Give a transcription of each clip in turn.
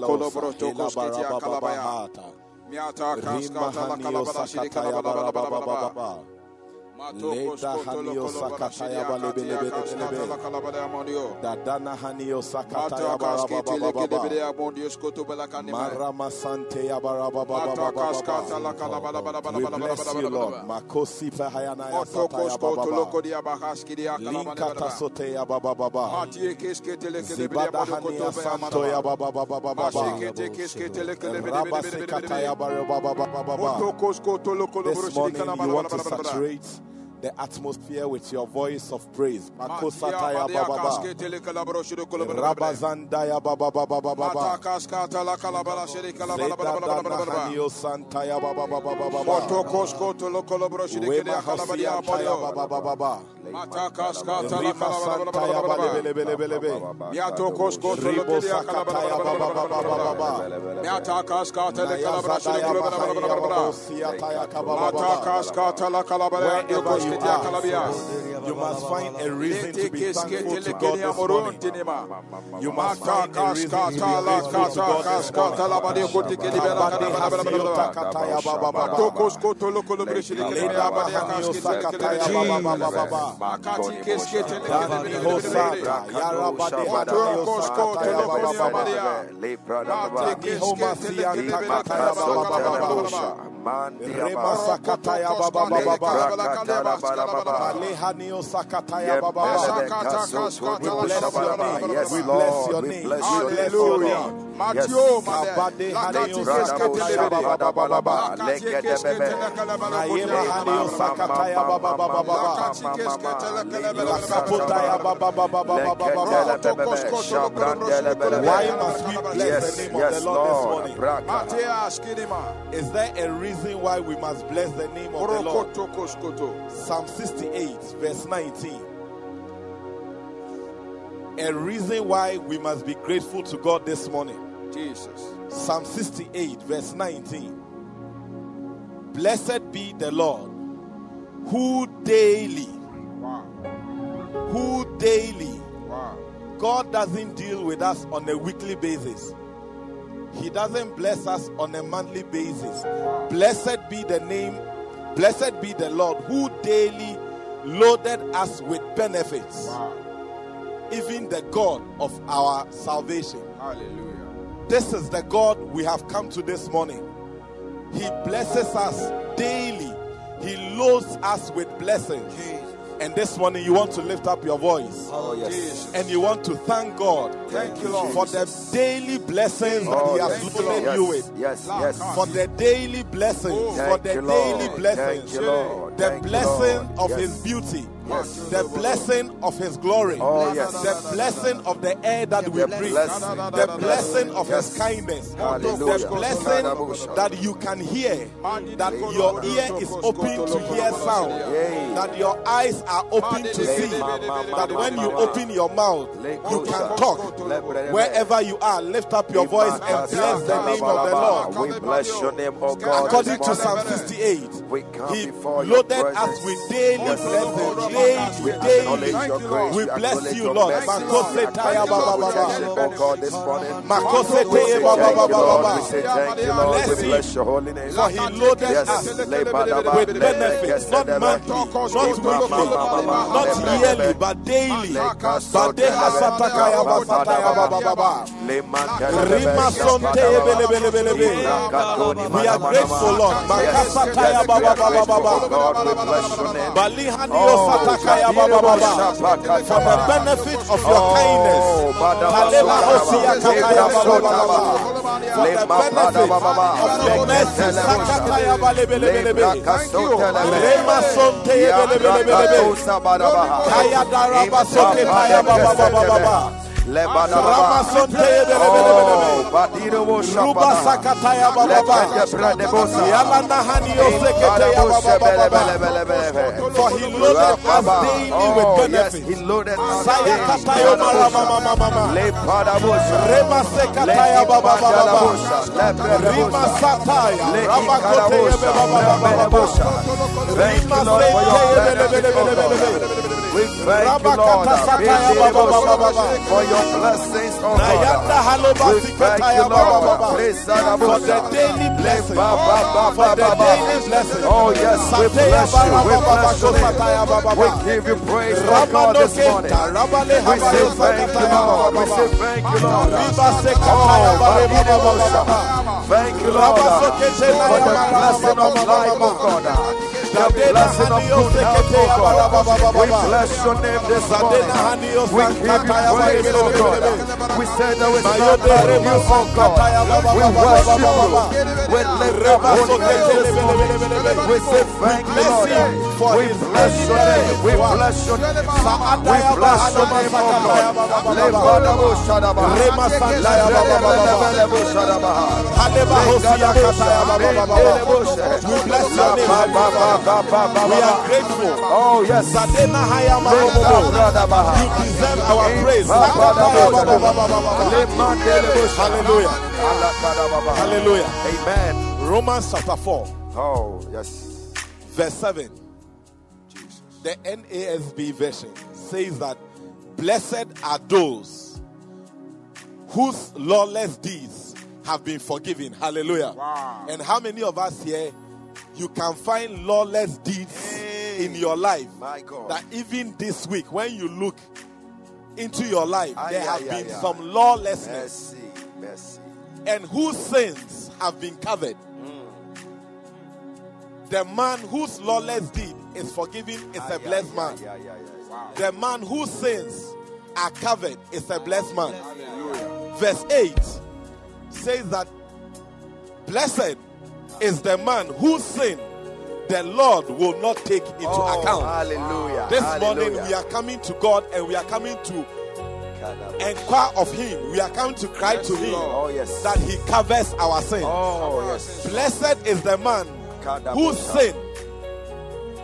Halosa, kolobro to hela koske tia baraba baba kalabaya. hata. Miata Rima kaskata la hanio Leda kosko to lo hanio kolobra shiri sakataya bale bele akatia bele kaskata bele la bele. kalabala amondio. Dadana hanio sakataya Mata baraba kaskete baba le kede baba. bede amondio skoto bala kanima. Marama sante ya baraba baba Mata baba kaskata baba. la kalabala bala bala We bless you, Lord. Makosi ya Moto sataya kosko baba to lo baba. kodia bahaski Linkata sote ya baba baba. Matie keske tele kede bede Zibada hania santo ya baba baba baba ya baba baba This morning you want to saturate the atmosphere with your voice of praise. Baba baba. baba baba Wherever you koske tia kala are, bia. you must find a reason to Lete be keske thankful tele to God kede this amoron morning. tinema. You must Mata find a reason to be kaska tala grateful to kata God this kaska tala morning. badio sakataya baba baba baba. Sakataya baba baba. Yes, We bless your Lord. We name. bless We your bless. Matthew, Kabade hanio sakataya baba baba baba. Hanio sakataya baba baba baba. Lakapotaya baba baba baba baba. Why must we the name of the Lord this morning? Matthias Kidima. Is there a reason why we must bless the name of the Lord? Psalm 68, verse 19. A reason why we must be grateful to God this morning. Jesus. Psalm 68, verse 19. Blessed be the Lord who daily, Wow. who daily, Wow. God doesn't deal with us on a weekly basis. He doesn't bless us on a monthly basis. Blessed be the name, blessed be the Lord who daily loaded us with benefits. Wow. Even the God of our salvation. Hallelujah. This is the God we have come to this morning. He blesses us daily. He loads us with blessings. And this morning you want to lift up your voice Oh, yes. Oh, and you want to thank God Thank you, Lord. for the daily blessings that Oh, He has yes. loaded yes. you with. Yes, yes. For the daily blessings, Oh, for the you, daily blessings, Thank you, Lord. The Thank blessing Lord. of Yes. His beauty, Yes. the blessing of His glory, Oh, yes. the blessing of the air that we breathe, the blessing of His kindness, Hallelujah. the blessing that you can hear, that your ear is open to hear sound, that your eyes are open to see, that when you open your mouth, you can talk. Wherever you are, lift up your voice and bless the name of the Lord. We bless your name, oh God. According to. Psalm 68, We come He before loaded us presence. with daily Yes, blessings. Lord. Daily, We daily. acknowledge your grace. We We bless you, Lord. Makose We taya acknowledge ba your ba ba protection, ba. oh God, this morning. Makose We teye say ba ba thank ba you, Lord. We ba. say thank you, Lord. Bless We bless your holy name. For he loaded us with benefits, not monthly, not weekly, not yearly, but daily. Bade hasatakaya ba sataya ba ba ba ba. Rima sonte bele bele bele bele. We are grateful, Lord. Makasataya ba ba ba We bless your name. Ba. For the benefit of your kindness. Ba ba. For the benefit of your mercy. Rema sonte. Kaya daraba soke For he loaded us daily with Oh, yes, he loaded us daily. katayo marama you, Lord, oh. We thank you, Lord, for your blessings, oh Nayanda God. haloba We thank you, Lord. ba. Praise the For the daily blessing. For the daily blessing. Oh, yes, we bless you. We bless your ko sataya ba ba name. We give you praise, oh God, this morning. We say thank you, sakataya ba ba Lord. We say thank you, Lord. Oh. Thank you, Lord, Raba sokete na for the blessing of life, oh. God. The blessing of good health, God. We bless your name this morning. We give you sankataya bare praise, bele oh bele bele God. We say there is none Mayode like you, oh God. We worship you. ba. We lift up Reba holy name this morning. bele bele bele. We say thank you, Lord. For We his bless your name. We bless your name. We bless your name, oh masakataya God. ba ba ba ba ba. Lebadabo shadabaha. Rema santaya ba ba ba ba ba. Lebelebelebelebo shadabaha. Haleba hosia kataya ba ba ba ba ba. We bless your name. We are grateful. Oh, yes. Zadena haya marobobo. You deserve our praise. Hallelujah. Hallelujah. Amen. Romans chapter 4, Oh, yes. verse 7. The NASB version says that blessed are those whose lawless deeds have been forgiven. Hallelujah. And how many of us here you can find lawless deeds in your life My God. that even this week when you look into your life Ay, there ay, have ay, been some lawlessness Mercy, mercy. and whose sins have been covered. The man whose lawless deed is forgiven is a blessed man. The man whose sins are covered is a blessed man. Verse 8 says that blessed is the man whose sin the Lord will not take into Oh, account. Hallelujah. This hallelujah. morning we are coming to God and we are coming to inquire of Him. We are coming to cry to Him Oh, yes. that He covers our sin. Oh, yes. Blessed is the man whose sin.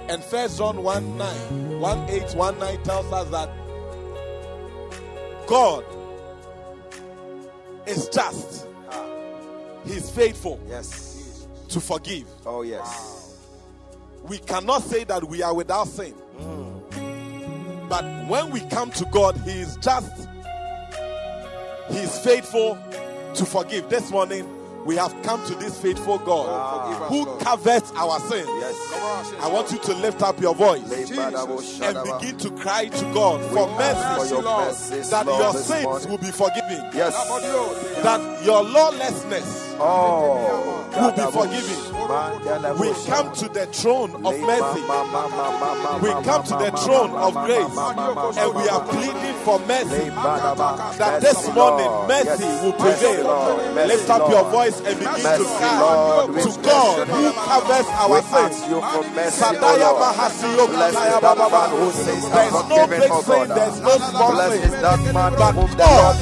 And First John 1 9, 1 8, 1 9 tells us that God is just, He's faithful Yes. to forgive. Oh, yes. We cannot say that we are without sin. But when we come to God, He is just, He is faithful to forgive. This morning, we have come to this faithful God ah, us, who Lord. covers our sins. Yes. I want you to lift up your voice Jesus. and begin to cry to God for For mercy your Lord. mercies, that Lord, your sins morning. will be forgiven, Yes. that your lawlessness Oh, will be forgiven. We come to the throne of mercy. We come to the throne of grace and we are pleading for mercy. That this morning mercy will prevail. Lift up your voice and begin to cry to God who covers our sins. you for mercy, Sadaya Mahasiyo Kataya is that Baba man Baba. who says, There's no big O sin, there's no small Blessed sin. is that man But God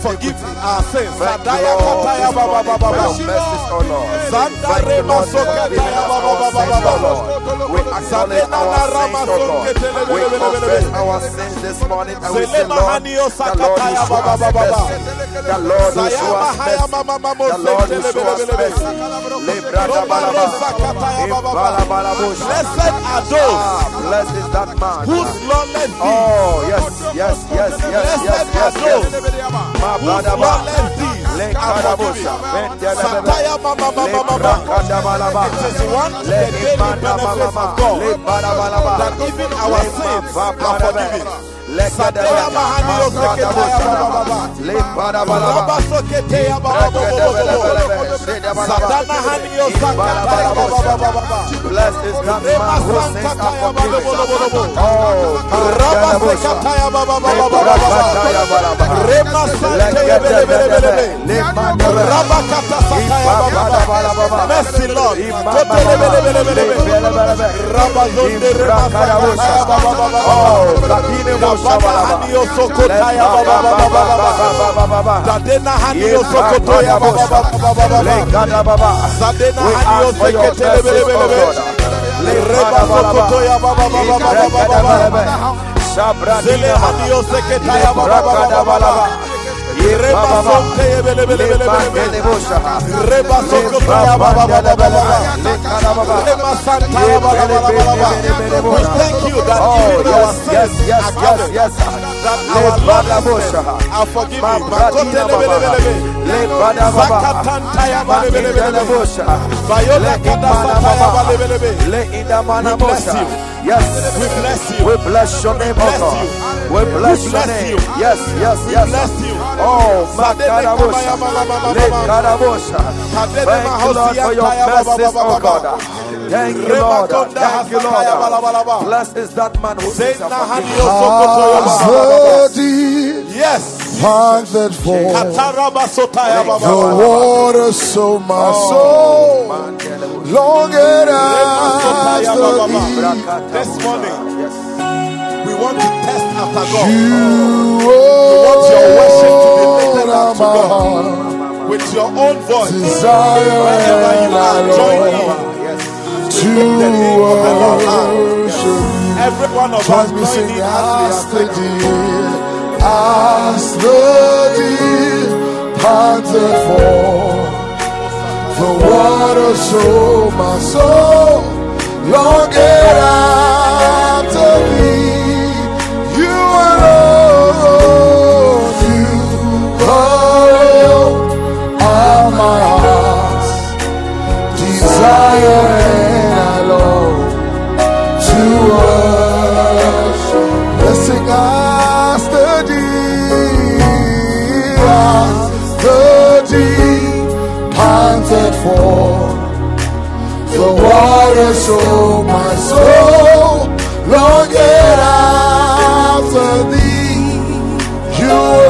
forgive our sins. Sadaya Kataya Baba morning Baba for Baba. your mercies, O Lord. Thank Rema Lord, for giving us our sins, O. Lord. We acknowledge our sins, O le We confess our sins this morning and we say, Lord, the Lord ya show us mercy. The Lord who show us mercy. The Lord le show us mercy. Blessed are those Ah, blessed is that man. whose lawless Oh, yes, yes, yes, yes, yes, yes, yes. Ma whose badaba. lawless deeds Le are karabosha. forgiven. Bentelebebe. Sataya mama Le mama mama. brakadabalaba. It is one of Le the daily imana benefits mama. of God Le barabalaba. that even our sins are forgiven. Le Sadeya mahani yo seketaya baba baba. Le barabalaba. Raba soketeya baba baba baba. Sadana hani yo sakataya baba baba baba. Blessed is that Rema man whose sins sankataya are baba baba forgiven. baba. Oh, Raba Kandalabosha. sekataya baba Le baba baba baba. brakataya balaba. Rema santeye bele bele bele bele. Raba kata sakaya baba baba. Mercy Lord. Kotele bele bele bele bele. Raba zonde rema sakataya baba baba baba. Dabana hani yo sokotaya baba baba baba. Dadena hani yo sokotoya baba. Zadena We hani yo ask for your seketele bele mercies, bele O bele. God. Reba sokotoya baba baba baba baba. Baba baba baba. We thank you that Oh, yes, yes, yes, yes, yes. That our are forgiven. We bless you. Yes, We bless you. we bless your name, oh God. We bless your name. Yes, yes, yes. Bless you. Oh, Sadele Makarabosha. kabaya mama mama Le mama. Karabosha. Kadele Thank you, Lord, mahosia for your mercies, oh. God. Thank you, Lord. konda Thank you, hasataya bala bala Lord. Blessed is that man who sins Zena are hani forgiven. osokoto yo As baba baba. the deep Yes. panted for Kataraba sotaya baba the baba. water, so my Oh, soul man, Delebosha. longed Rema after baba baba. thee. This morning we want to test after God. You want your worship to be lifted up to God. With your own voice. desire Wherever you are, join in. Yes. to the name of the Lord high. Ah, Every one of us Join in as we are as the deer panted for the water, so my soul longed after thee. For the water, so my soul longed after thee. You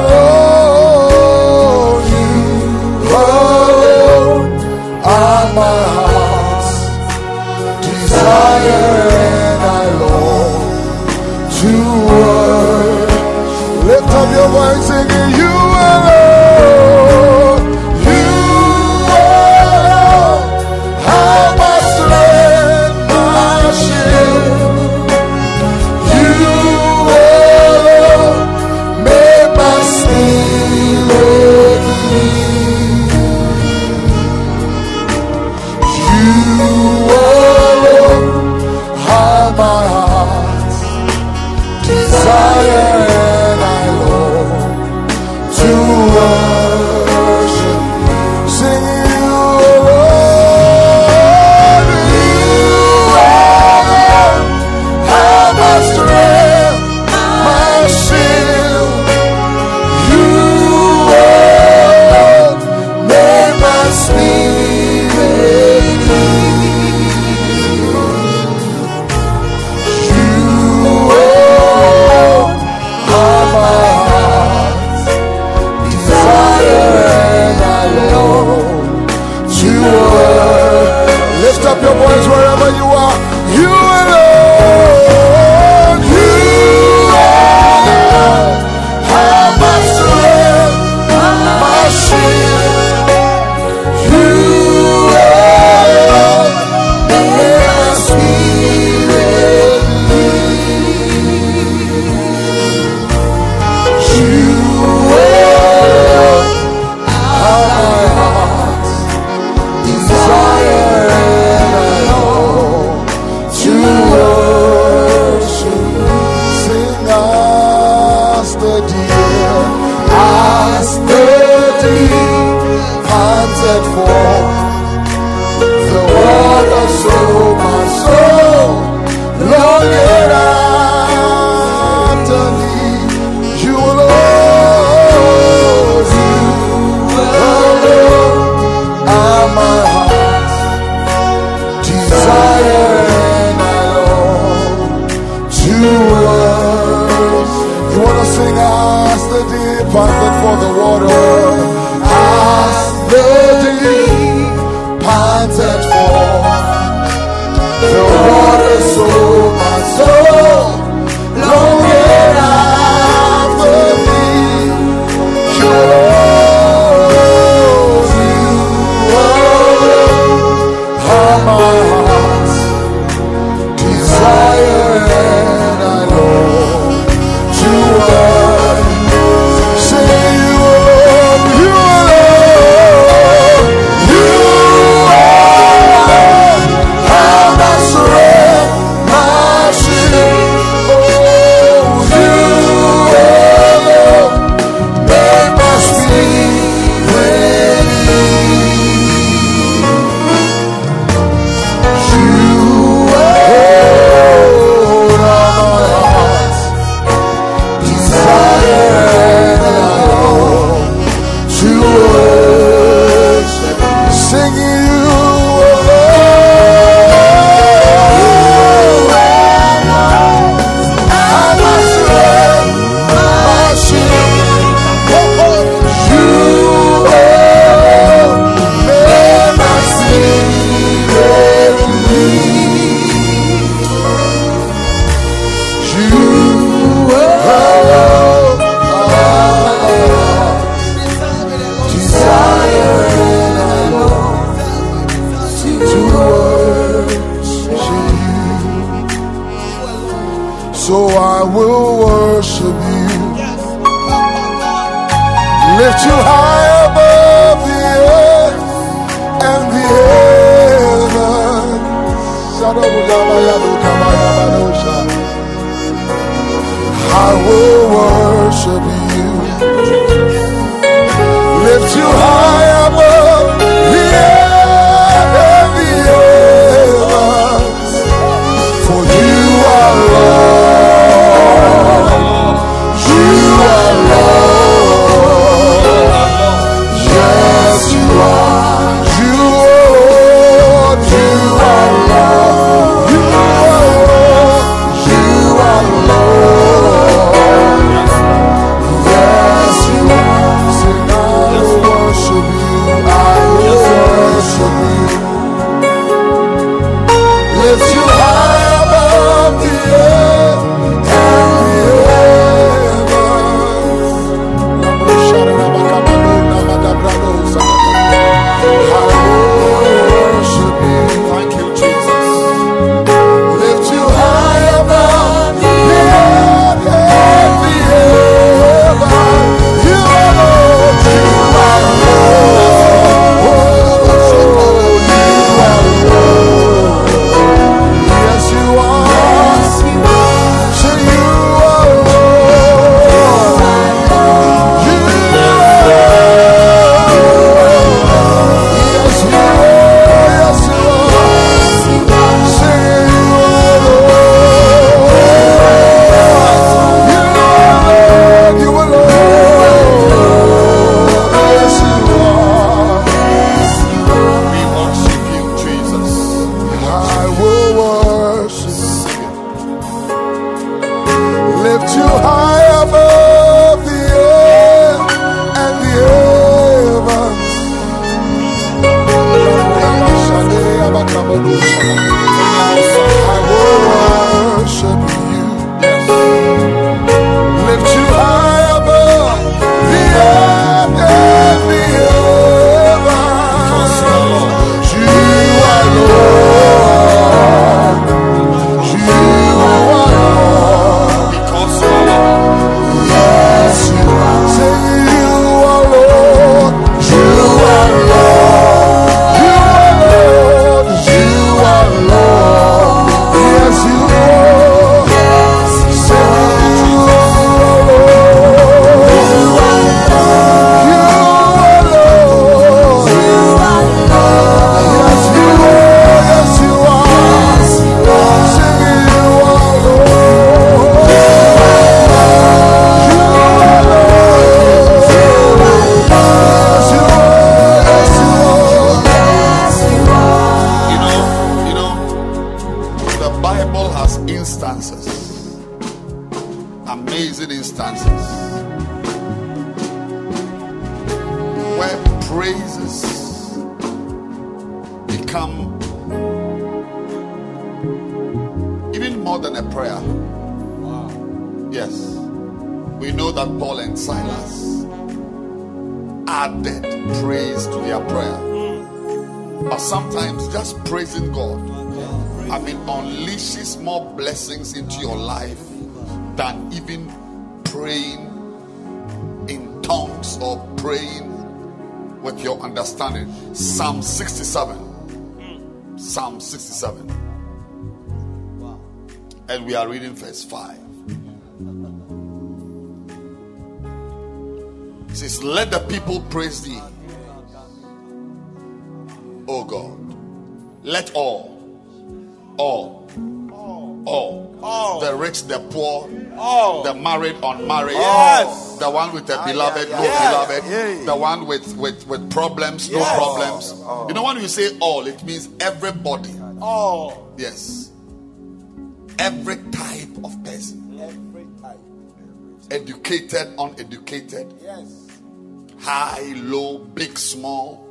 added praise to their prayer. But sometimes just praising God, I mean, unleashes more blessings into your life than even praying in tongues or praying with your understanding. Psalm 67. Psalm 67. And we are reading verse 5. Let the people praise thee. O God. Let all, all, all, All. the rich, the poor, All. the married, unmarried, Yes. the one with a ah, beloved, no beloved, the one with, with, with problems, no problems. Oh. You know, when you say all, it means everybody. All. Yes. Every type of person. Every type. Educated, uneducated, Yes. High, low, big, small.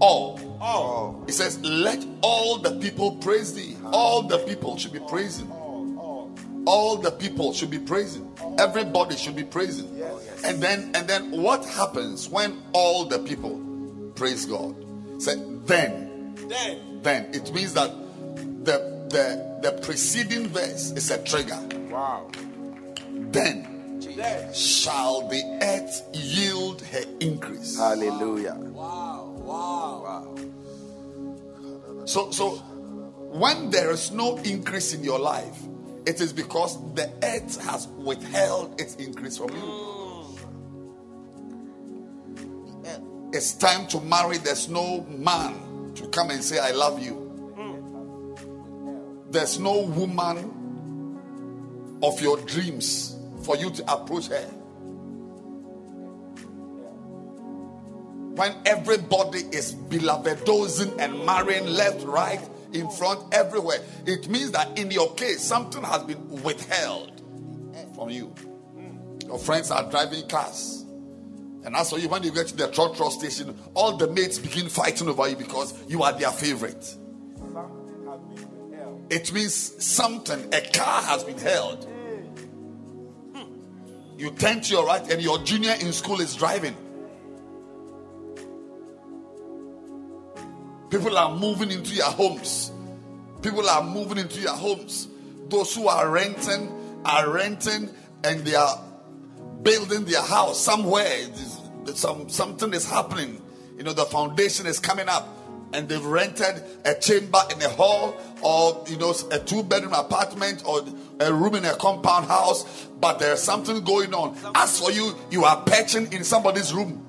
All. All. It says, Let all the people praise thee. All the people should be praising. All the people should be praising. Everybody should be praising. Oh, and then and then what happens when all the people praise God? Say then, Then. then it means that the the the preceding verse is a trigger. Wow. Then Then. Shall the earth yield her increase. Hallelujah. Wow, wow, wow. So, so when there is no increase in your life, it is because the earth has withheld its increase from you. It's time to marry. There's no man to come and say, I love you. There's no woman of your dreams for you to approach her. when everybody is beloved dozing and marrying left, right, in front, everywhere, it means that in your case, something has been withheld from you. Your friends are driving cars. And as for you, when you get to the trotro station, all the mates begin fighting over you because you are their favorite. It means something, a car has been held. You turn to your right, and your junior in school is driving. People are moving into your homes. People are moving into your homes. Those who are renting are renting and they are building their house somewhere. Some, something is happening. You know, the foundation is coming up and they've rented a chamber in a hall or, you know, a two bedroom apartment or a room in a compound house, but there's something going on. As for you, you are perching in somebody's room.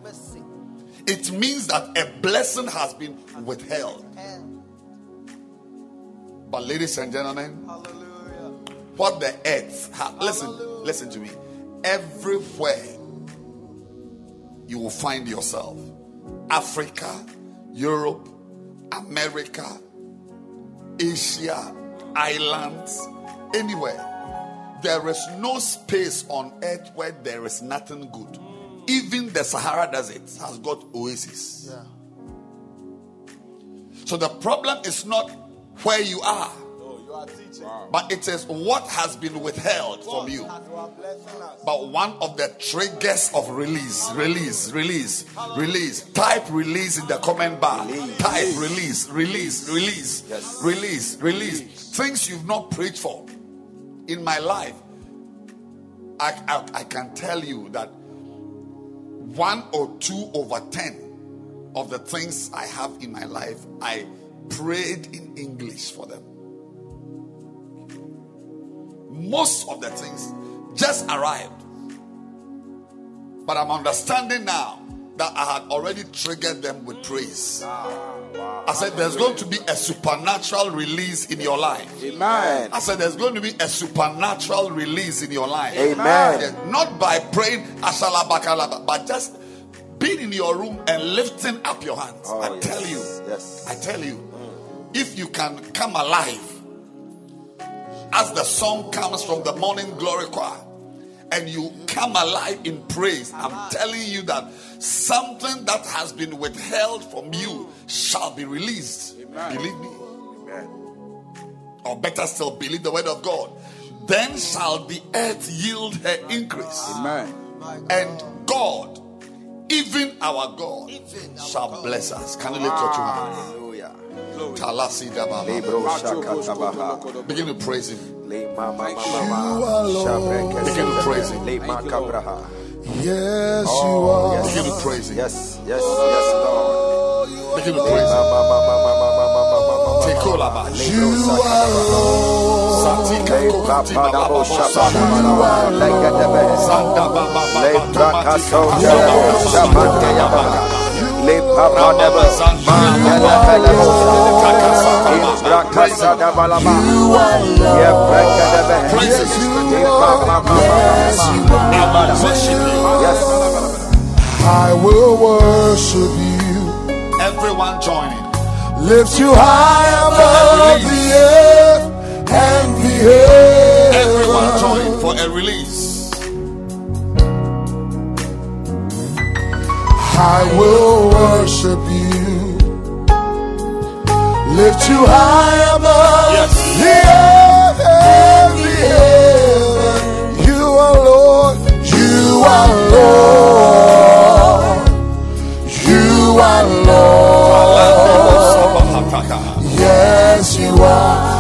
It means that a blessing has been withheld. But, ladies and gentlemen, Hallelujah. what the earth ha- listen, listen to me. Everywhere you will find yourself Africa, Europe, America, Asia, islands, anywhere. There is no space on earth where there is nothing good. Even the Sahara Desert has got oases. So the problem is not where you are, Oh, you are teaching. but it is what has been withheld from you. You are blessing us. But one of the triggers of release, release, release, release. Type release in the comment bar. Type release, release, release, release, release. Things you've not prayed for in my life. I, I, I can tell you that one or two over ten of the things I have in my life, I prayed in English for them. Most of the things just arrived. But I'm understanding now that I had already triggered them with praise. Ah. I said, There's going to be a supernatural release in your life. Amen. I said, There's going to be a supernatural release in your life. Amen. Not by praying, "Ashalabakalaba," but just being in your room and lifting up your hands. Oh, I yes. tell you, Yes. I tell you, if you can come alive as the song comes from the morning glory choir, and you come alive in praise, I'm telling you that something that has been withheld from you mm. shall be released. Believe me. Or better still, believe the word of God. Then shall the earth yield her increase. Amen. And God, even our God, shall bless us. Can you lift your two hands? Hallelujah. Talasi dababa. Lebro shakatabaha. Begin to praise Him. Le mama mama You mama. alone. Begin to praise Him. Le makabraha. Yes, you Oh, are. yes. Begin to praise Yes, yes, yes, Lord. Begin to Le praise Him. mama mama mama. Tekolaba. You alone. Satika Le kokuti papa da bo balabo shabana shabana. mama. Le gedebe. Zanda baba Le baba brakato tomatika jere baba shabante yabara. Le papa da bo. Zanda Mandele bele bo. Ibrakasa da balaba. Ye breke debe. Le papa mama mama. I will worship you. Yes. I will worship you. Everyone joining. Lift you high above the earth and the Everyone heaven. join for a release. I will worship you. Lift you high above Yes. the earth and the heaven. You are Lord. You are Lord. You are Lord. Yes, you are.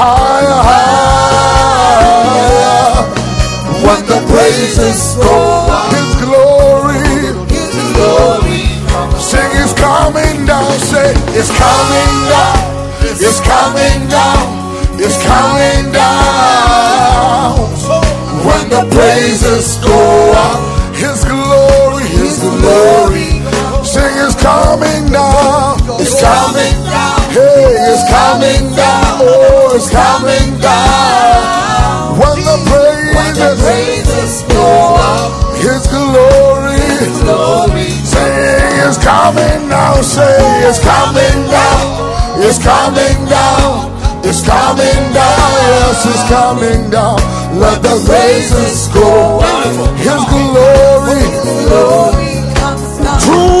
higher, higher. When the praises go up, His glory, His glory. Sing, it's coming down. Say, it's coming down. It's coming down. It's coming down. When the praises go up, His glory, His glory. Sing, it's coming down. It's coming coming down. Oh, it's coming down. When the praises go up, His glory, His glory. Say it's coming now. Say it's coming down. It's coming down. It's coming down. Yes, it's coming down. Let the praises go. His glory, glory comes down.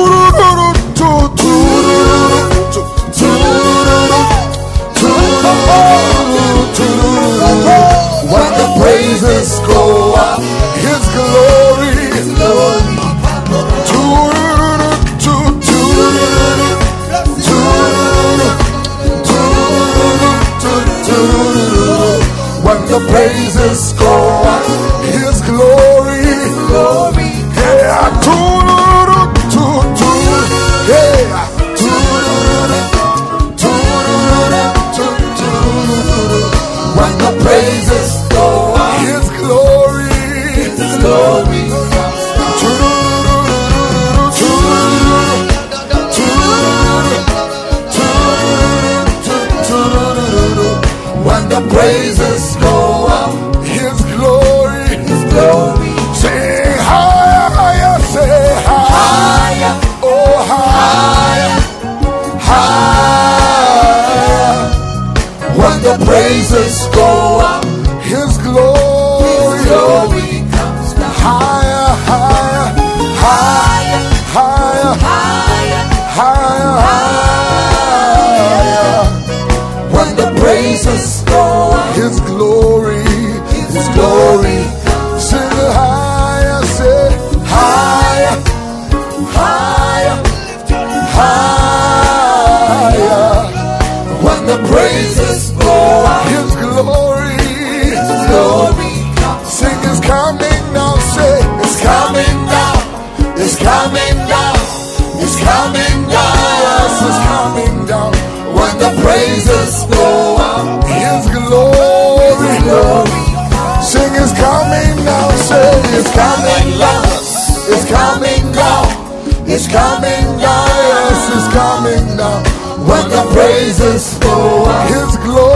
When the praises go up, His glory is known. When the praises go up. praises go up. His glory, His glory. Say higher, higher, say higher. higher. Oh, higher, higher. higher. When the praises go It's coming, lovers. It's coming now. It's coming now. Yes, It's coming now. When the praises go up, His glory.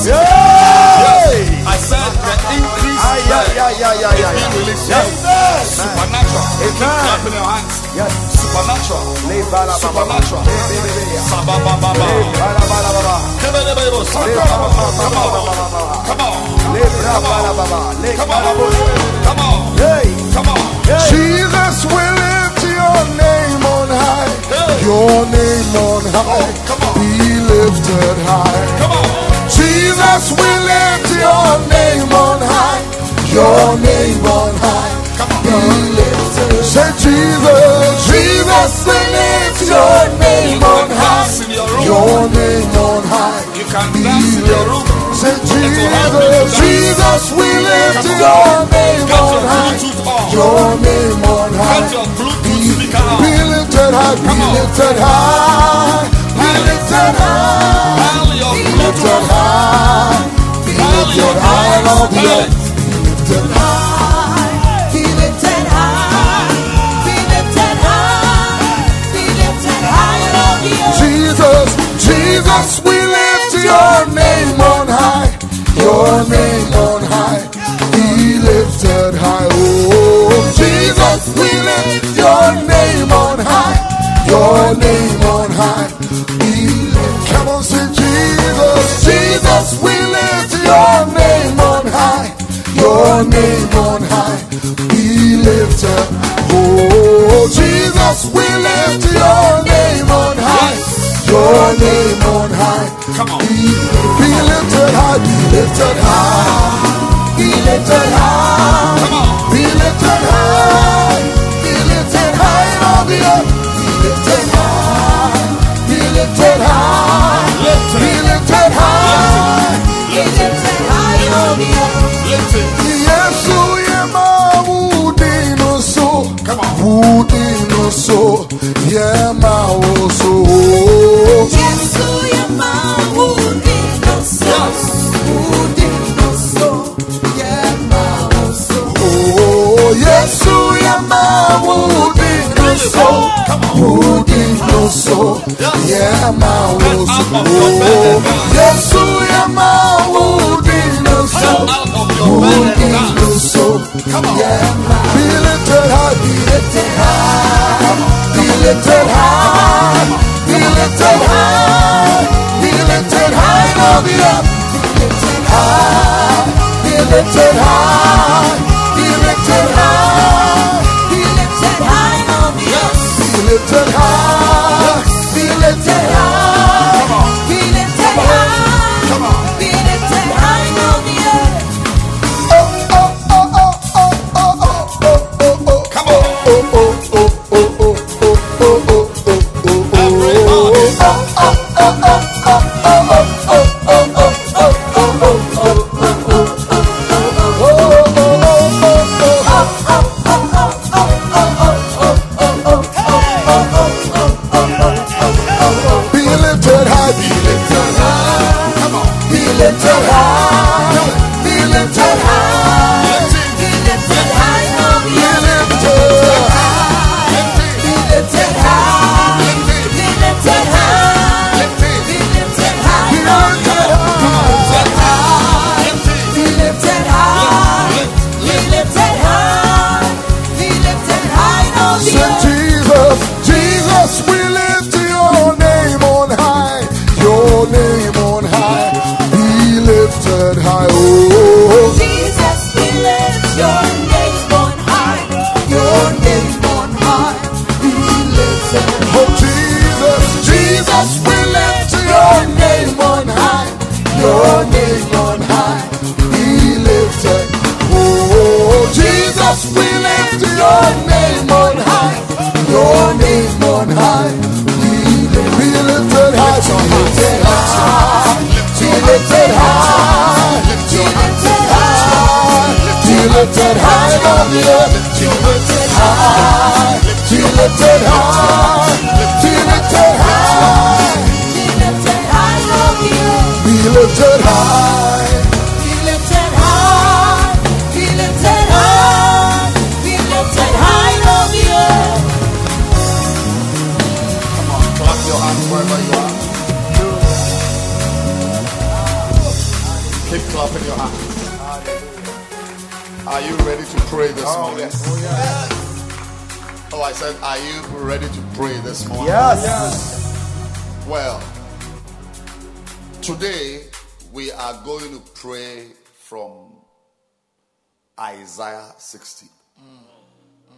Yes! I said the increase ah, yeah, yeah, yeah, yeah, being released. Yes, Supernatural. Amen. Clap in your hands. Yes. Supernatural. Supernatural. Sabababa. Come on, Come on. Come on. Come on. Come on. Come on. Jesus will lift your name on high. Your name on high. Be lifted high. Come on. Jesus will lift your name on high. Your name on high. Come on. Be lifted. Say Jesus. Jesus will lift your name on high. your name on high. You can dance in your room. Say will help you to Jesus. Jesus will lift your name on your high. Your name on high. your Bluetooth speaker on. Be lifted high, be lifted high, be lifted high, lifted high, lifted high lifted high, lifted high, lifted high, high. Jesus, Jesus, we lift your name on high, your name on high, be lifted high. Oh, Jesus, we lift your name on high, your name on high, lifted. Come on, say Jesus, Jesus, we lift your name on high, your name on high, be lifted. Oh, Jesus, we lift your name on high, your name on high. Come on. Be, lifted high, be lifted high, be lifted high, Come on. be lifted high, be lifted high all the earth. Be lifted lifted high, Lift be lifted high. Be lifted high all the earth. Yesu yema wudino so, on. wudino so, yema. Anyama high, high, high, high, be lifted high, be lifted high. we lift up high, we lift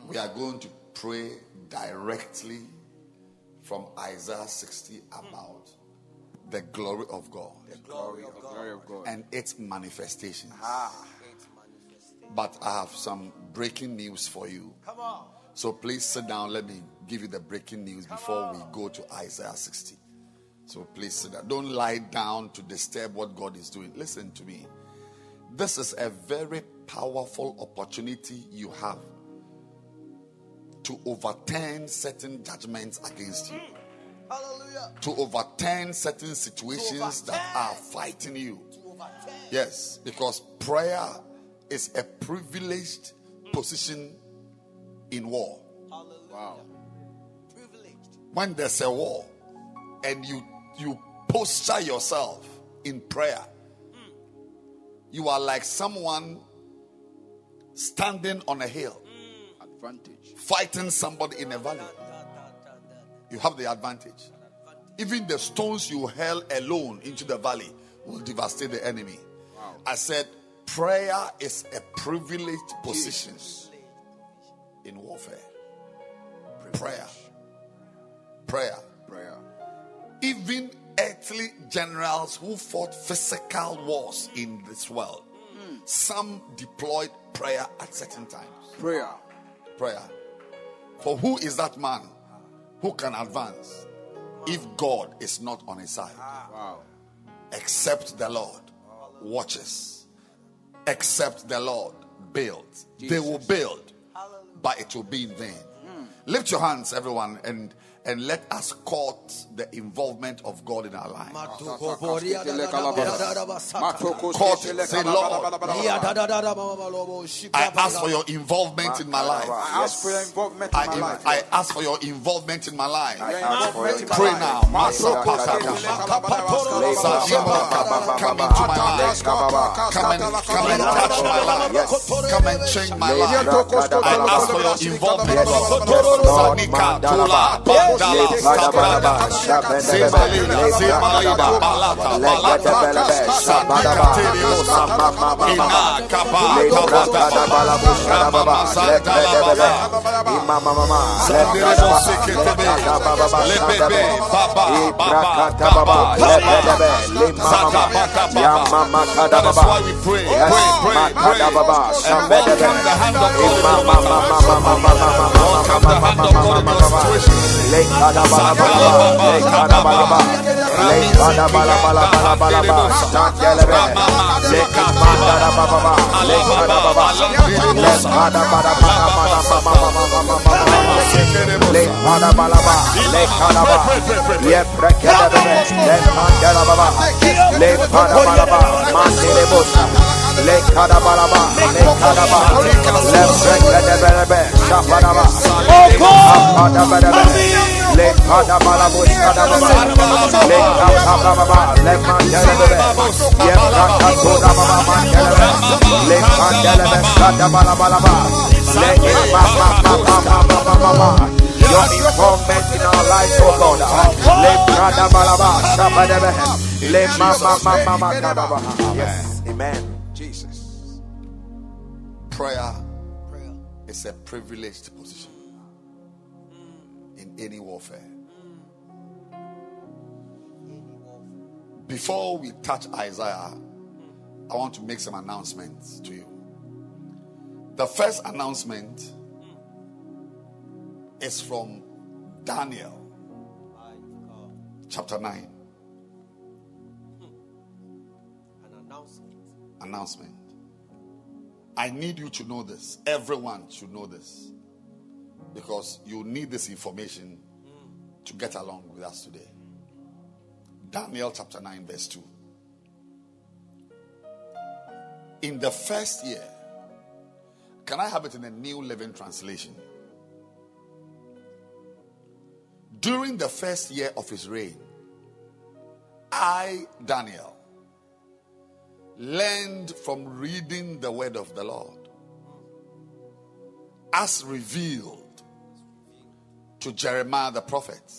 We are going to pray directly from Isaiah 60 about the glory of God The Glory of God. and ah. its manifestations. But I have some breaking news for you. Come on. So please sit down. Let me give you the breaking news before we go to Isaiah 60. So please sit down. Don't lie down to disturb what God is doing. Listen to me. This is a very powerful opportunity you have to overturn certain judgments against you, Hallelujah. to overturn certain situations that are fighting you. Yes, because prayer is a privileged position in war. Wow. Privileged. When there's a war and you you posture yourself in prayer, you are like someone standing on a hill Advantage. Fighting somebody in a valley. You have the advantage. Even the stones you hurl alone into the valley will devastate the enemy. I said, prayer is a privileged position in warfare. Prayer. Prayer. Prayer. Even earthly generals who fought physical wars in this world, hmm. some deployed prayer at certain times. Prayer. Prayer. For who is that man who can advance if God is not on his side? Wow. Except the Lord watches, except the Lord builds. They will build, but it will be in vain. Hmm. Lift your hands, everyone, and and let us court the involvement of God in our life. Court. Say, Lord, I ask for your involvement in my life. I ask for your involvement in my life. I ask for your involvement in my life. Your involvement in my Pray now. Masa Pasaka. Zadima, Come into my life. Come and come and touch my life. Come and change my life. I ask for your involvement. Dala, that is why we pray, pray, pray, pray. Lekada le hanabalaba le Mama. Your involvement in our lives, oh God. Yes. Amen. Jesus. Prayer is a privileged position in any warfare. Before we touch Isaiah, I want to make some announcements to you. The first announcement is from Daniel chapter 9. An announcement. Announcement. I need you to know this. Everyone should know this. Because you need this information to get along with us today. Daniel chapter 9, verse 2. In the first year, can I have it in a New Living Translation? During the first year of his reign, I, Daniel, learned from reading the word of the Lord as revealed to Jeremiah the prophet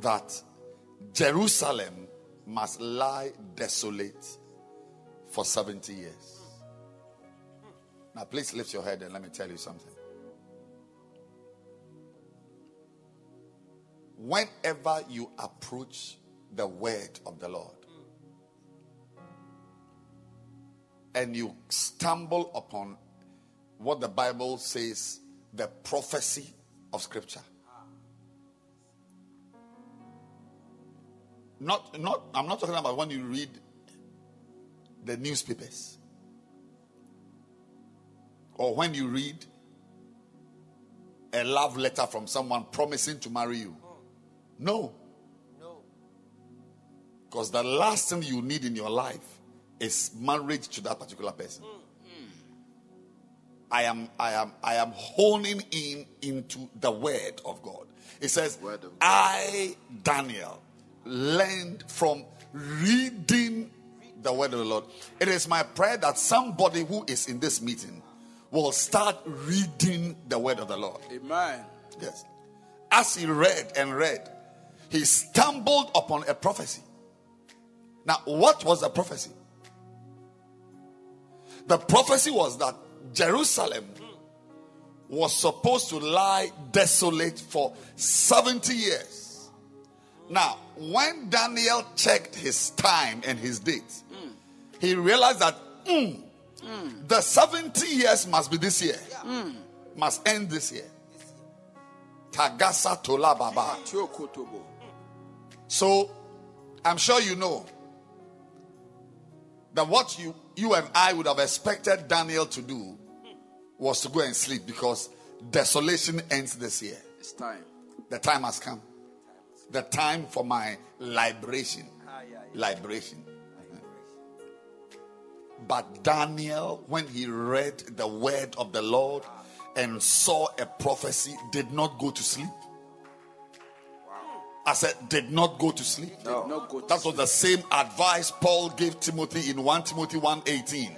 that Jerusalem must lie desolate for 70 years. Now, please lift your head and let me tell you something. Whenever you approach the word of the Lord and you stumble upon what the Bible says the prophecy of Scripture, not, not, I'm not talking about when you read the newspapers or when you read a love letter from someone promising to marry you. No. No. Because the last thing you need in your life is marriage to that particular person. Mm, mm. I am I am I am honing in into the word of God. It says, God. I, Daniel, learned from reading the word of the Lord. It is my prayer that somebody who is in this meeting will start reading the word of the Lord. Amen. Yes. As he read and read, he stumbled upon a prophecy. Now, what was the prophecy? The prophecy was that Jerusalem was supposed to lie desolate for 70 years. Now, when Daniel checked his time and his date, he realized that mm, the 70 years must be this year, must end this year. Tagasa Tola Baba. So I'm sure you know that what you, you and I would have expected Daniel to do was to go and sleep because desolation ends this year. It's time. The time has come. The time for my liberation. Ah, liberation. But Daniel, when he read the word of the Lord ah. and saw a prophecy, did not go to sleep. I said, did not go to sleep. Did not go to That was the same advice Paul gave Timothy in 1 Timothy 1:18.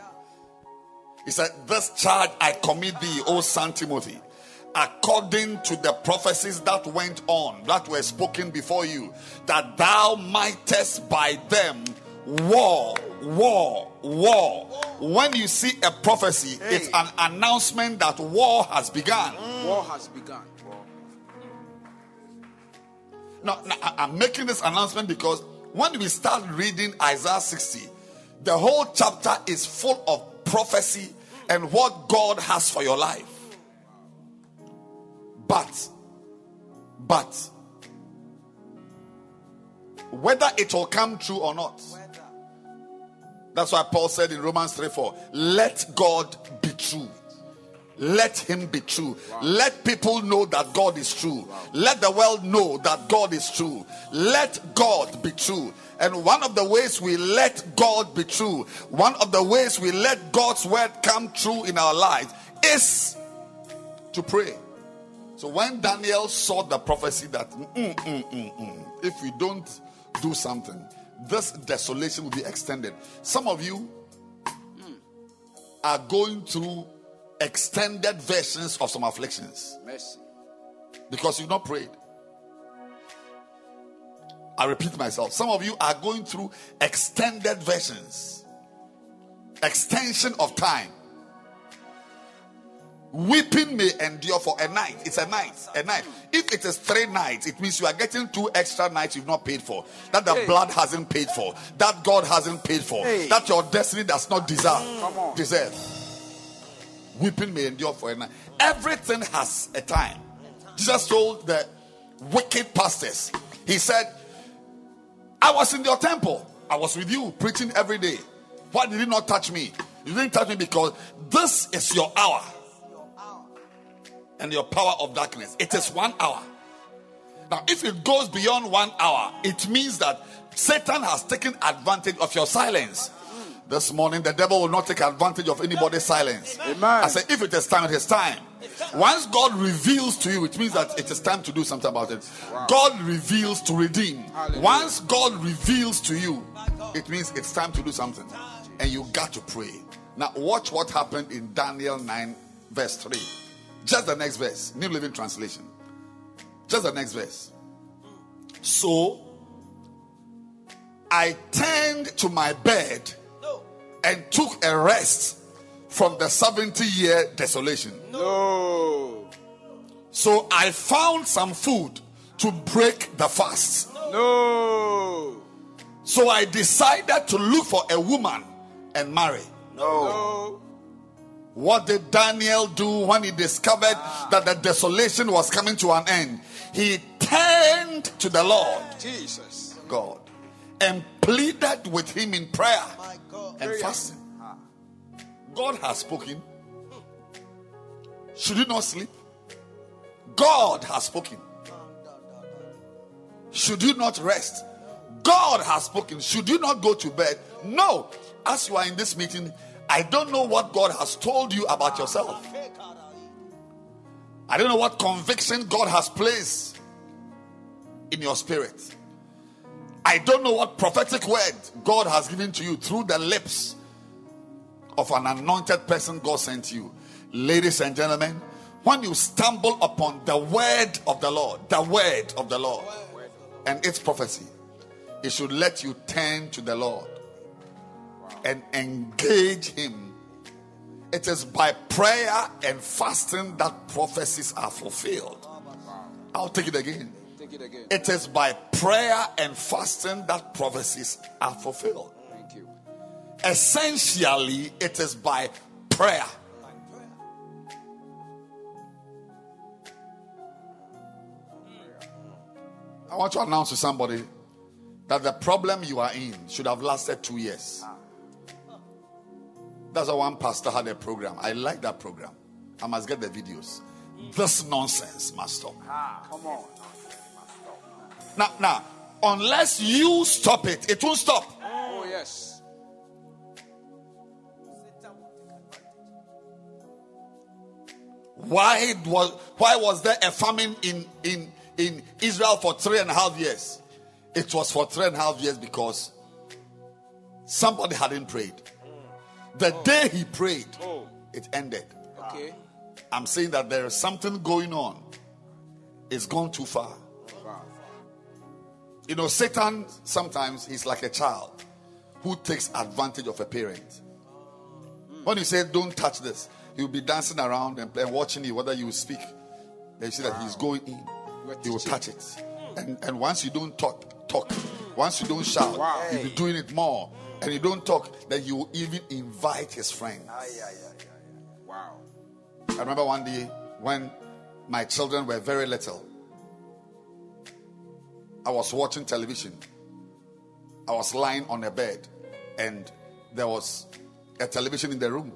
He said, This charge I commit thee, O son Timothy, according to the prophecies that went on, that were spoken before you, that thou mightest by them war, war, war. When you see a prophecy, it's an announcement that war has begun. War has begun. Now, now, I'm making this announcement because when we start reading Isaiah 60, the whole chapter is full of prophecy and what God has for your life. But, but, whether it will come true or not, that's why Paul said in Romans 3 4, let God be true. Let him be true. Let people know that God is true. Let the world know that God is true. Let God be true. And one of the ways we let God be true, one of the ways we let God's word come true in our lives is to pray. So when Daniel saw the prophecy that mm, mm, mm, mm, if we don't do something, this desolation will be extended. Some of you are going through extended versions of some afflictions Mercy. because you've not prayed. I repeat myself. Some of you are going through extended versions, extension of time. Weeping may endure for a night. It's a night. A night. If it is three nights, it means you are getting two extra nights you've not paid for. That the Hey. blood hasn't paid for. That God hasn't paid for. Hey. That your destiny does not deserve. Come on. Deserve. Weeping may endure for a night. Everything has a time. Jesus told the wicked pastors, He said, I was in your temple. I was with you preaching every day. Why did you not touch me? You didn't touch me because this is your hour and your power of darkness. It is one hour. Now, if it goes beyond one hour, it means that Satan has taken advantage of your silence. This morning, the devil will not take advantage of anybody's silence. Amen. I say, if it is time, it is time. Once God reveals to you, it means that it is time to do something about it. God reveals to redeem. Hallelujah. Once God reveals to you, it means it's time to do something. And you got to pray. Now, watch what happened in Daniel 9, verse 3. Just the next verse, New Living Translation. Just the next verse. So I turned to my bed and took a rest from the 70 year desolation. No. So I found some food to break the fast. No. So I decided to look for a woman and marry. No. What did Daniel do when he discovered ah. that the desolation was coming to an end? He turned to the Lord Jesus. God and pleaded with him in prayer My God. And fasting. Ah. God has spoken. Should you not sleep? God has spoken. Should you not rest? God has spoken. Should you not go to bed? No. As you are in this meeting, I don't know what God has told you about yourself. I don't know what conviction God has placed in your spirit. I don't know what prophetic word God has given to you through the lips of an anointed person God sent you. Ladies and gentlemen, when you stumble upon the word of the Lord, the word of the Lord, and its prophecy, it should let you turn to the Lord and engage Him. It is by prayer and fasting that prophecies are fulfilled. I'll take it again. It again. It is by prayer and fasting that prophecies are fulfilled. Thank you. Essentially, it is by prayer. I want to announce to somebody that the problem you are in should have lasted two years. That's why one pastor had a program. I like that program. I must get the videos. This nonsense must stop. Ah, come on. Now, now, unless you stop it, it won't stop. Oh, yes. Why was why was there a famine in in in Israel for three and a half years? It was for three and a half years because somebody hadn't prayed. The oh. day he prayed, Oh. it ended. Okay. I'm saying that there is something going on. It's gone too far. You know, Satan sometimes he's like a child who takes advantage of a parent. When you say, Don't touch this, he'll be dancing around and, and watching you whether you speak. Then you see that he's going in, he will touch it. And, and once you don't talk, talk. Once you don't shout, Wow. you'll be doing it more. And you don't talk, then you will even invite his friends. Wow. I remember one day when my children were very little. I was watching television. I was lying on a bed and there was a television in the room.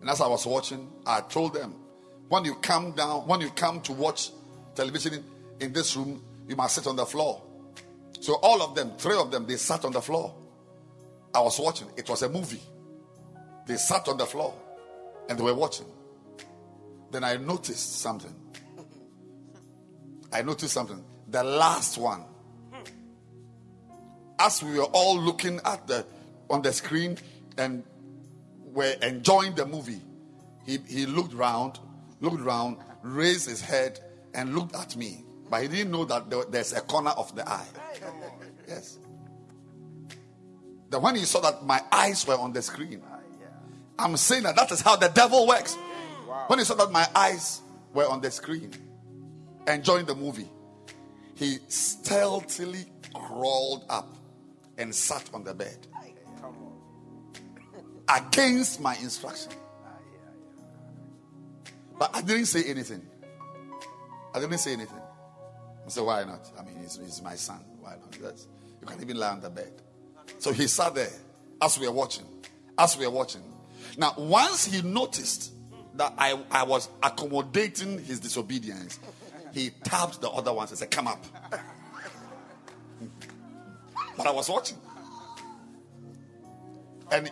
And as I was watching, I told them, when you come down, when you come to watch television in, in this room, you must sit on the floor. So all of them, three of them, they sat on the floor. I was watching. It was a movie. They sat on the floor and they were watching. Then I noticed something. I noticed something. The last one. As we were all looking at the on the screen and were enjoying the movie, he, he looked round, looked round, raised his head, and looked at me. But he didn't know that there- there's a corner of the eye. Yes. Then when he saw that my eyes were on the screen, I'm saying that that is how the devil works. When he saw that my eyes were on the screen, enjoying the movie, he stealthily crawled up and sat on the bed against my instruction. But I didn't say anything. I didn't say anything. I said, why not? I mean, he's, he's my son. Why not? That's, you can even lie on the bed. So he sat there as we were watching. as we were watching. Now, once he noticed that I, I was accommodating his disobedience, he tapped the other ones and said, Come up. But I was watching. And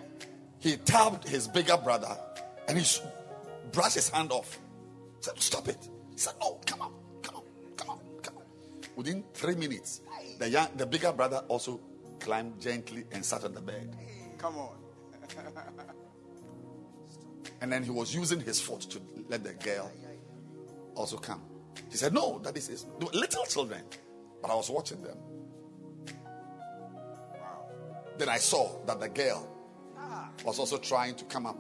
he tapped his bigger brother and he brushed his hand off. He said, Stop it. He said, No, come on, come on, come on, come on. Within three minutes, the, young, the bigger brother also climbed gently and sat on the bed. Come on. And then he was using his foot to let the girl also come. He said, No, that is his. They were little children. But I was watching them. Then I saw that the girl ah. was also trying to come up.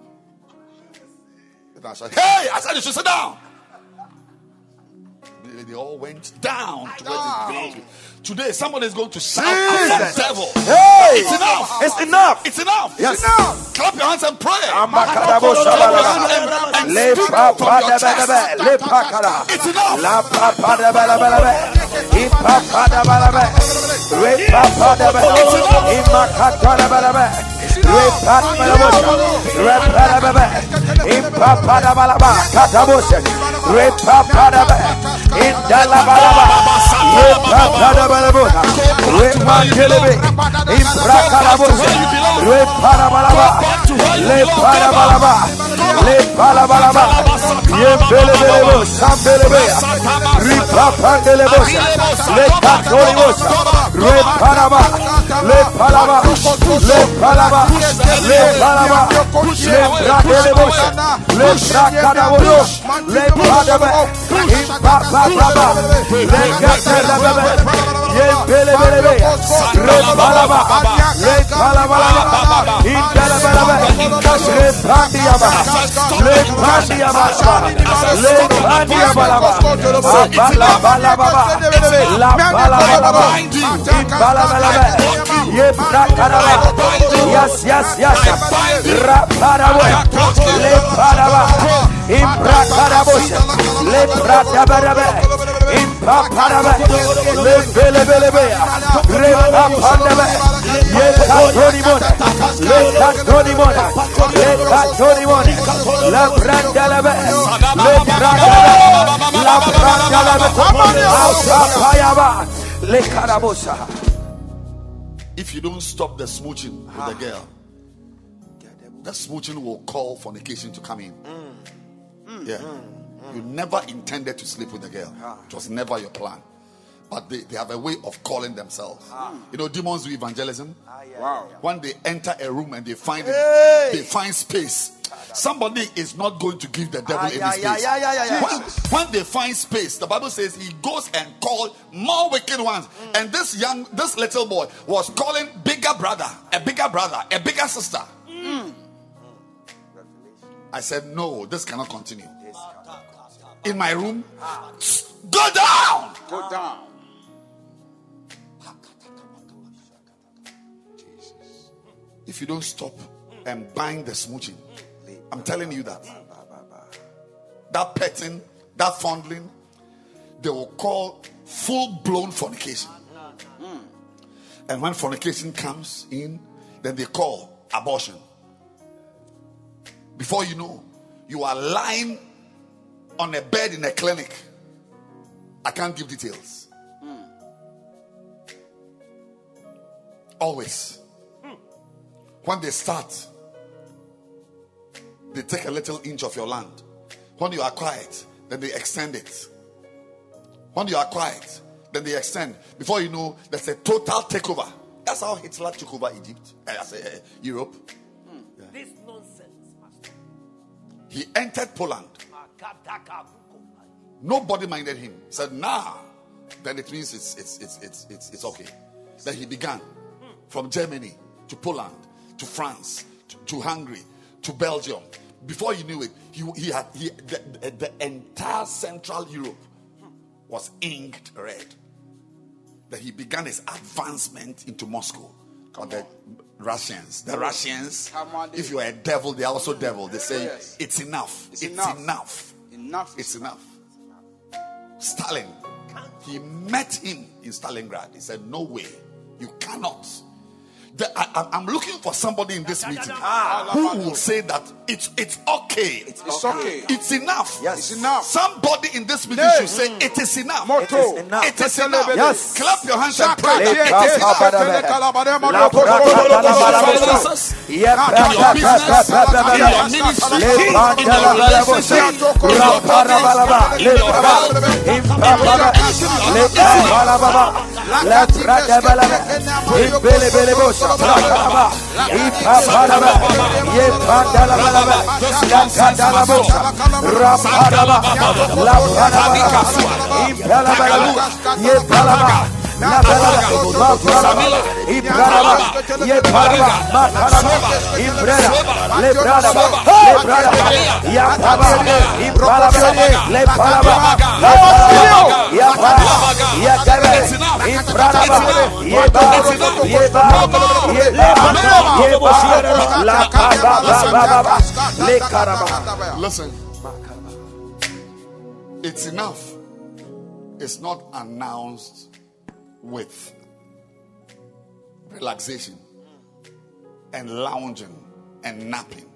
Then I said, Hey, I said you should sit down. They, they all went down to where they belong. Today, somebody is going to shout at the devil. Hey! It's enough. It's enough. It's enough. Yes. Clap your hands and pray. Amakadabo shabalaba. Le papa de belebe. It's enough. La papa de belebelebe. I papa de belebe. Re papa de belebe. I makata de belebe. Re papa de belebe. Re belebebe. I papa de belebe. Kataboshe. Re papa de belebe. In dala balaba. Re papa de belebe. Re mandelebe. I prakalaboshe. Re parabalaba. Le parabalaba. Le parabalaba. Ye belebelebo. Sambelebe. Ripa pandelebo. Le katolibos. Re paraba. Le palaba. Le. Le. Le. Le. Le. Le. Le. Indelebelebe. Yes, yes, yes. Le paraba. Le. Le papanabe. Ye katonimon. Le katonimon. Le katonimon. La brandalabe. Le brandalabe. La brandalabe. La papayaba. Le karabosa. If you don't stop the smooching with the girl, the smooching will call fornication to come in. Yeah. You never intended to sleep with the girl, it was never your plan. But they, they have a way of calling themselves. You know, demons do evangelism. Wow. When they enter a room and they find it, they find space. Somebody is not going to give the devil any yeah, space. yeah, yeah, yeah, yeah, yeah. When, when they find space, the Bible says he goes and calls more wicked ones. And this young, this little boy was calling bigger brother, a bigger brother, a bigger sister. I said, no, this cannot continue. In my room, go down. Go down. If you don't stop and bind the smooching, I'm telling you that. That petting, that fondling, they will call full blown fornication. And when fornication comes in, then they call abortion. Before you know, you are lying on a bed in a clinic. I can't give details. Always. When they start, they take a little inch of your land. When you are quiet, then they extend it. When you are quiet, then they extend. Before you know, there's a total takeover. That's how Hitler took over Egypt, uh, say, uh, Europe. This nonsense. Master. He entered Poland. Nobody minded him. Said, nah. Then it means it's it's it's it's it's, it's okay. Then he began from Germany to Poland to France to, to Hungary to Belgium. Before you knew it, he, he had he, the, the, entire Central Europe was inked red. Then he began his advancement into Moscow. The Russians, the Russians, on, if you are a devil, they are also devil. They say Yes. it's enough. It's It's, enough. enough. Enough. It's enough. Stalin, he met him in Stalingrad. He said, No way, you cannot. I, I'm- I'm looking for somebody in this meeting who will say that it's it's okay. It's okay. It's enough. Yes. It's enough. Somebody in this meeting Yes. should say it is enough. It is enough. It is enough. Yes. Clap your hands and pray. tie, It tie, is enough. tie, tie, kalabade, moto, La koto, brata koto, la koto, bala koto, bosa. koto. Ye Kaka, brata your ministry, in your la bala bosa. relationship, Ra para bala ba. Le baba. Impa baba. Le bala baba. La brata bala ba. Imbele bele bosa. Brata ba. Impa bala ba. Ye brata la bala ba. La kata la bosa. Ra para ba. La para ba. Impa la bala ba. Ye bala ba. La bala ba. Ma bala ba. Ibrada ba. Ye bala ba. Ma bala ba. Ibrada. Le brada ba. Le brada ba. Ya baba. Ibrada ba. Le bala ba. Le bala ba. Ya bala. Ya gabe. Ibrada ba. Ye ba. Ye ba. Ye ba. Ye ba. La ba ba ba ba ba ba. Le karaba. Listen. It's enough. It's not announced with relaxation and lounging and napping.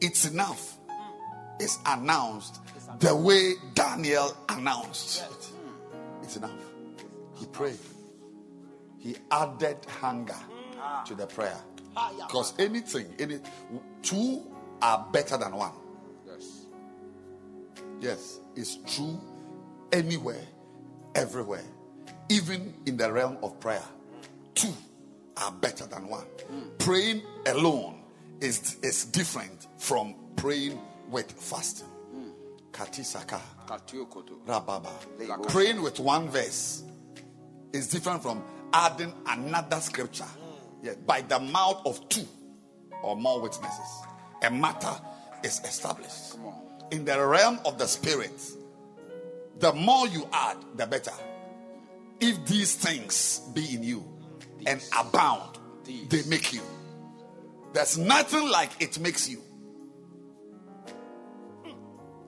It's enough. It's announced the way Daniel announced. It's enough. He prayed. He added hunger mm. to the prayer. Ah. Ah, because anything, any two are better than one. Yes. Yes, it's true anywhere, everywhere, even in the realm of prayer. Two are better than one. Praying alone is, is different from praying with fasting. Katisaka, rababa. Praying with one verse is different from adding another scripture. Yeah, by the mouth of two or more witnesses, a matter is established. In the realm of the spirit, the more you add, the better. If these things be in you and abound, they make you. There's nothing like it makes you.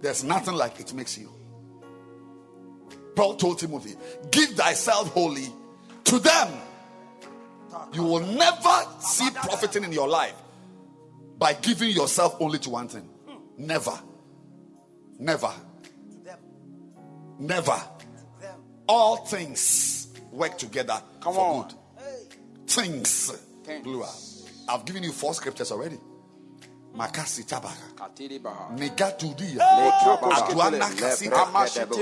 There's nothing like it makes you. Paul told Timothy, Give thyself wholly to them. You will never see profiting in your life by giving yourself only to one thing. Never. Never. Never. All things work together Come for on. good. Things. Things. Plural. I've given you four scriptures already. Makasi tabaka. Negatudia. Atuana.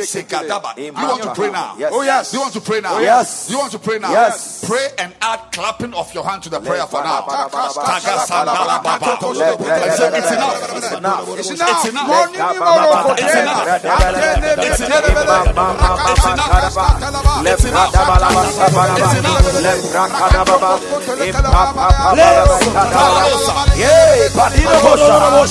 Sekadaba. You want to pray now? Yes. Oh yes. You want to pray now? Oh, yes. You want to pray now? Yes. Pray and add clapping of your hand to the prayer for now. ba- ba- ba- ba- Tagasandalababa. Le- bre- I said bre- It's enough. It's enough. It's It's enough. enough. It's enough. It's enough. It's betene, enough.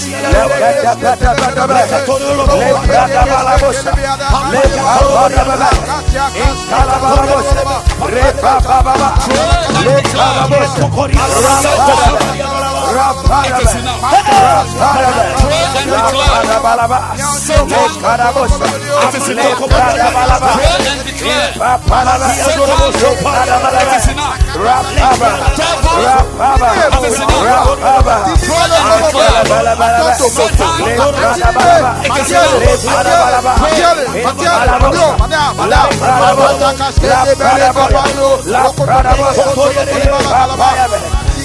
bele. Ma- ma- ma- ma- It's ma- enough. karaba. Le It's enough. brada bala ba- sa- bala ba. It's enough. Le brada baba. Impa- pa- pa- pa- bala ba- sa- bala ba.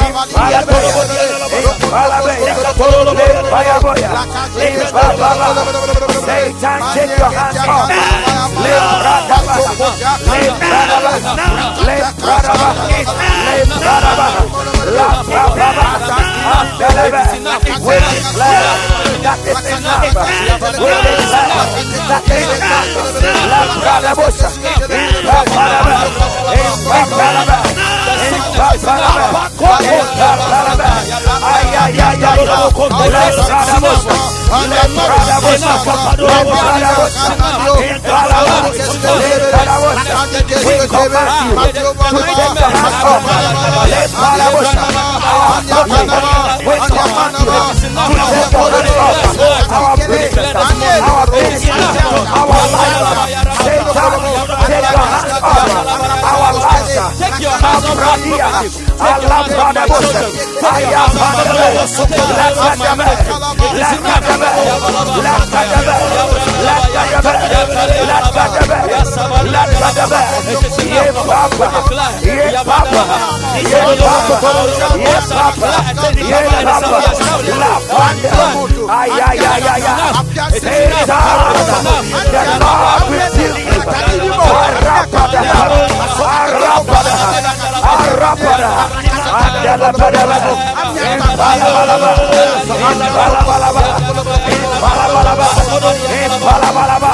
padino bosa. Le brada bada bada bada. Le brada bala bosa. Le brada bada bada. Inkala bala bosa. Re pa pa pa pa. Le kala bosa. Rapada It is enough. And declare. Rapada bala ba. Le kala bosa. It is Le enough. brada bala ba. Take your hands off our property. Allah, God, Paya Padre, la Cademe, la Cademe, la Cademe, Bala bala bala, bala bala bala, bala bala bala. Balabalaba,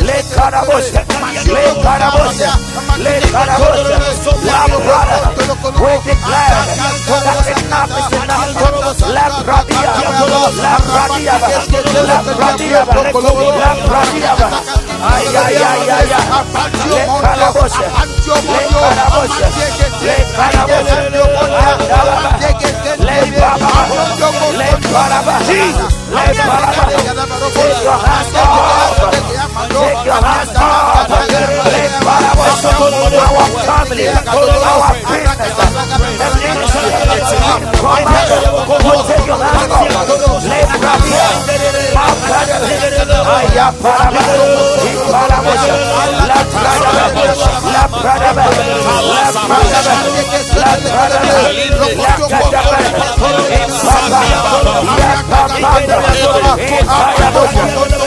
Le Carabosia, Le Carabosia, Le Carabosia, Love brother, we declare that enough is enough. La Radia, La Radia, La Radia, La Radia, Ay, ay, ay, ay, ay, Le Carabosia, Le Carabosia, Le Carabosia, Lay Baba, lay Baba, lay Baba. Take. our family, our business, and ministry. Come take your hands up. Let's grab here. Aya parabalo, iparabosha, la pradabe, la pradabe, la pradabe, la pradabe, la pradabe, impapa, ya papa, impapa,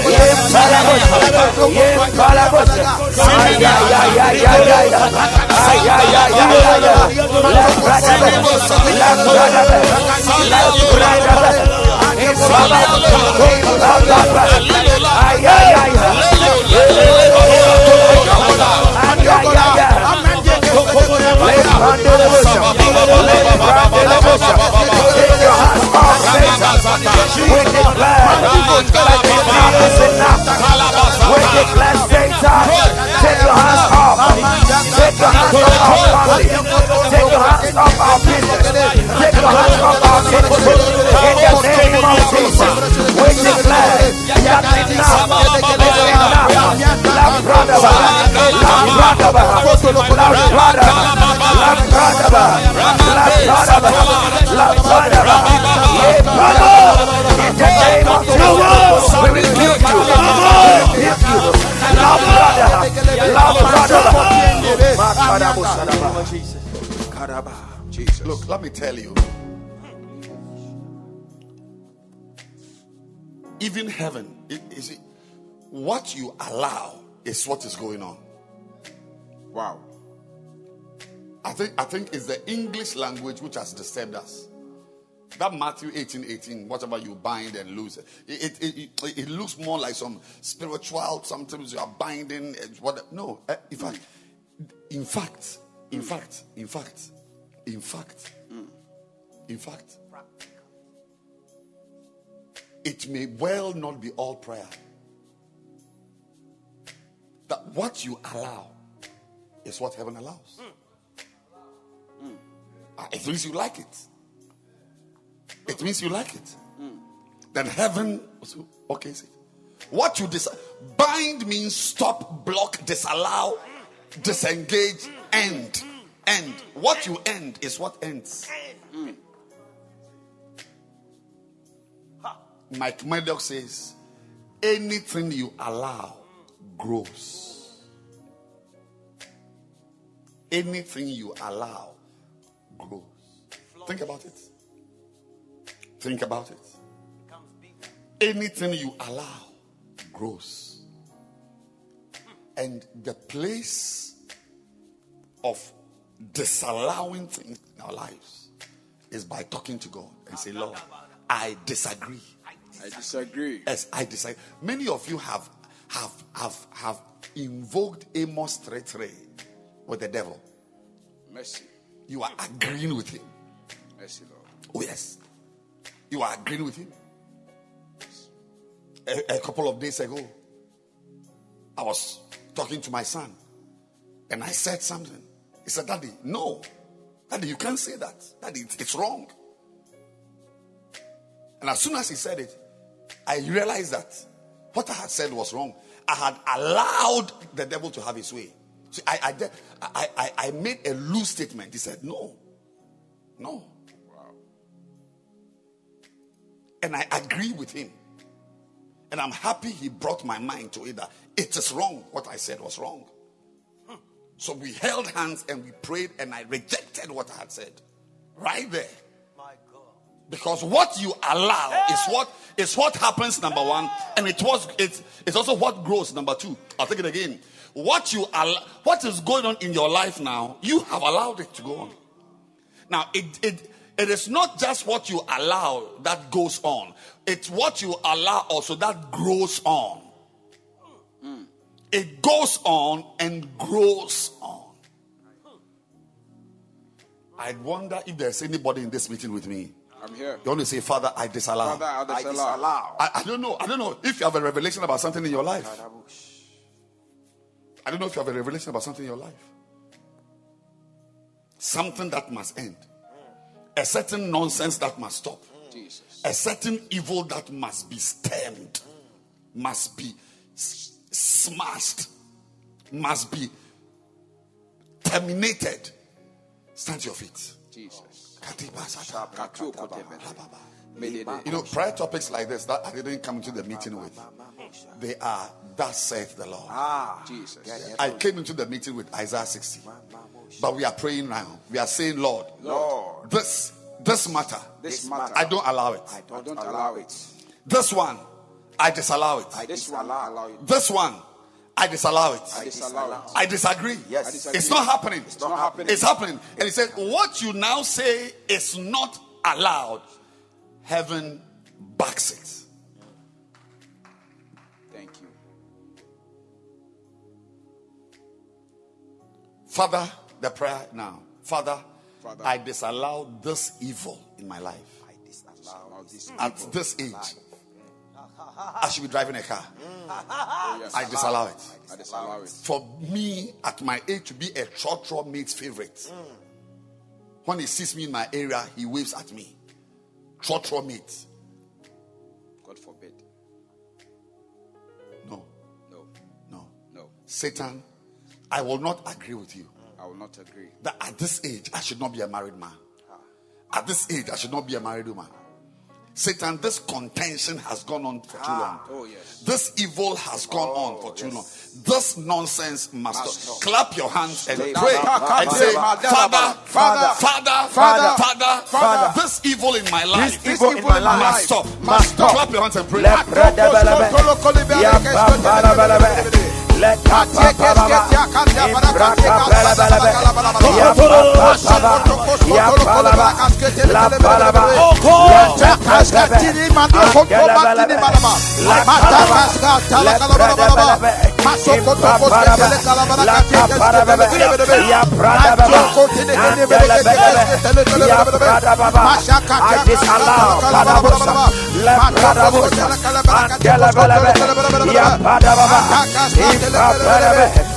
Lift your hands wicked plan. Enough is enough. Wicked plan, Satan. Take your hands off. Take your hands off our family. Take your hands off. Take your hands off our kitchen. In the name of Jesus. Wicked plan. That's enough. It's enough. Love brother. Love brother. Love brother. Love brother. Pradaba, La Pradaba, La Pradaba, Ye in the name of we we Jesus. Look, let me tell you. Even heaven, is it, what you allow is what is going on. Wow. I think I think it's the English language which has disturbed us. That Matthew 18, 18, whatever you bind and lose, it, it, it, it, looks more like some spiritual, sometimes you are binding. What, no, eh, in fact, in fact, in fact, in fact, in fact, in fact, it may well not be all prayer. That what you allow is what heaven allows. Ah, It means you like it. It means you like it. Then heaven, okay. What you dis- bind means stop, block, disallow, disengage, end. End. What you end is what ends. Mike Murdock says, anything you allow grows. Anything you allow grows. Think about it. Think about it. Anything you allow grows. And the place of disallowing things in our lives is by talking to God and say, Lord, I disagree. I disagree. Yes, I disagree. Many of you have have have have invoked Amos 3 with the devil. Mercy. You are agreeing with him. Mercy, Lord. Oh, yes. You are agreeing with him. a, a couple of days ago, I was talking to my son and I said something. He said, Daddy, no. Daddy, you can't say that. Daddy, it's, it's wrong. And as soon as he said it, I realized that what I had said was wrong. I had allowed the devil to have his way. See, I, I, I, I, I made a loose statement. He said, No. No. And I agree with him. And I'm happy he brought my mind to it that it is wrong. What I said was wrong. So we held hands and we prayed, and I rejected what I had said. Right there. My God. Because what you allow is what is what happens, number one, and it was it's it's also what grows, number two. I'll take it again. What you allow, what is going on in your life now, you have allowed it to go on. Now it it it is not just what you allow that goes on, it's what you allow also that grows on. It goes on and grows on. I wonder if there's anybody in this meeting with me. I'm here. You want to say, Father, I disallow. Father, I I disallow. disallow. I, I don't know. I don't know if you have a revelation about something in your life. I don't know if you have a revelation about something in your life. Something that must end. A certain nonsense that must stop. Jesus. A certain evil that must be stemmed. Must be s- smashed. Must be terminated. Stand to your feet. Jesus. Kadibasata. Katuokotebe. Medede. You know, prayer topics like this that I didn't come into the meeting with. They are, that saith the Lord. Ah. Jesus. I came into the meeting with Isaiah 60. But we are praying now. We are saying, Lord, Lord, this this matter, this matter, I don't allow it. I don't allow it. This one, I disallow it. This one, I allow it. This one, I disallow it. I disallow it. I disagree. Yes. I disagree. It's not happening. It's not happening. It's happening. And he said, What you now say is not allowed. Heaven backs it. Thank you. Father, the prayer now. Father, Father. I disallow this evil in my life. I disallow this. At this age, I should be driving a car. Mm. Oh, yes. I disallow it. I disallow it. For me, at my age, to be a trotro mate's favorite. Mm. When he sees me in my area, he waves at me. Trotro mate. God forbid. No, No, no. no. Satan, I will not agree with you I will not agree. that at this age, I should not be a married man. Ah. At this age, I should not be a married woman. Satan, this contention has gone on for too ah, long. Oh, yes. This evil has gone oh, on for too long. This nonsense must stop. Clap your hands and pray and say, Father, Father, Father, Father, Father, Father, this evil in my life, This evil in my must stop. must stop. Clap your hands and pray. Let Yabba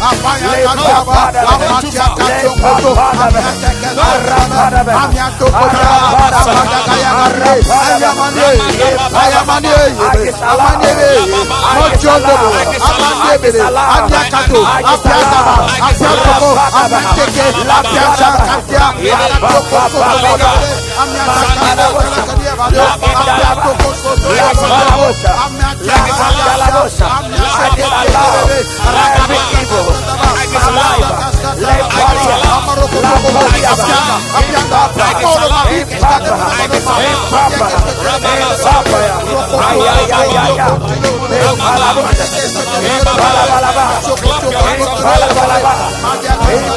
Amaya Amia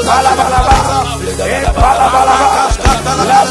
Bala bala bala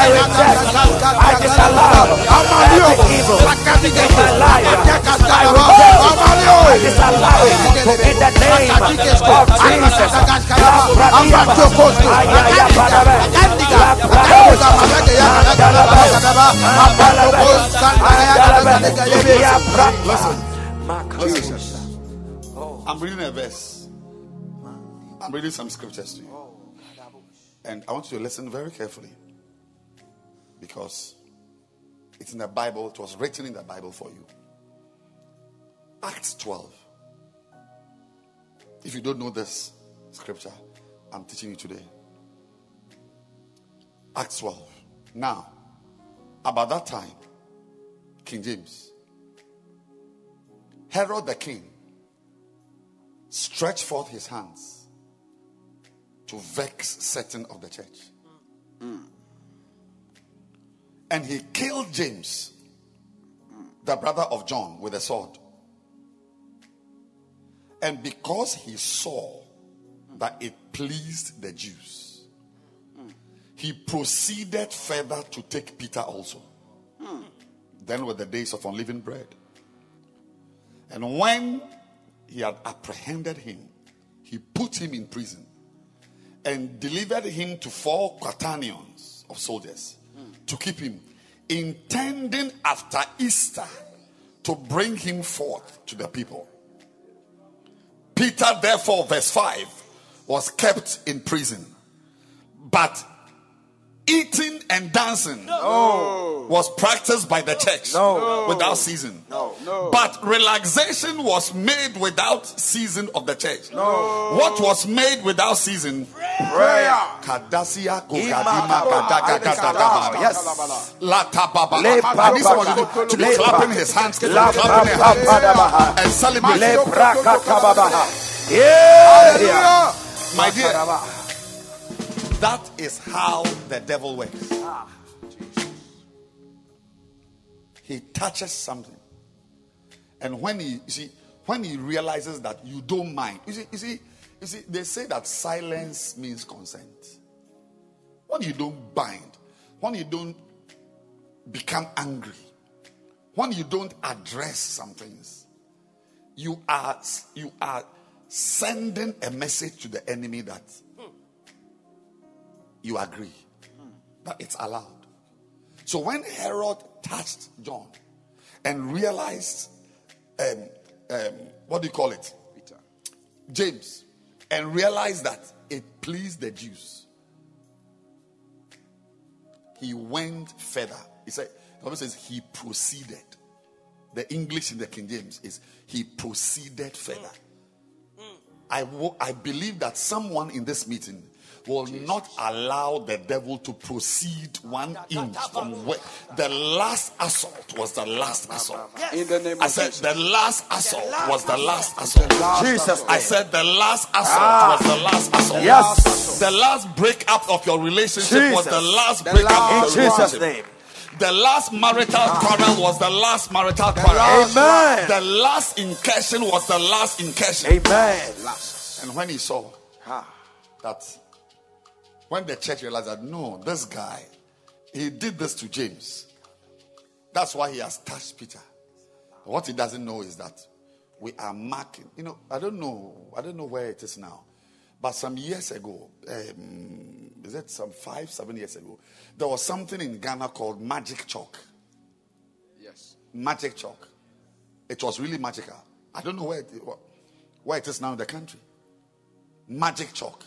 I reject, I disallow every evil in my life. I reject, I disallow it in the name of Jesus. La pradia, ayaya padaba, la I'm reading a verse. I'm reading some scriptures to you. And I want you to listen very carefully. Because it's in the Bible, it was written in the Bible for you. Acts 12. If you don't know this scripture, I'm teaching you today. Acts 12. Now, about that time, King James, Herod the king stretched forth his hands to vex certain of the church. Mm, mm. And he killed James, the brother of John, with a sword. And because he saw that it pleased the Jews, he proceeded further to take Peter also. Then were the days of unleavened bread. And when he had apprehended him, he put him in prison and delivered him to four quaternions of soldiers to keep him, intending after Easter to bring him forth to the people. Peter, therefore, verse 5, was kept in prison. But eating and dancing was practiced by the church without season. No, But relaxation was made without season of the church. No. What was made without season? Prayer. Kadasia kogadima kadaga gadagaba. Yes. Latababa. Le I need to, to be clapping his hands, clapping his hands, and celebrating. Le prakatababaha. Yeah. My dear, that is how the devil works. He touches something, and when he see when he realizes that you don't mind, you see, you see, you see, they say that silence means consent. When you don't bind, when you don't become angry, when you don't address some things, you are you are sending a message to the enemy that you agree that it's allowed. So when Herod touched John and realized, um, um, what do you call it? Peter. James, and realized that it pleased the Jews, he went further. He said, the Bible says he proceeded. The English in the King James is he proceeded further. I, wo- I believe that someone in this meeting will not allow the devil to proceed one inch from where the last assault was the last assault. In the name I said Jesus. the last assault was the last assault. Jesus. I said the last assault was the last assault. Yes. The last breakup of your relationship was the last The breakup last- In of your Jesus' name. The last marital ah. quarrel was the last marital quarrel. last Amen. The last incursion was the last incursion. Amen. And when he saw ah. that, when the church realized that no, this guy, he did this to James. That's why he has touched Peter. What he doesn't know is that we are marking. You know, I don't know. I don't know where it is now, But some years ago, um, is it some five, seven years ago, there was something in Ghana called magic chalk. Yes. Magic chalk. It was really magical. I don't know where it, where it is now in the country. Magic chalk.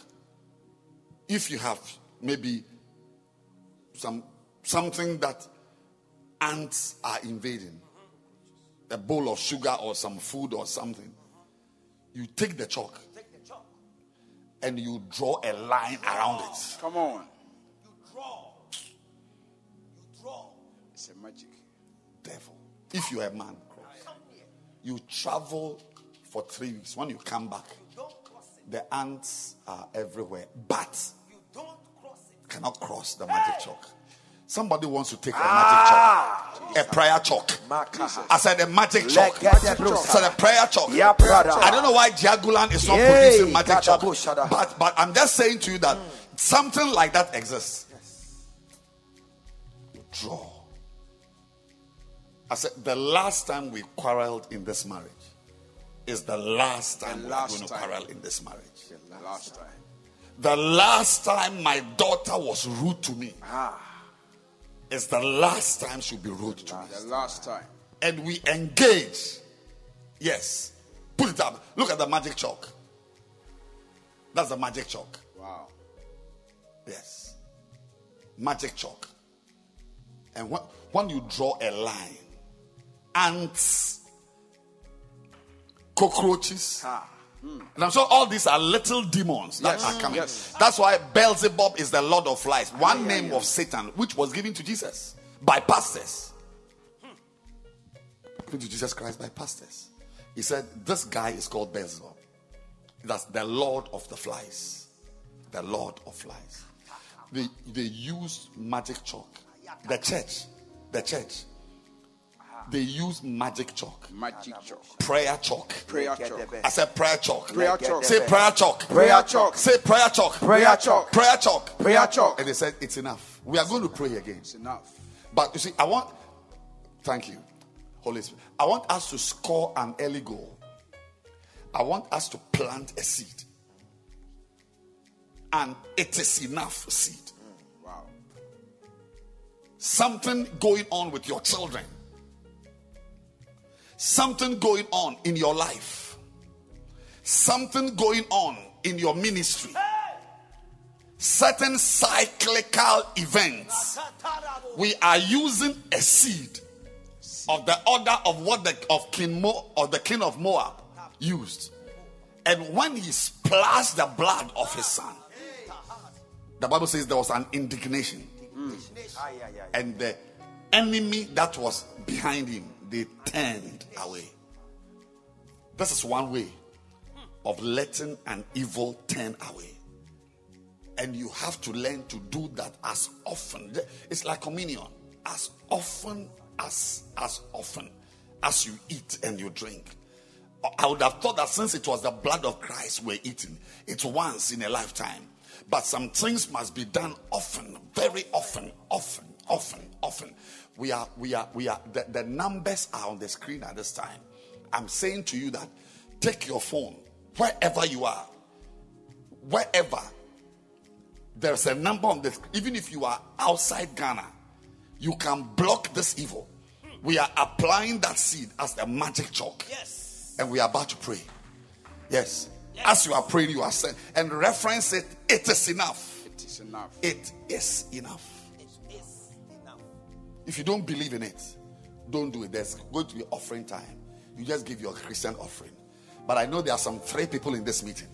If you have maybe some something that ants are invading, a bowl of sugar or some food or something, you take the chalk and you draw a line around it. Come on. You draw. You draw. It's a magic. Devil. If you're a man, you travel for three weeks. When you come back, Don't cross it. the ants are everywhere, but cannot cross the magic chalk. Somebody wants to take a magic chalk, a prayer chalk. I said a magic chalk. I said a prayer chalk. Yeah. I don't know why Diagulan is not Yay, producing magic chalk, but but I'm just saying to you that something like that exists. Draw. I said the last time we quarreled in this marriage is the last time The we're going to quarrel in this marriage. The last time. The last time my daughter was rude to me ah. is the last time she'll be rude to me. The last time. And we engage. Yes. Put it up. Look at the magic chalk. That's the magic chalk. Wow. Yes. Magic chalk. And when, when you draw a line, ants, cockroaches, and I'm sure all these are little demons that Yes, are coming. yes. That's why Beelzebub is the Lord of Lies, one name of Satan, which was given to Jesus by pastors. Hmm. Given to Jesus Christ by pastors. He said, This guy is called Beelzebub. That's the Lord of the Flies. The Lord of Flies. They, they use magic chalk. The church, the church, Ah. they use magic chalk, Magic chalk. prayer chalk. Prayer chalk. I said prayer chalk. Prayer chalk. Say prayer chalk. Prayer chalk. Say prayer chalk. Prayer chalk. Prayer chalk. Prayer chalk. And they said it's enough. We are going to pray again. It's enough. But you see, I want, thank you, Holy Spirit. I want us to score an early goal. I want us to plant a seed. And it is enough seed. Mm, wow. Something going on with your children. Something going on in your life. Something going on in your ministry. Certain cyclical events. We are using a seed of the order of what the of King Mo, of the king of Moab used. And when he splashed the blood of his son, the Bible says there was an indignation. Mm. And the enemy that was behind him, they turned away. This is one way of letting an evil turn away. And you have to learn to do that as often. It's like communion. As often as as often as you eat and you drink. I would have thought that since it was the blood of Christ we're eating, it's once in a lifetime. But some things must be done often, very often, often, often, often. We are, we are, we are, the, the numbers are on the screen at this time. I'm saying to you that take your phone, wherever you are, wherever, there's a number on this. Even if you are outside Ghana, you can block this evil. We are applying that seed as the magic chalk. Yes. And we are about to pray. Yes. As you are praying, you are saying, and reference it, it is enough. It is enough. It is enough. It is enough. If you don't believe in it, don't do it. There's going to be offering time. You just give your Christian offering. But I know there are some three people in this meeting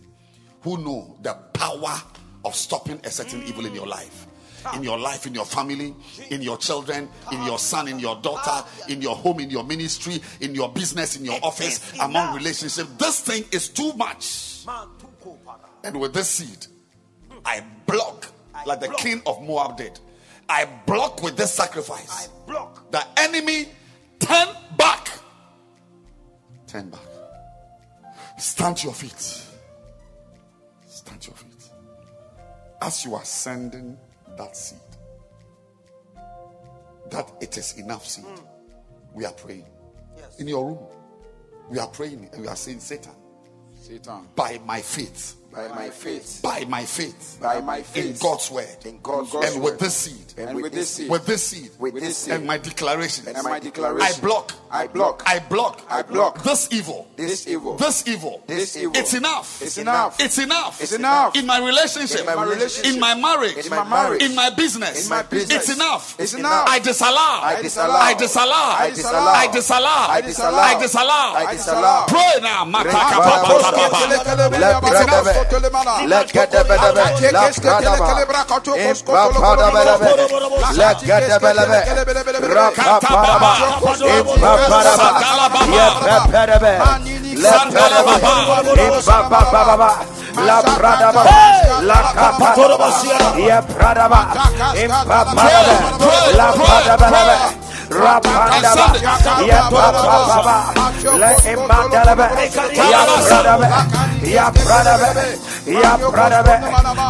who know the power of stopping a certain evil in your mm. life. In your life, in your family, in your children, in your son, in your daughter, ah. in your home, in your ministry, in your business, in your office, among relationships. This thing is too much. Man, tu ko para. And with this seed, I block like the king of Moab did. I block with this sacrifice. I Block. The enemy turn back. Turn back. Stand to your feet. Stand to your feet. As you are sending that seed, that it is enough seed, hmm. we are praying. Yes. In your room, we are praying and we are saying, Satan, Satan. by my faith, by my faith, by my faith by my faith. in God's word. in God's word. and word. with this seed, and with this seed, with this seed, with this seed, and my declaration, and my declaration. I block, I block, I block, I block this evil, this evil, this evil, this evil. It's enough. It's enough. It's enough. It's enough. in my relationship, In my relationship. in my marriage, In my marriage. in my business, In my business. It's enough. It's enough. I disallow. I disallow. I disallow. I disallow. I disallow. I disallow. I disallow. I disallow. Pray now. Mataka Baba, papa Baba, papa. Let It's Baba, enough. La Pradaba, La Capatoroba, Ya Pradaba, Impa Pradaba, La Pradaba, Rapandaba, Yapapa, Le Imandalaba, Yapradaba, Yapradaba, Yapradaba,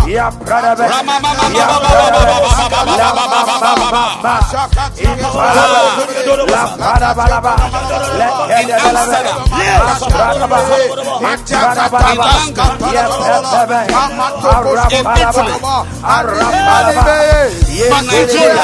Yapradaba, Nigeria,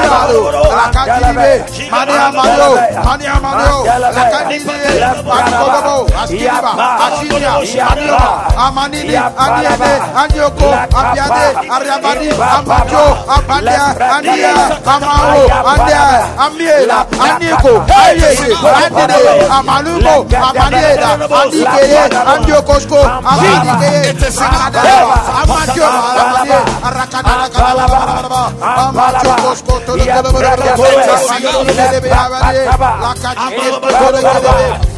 Lakadibe, Mania Mano, Mania Mano, Lakadibe, Manikobo, Askiba, Ashiya, Anioba, Amanini, Aniebe, Anioko, Abiade, Ariabani, Amajo, Abandia, Andia, Amao, Andia, Amiela, Anieko, Ayese, Andide, Amalumo, Amaniela, Andike, Andiokosko, Amanike, Amadioba, Amanie, Arakadaka, Amajo, Kosko, Lakato,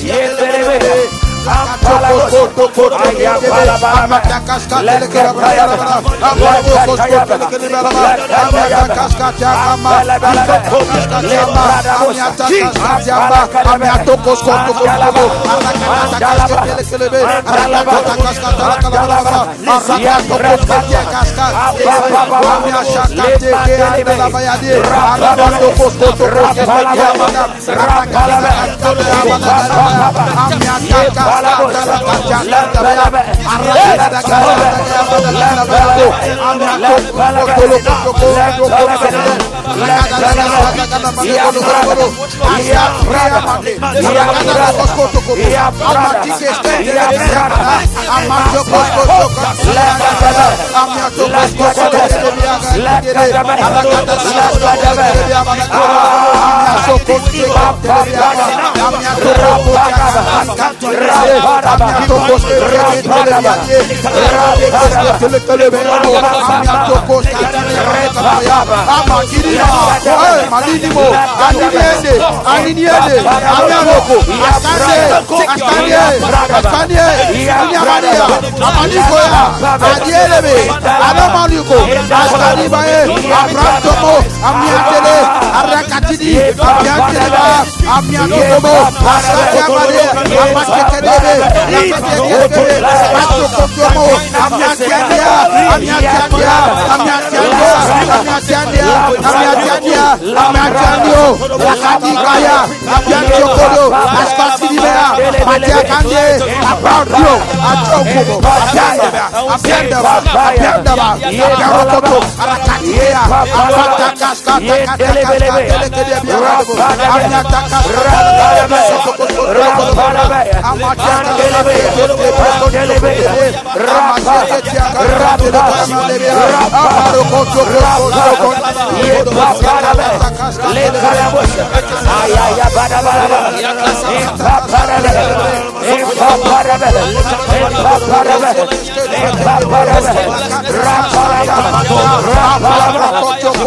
Yes, Rapa let Amiantele, amiantele, I'm Rapa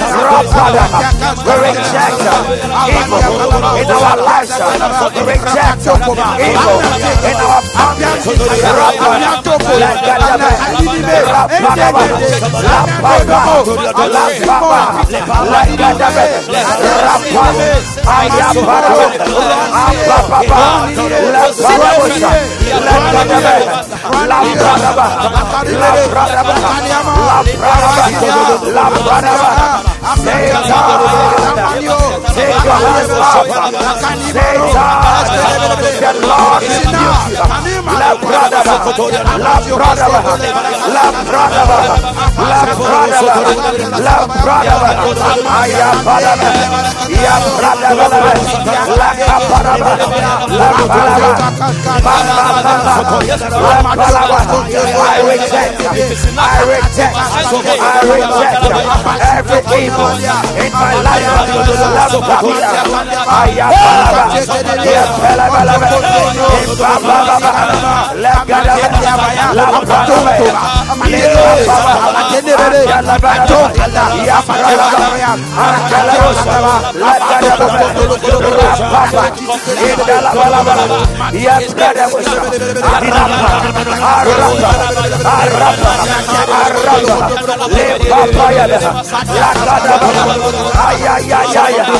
We reject evil. In our lives, we reject evil. In our families. Rapada, Rapada, Rapada, Rapada, Labradaba, Labradaba, Labradaba, Labradaba, Take your I reject every evil in my life. Sokotoya, Ayabala, Yepelabala, Ibaba, Lagada, Lapatome, Ayaya,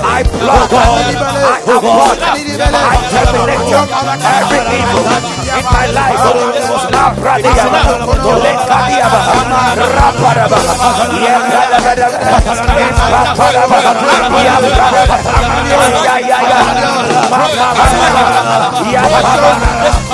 I block, I block, I terminate your every evil in my life. Yeah, yeah, yeah.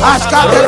Ask God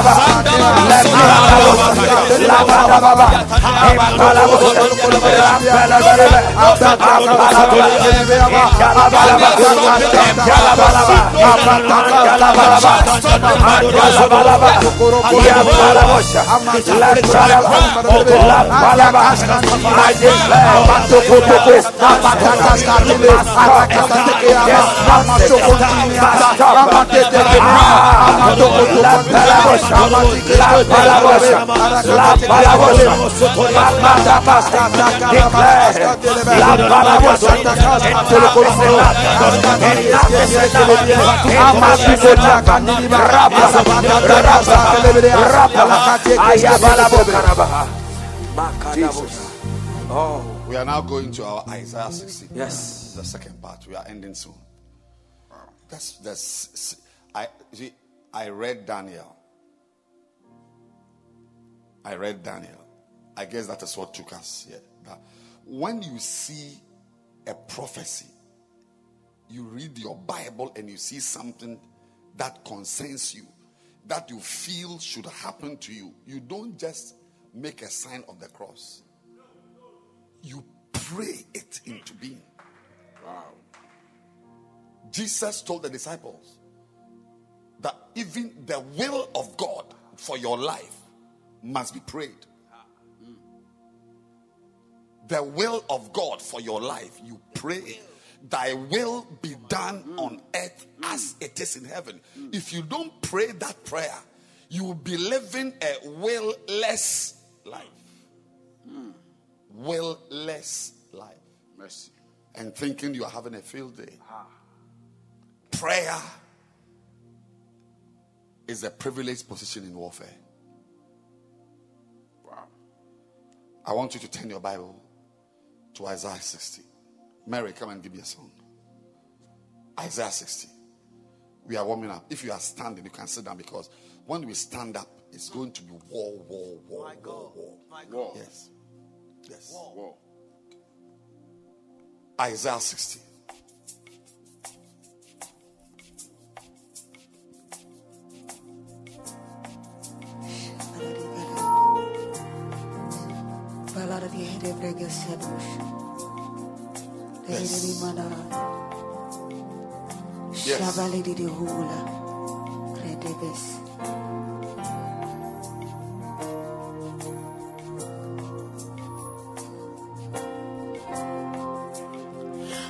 Rapa Yes, Abiade, Ariabadi, Amajo, Abadia, Ania, Amao, Andia, Amiela, Aniko, Ayese, Andide, Amalumo, Amanieda, Andikeye, Andiokosko, Amadikeye, Sanadaba, Amajo, Aramade, Arakada, Amajo Kosko, Abraham Tomo, Amiatele, We are now going to our Isaiah 60. Yes. The second part. We are ending soon. That's that's I see I read Daniel. I read Daniel. I guess that is what took us here. But when you see a prophecy, you read your Bible and you see something that concerns you, that you feel should happen to you, you don't just make a sign of the cross. You pray it into being. Wow. Jesus told the disciples that even the will of God for your life must be prayed. The will of God for your life, you pray. Thy will be done on earth as it is in heaven. If you don't pray that prayer, you will be living a will-less life. Will-less life. Mercy. And thinking you are having a field day. Ah. Prayer is a privileged position in warfare. I want you to turn your Bible to Isaiah 60. Mary, come and give me a song. Isaiah 60. We are warming up. If you are standing, you can sit down because when we stand up, it's going to be war, war, war, My war, God. war. My God. War. Yes. Yes. War. Isaiah 60. Yes. Yes.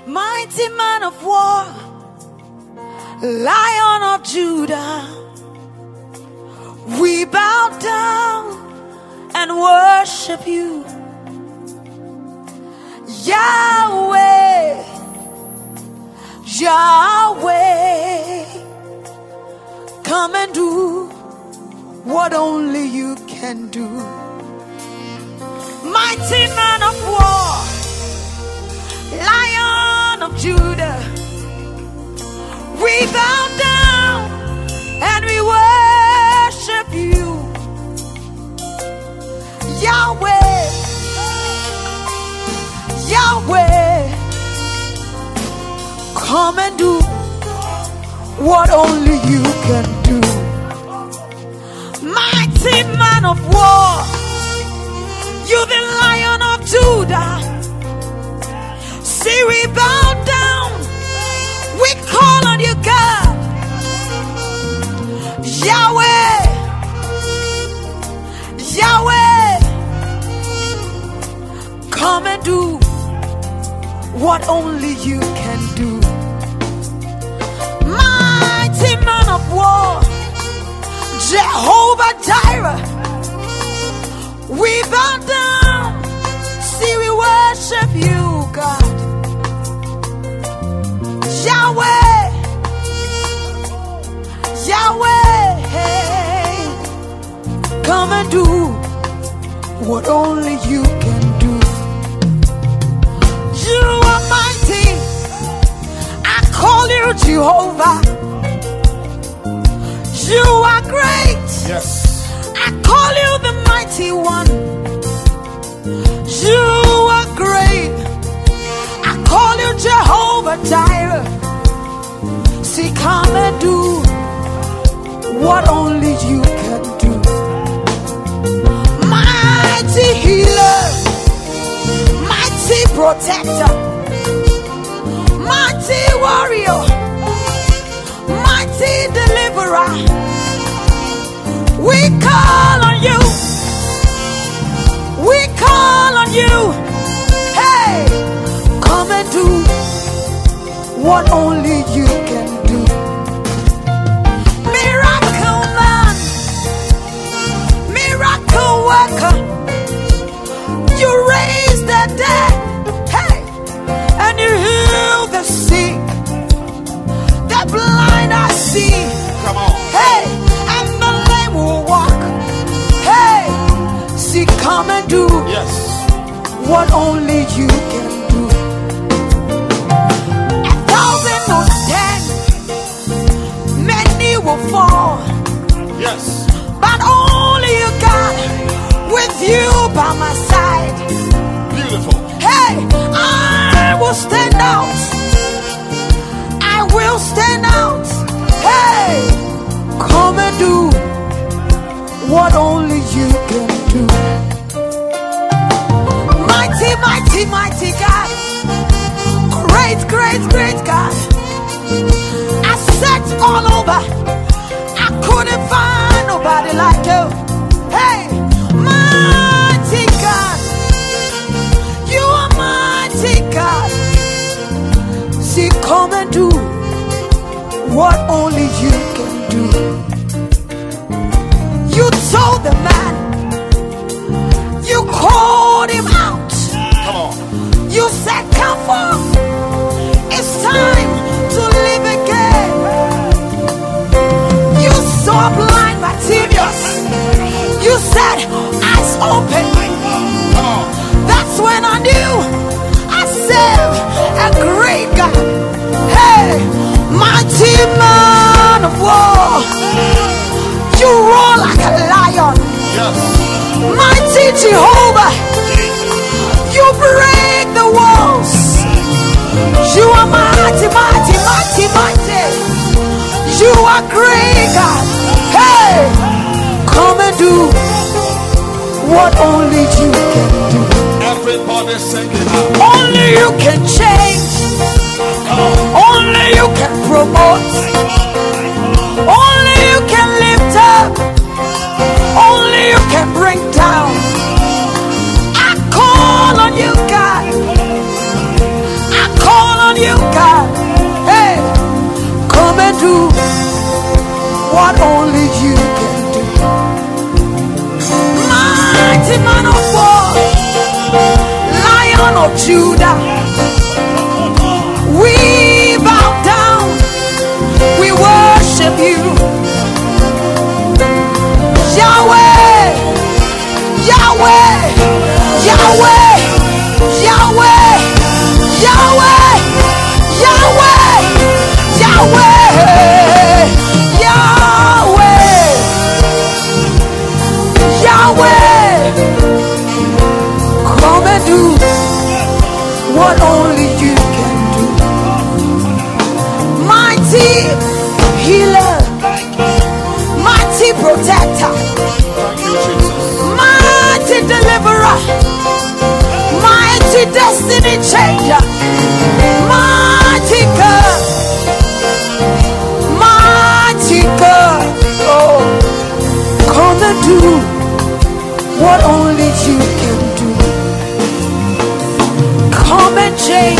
Mighty man of war, lion of Judah, we bow down and worship you. Yahweh, Yahweh, come and do what only you can do. Mighty man of war, Lion of Judah, we bow down and we worship you, Yahweh. Come and do what only you can do, mighty man of war, you the Lion of Judah. See, we bow down. We call on you, God. Yahweh. Yahweh. Come and do what only you can do. Of war. Jehovah Jireh. We bow down. See, we worship you, God. Yahweh, Yahweh, come and do what only you can do. You are mighty. I call you Jehovah you are great. Yes. I call you the mighty one. You are great. I call you Jehovah Jireh. See, come and do what only you can do. Mighty healer, mighty protector, mighty warrior deliverer. We call on you. We call on you. Hey, come and do what only you can do. Miracle man, miracle worker. You raise the dead, hey, and you heal the sick. The blind I see. Come on. Hey, and the lame will walk. Hey, see, come and do Yes. what only you can do. A thousand will stand, many will fall, Yes. but only you God with you by my side. Beautiful. Hey, I will stand out. I will stand out. Hey, come and do what only you can do. Mighty, mighty, mighty God. Great, great, great God. I searched all over. I couldn't find nobody like you. What only you can do. You told the man, you called him out. Come on. You said, Come forth. It's time to live again. You saw blind Bartimaeus. You said, Eyes open. That's when I knew I serve mighty man of war. You roar like a lion. Yes. Mighty Jehovah. You break the walls. You are mighty, mighty, mighty, mighty. You are great God. Hey, come and do what only you can do. Everybody sing it out. Only you can change. Only you can promote. Only you can lift up. Only you can bring down. I call on you, God. I call on you, God. Hey, come and do what only you can do. Mighty man of war, Lion of Judah. We what only you can do. Mighty healer, mighty protector, mighty deliverer, mighty destiny changer, mighty God. Oh, and do what only you change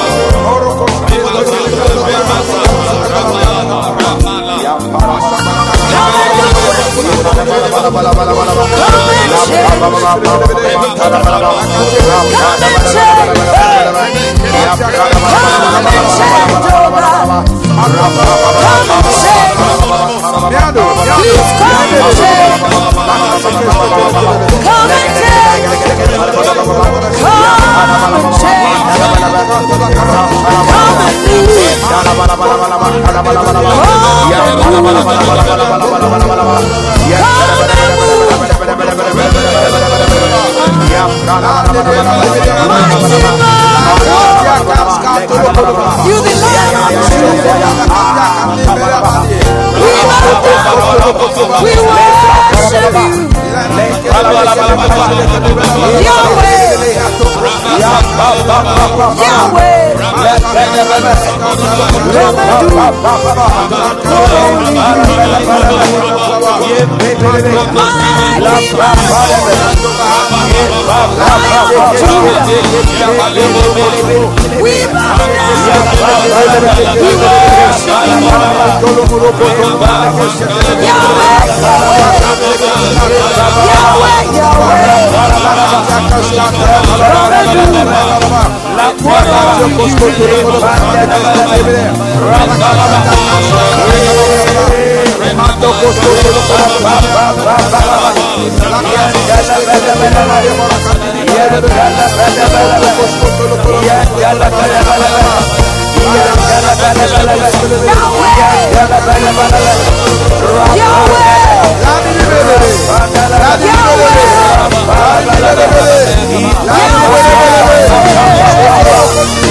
Stir something up in your belly. Stir something up. Stir something up. Stir something up. Everybody pray in the spirit. Pray in the spirit. Stir You. We you. Yahweh. We bow down. We worship Yahweh, Remando costo Yahweh! Yahweh!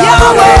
Yahweh!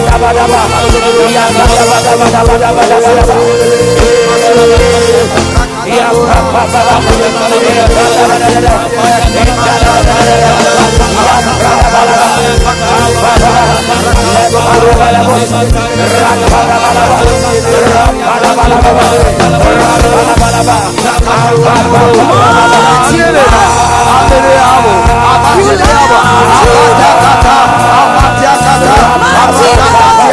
Yabba dabba Abatiakata, Abatiakata, Abatiakata,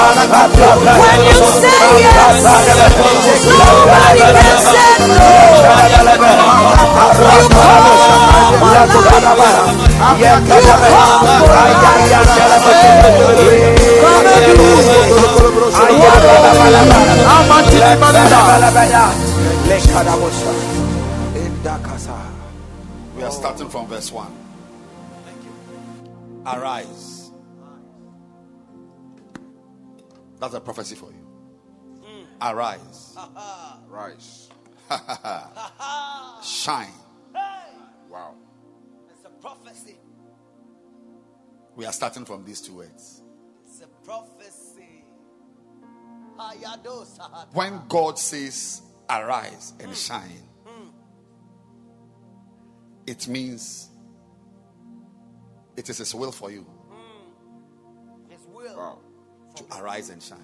when you say yes. Nobody can say no. You We are starting from verse 1. Arise. That's a prophecy for you. Mm. Arise. Rise. Shine. Wow. It's a prophecy. We are starting from these two words. It's a prophecy. When God says arise and mm. shine, mm. it means it is His will for you His will. Wow. To arise and shine.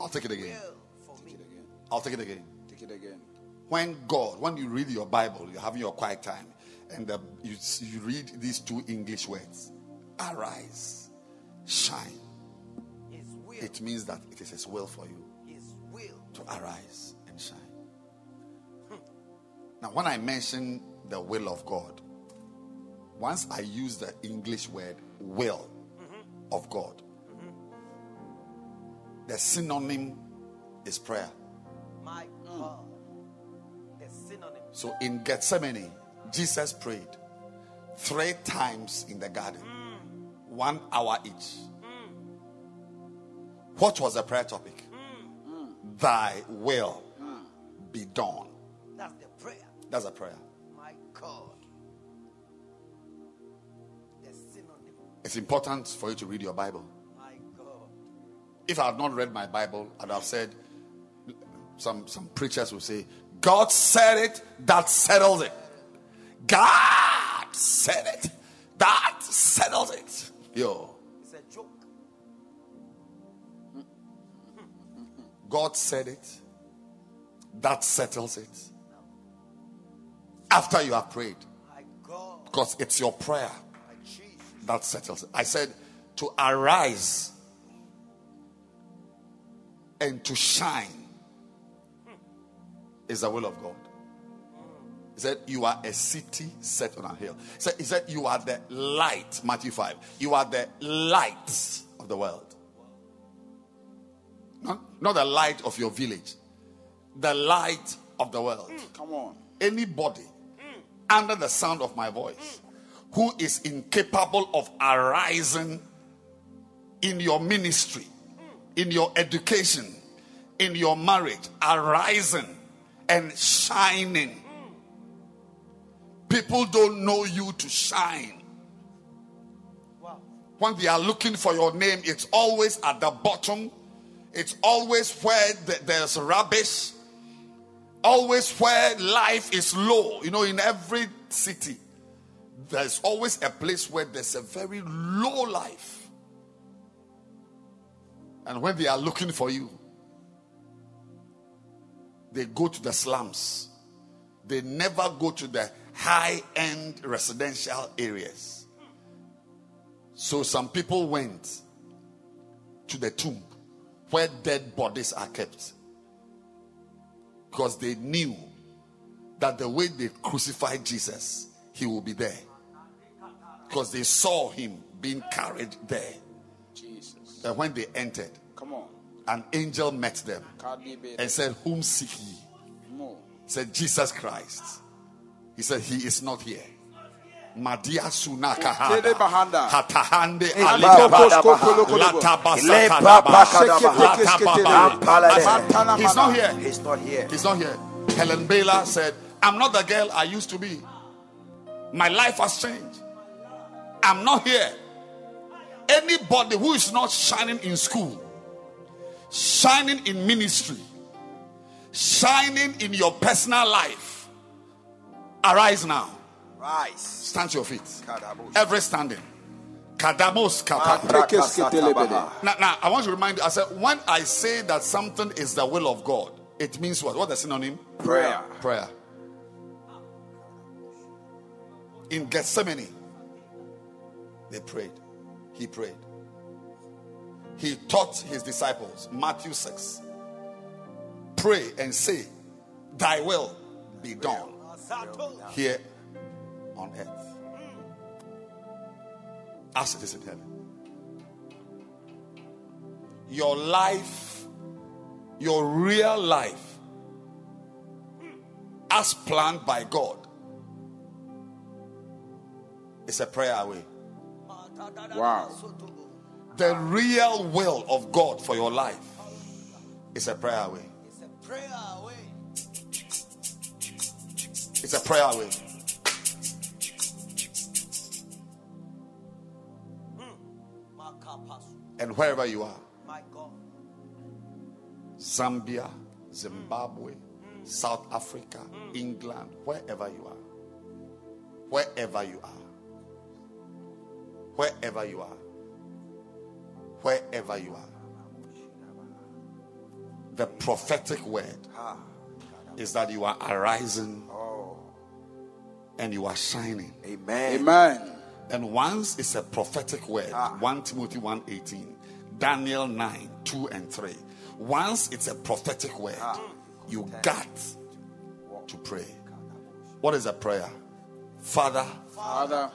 I'll take it again. Will for me. I'll take it again. Take it again. When God, when you read your Bible, you're having your quiet time, and the, you, you read these two English words arise, shine. His will. It means that it is His will for you His will. to arise and shine. Now, when I mention the will of God, once I use the English word will mm-hmm. of God, the synonym is prayer. My hmm. God. The synonym. So in Gethsemane, Jesus prayed three times in the garden, hmm. one hour each. Hmm. What was the prayer topic? Thy will be done. That's the prayer. That's a prayer. My God. The synonym. It's important for you to read your Bible. If I had not read my Bible, I'd have said, some, some preachers will say, God said it, that settles it. God said it, that settles it. Yo, It's a joke. God said it, that settles it. After you have prayed, because it's your prayer that settles it. I said to arise and to shine is the will of God. He said, You are a city set on a hill. He said, he said, You are the light, Matthew 5. You are the light of the world. Not, not the light of your village, the light of the world. Mm. Come on. Anybody under the sound of my voice who is incapable of arising in your ministry, in your education, in your marriage, arising and shining. People don't know you to shine. When they are looking for your name, it's always at the bottom. It's always where th- there's rubbish. Always where life is low. You know, in every city, there's always a place where there's a very low life. And when they are looking for you, they go to the slums. They never go to the high end residential areas. So some people went to the tomb where dead bodies are kept because they knew that the way they crucified Jesus, he will be there. Because they saw him being carried there. Jesus. And when they entered, Come on. an angel met them and said, Whom seek ye? More. said Jesus Christ. He said he is not here. Madia sunaka hatahande He's not here. He's not here. He's not here. Helen Baylor said, I'm not the girl I used to be. My life has changed. I'm not here. Anybody who is not shining in school, shining in ministry, shining in your personal life, arise now. Rise. Stand to your feet. Kadabos. Every standing. Kadamos kapa. Rekes ketelebede. Now, now, I want to remind you, I said, when I say that something is the will of God, It means what? What the synonym? Prayer. Prayer. In Gethsemane, they prayed. He prayed. He taught his disciples, Matthew 6, pray and say, Thy will be done here on earth as it is in heaven. Your life, your real life, as planned by God, is a prayer away. Wow. The real will of God for your life is a prayer away. It's a prayer away. It's a prayer away. And wherever you are. Zambia, Zimbabwe, South Africa, England, wherever you are, wherever you are, wherever you are, wherever you are, the prophetic word is that you are arising and you are shining. Amen. Amen. And once it's a prophetic word, ah. 1 Timothy 1:18, Daniel 9, 2 and 3. Once it's a prophetic word, ah. you got to pray. What is a prayer? Father, Father,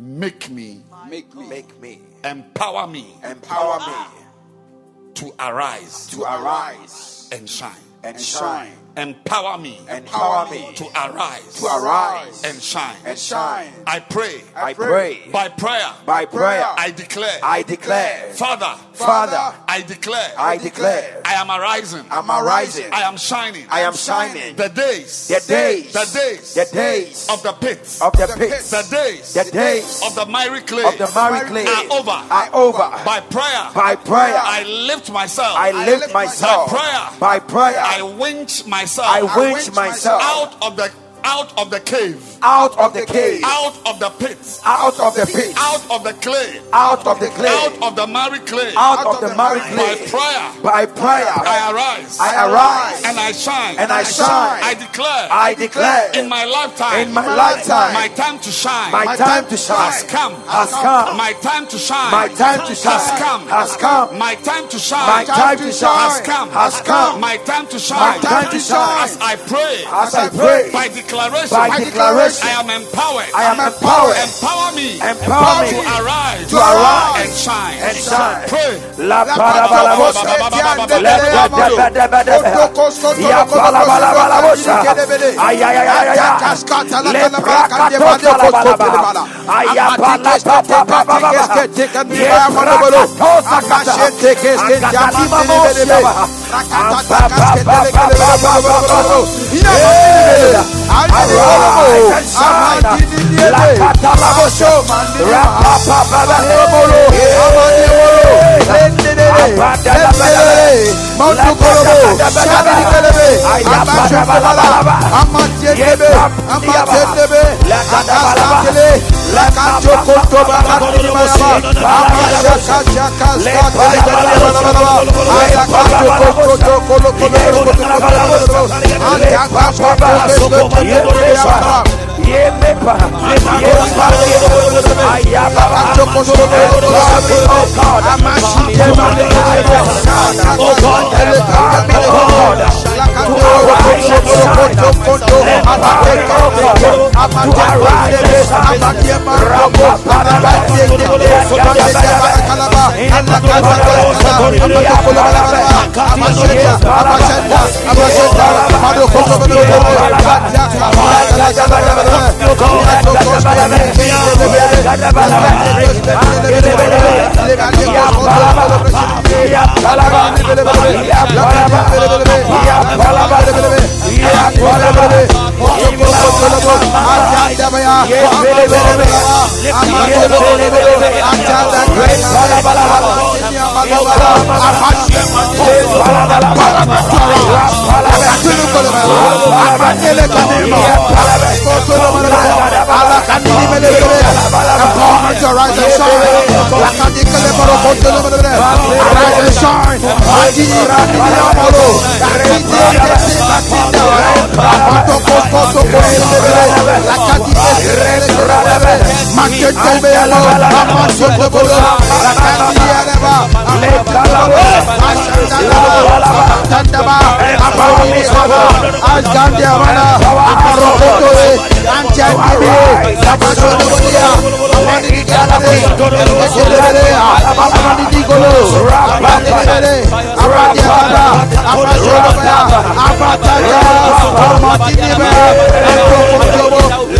make me, make me, make me, empower me. Empower me. To arise. To arise. And shine. and shine. Empower me Empower me to arise to arise and shine. and shine. I pray I pray by prayer, by prayer. I declare, I declare, Father, Father, I declare, I declare, I am arising, I'm arising. I am shining. I am shining. The days, The days, the days, the days of the pits, of the pit, the days, the days of the miry clay, of the miry clay are over. are over. By prayer, By prayer, I lift myself. I lift myself. By prayer, By prayer, I winch myself. I winch myself out of the out of the cave, out of the cave, out of the pit, out of the pit, out of the clay, out of the clay, out of the miry clay. out of the miry By clay. prayer, By prayer, I arise. I arise and I shine. and I shine. I declare. I declare in my lifetime. in my lifetime, My time to shine. my time to shine has come. has come. My time to shine. My time to shine has come. has come. My time to shine. My time to shine has come. has come. My time to shine. My time to shine. As I pray. As I pray by declaration. by declaration, I am empowered. I am empowered. Empower me. Empower me. to arise. to arise and shine. and shine. Pray. La parabalabosha. Ya palabalabosha. Ay ay ay ay ay. Le prakatosa la balaba. Ay ya pala pa pa pa pa pa. Ye prakatosa kata. Akatalima mosha ba. Ampa pa pa pa pa pa pa pa. Yeah. Pa pa. Oh God, empower me, oh God, Yap, to atulukolo abatele shine Azgande Amana, Amarokotoe, Antiakibi, Amasonosia, Amani Kanade, Ekelele, Amani Digolo, Amanele, Amani Amana, Amasonosia, Amataya, Amatinibe, Amatinibe,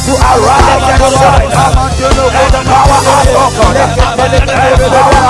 To arrive at the power of God.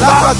Left,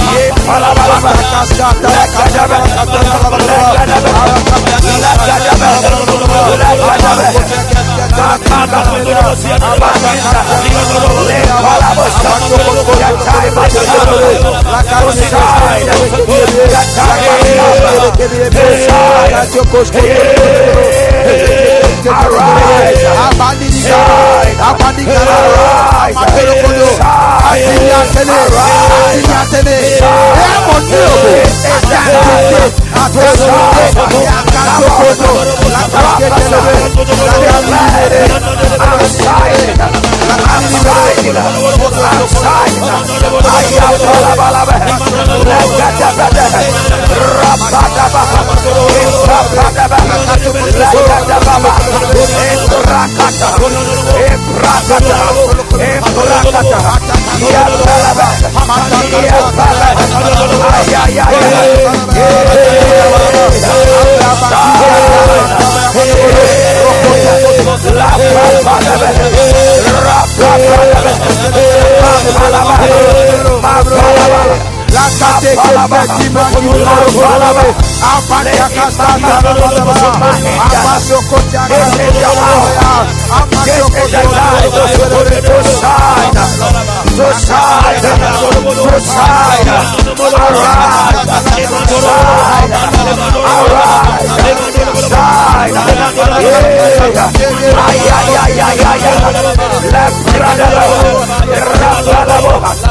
Hey! arise, shine, arise, arise, arise, arise, arise, yeah, yeah, yeah. Rapa, Arise, arise, arise, arise,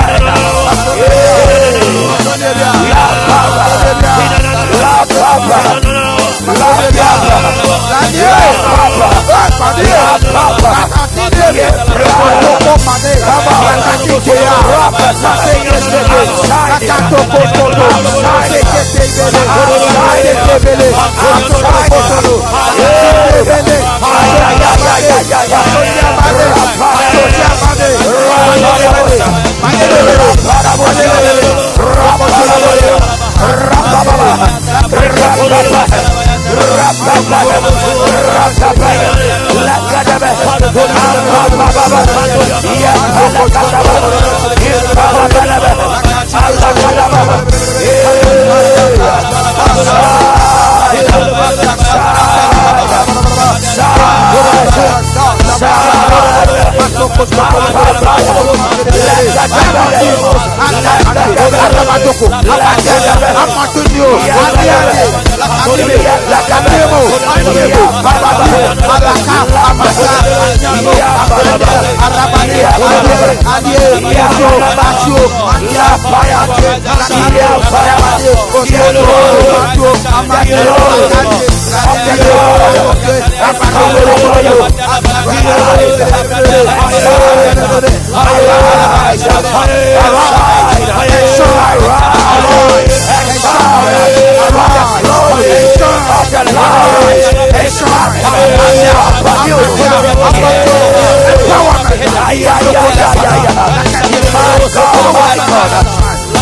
La Papa, La Papa, La Papa, La Papa, La Papa. Stop! Fire! Empowerment. Oh my God.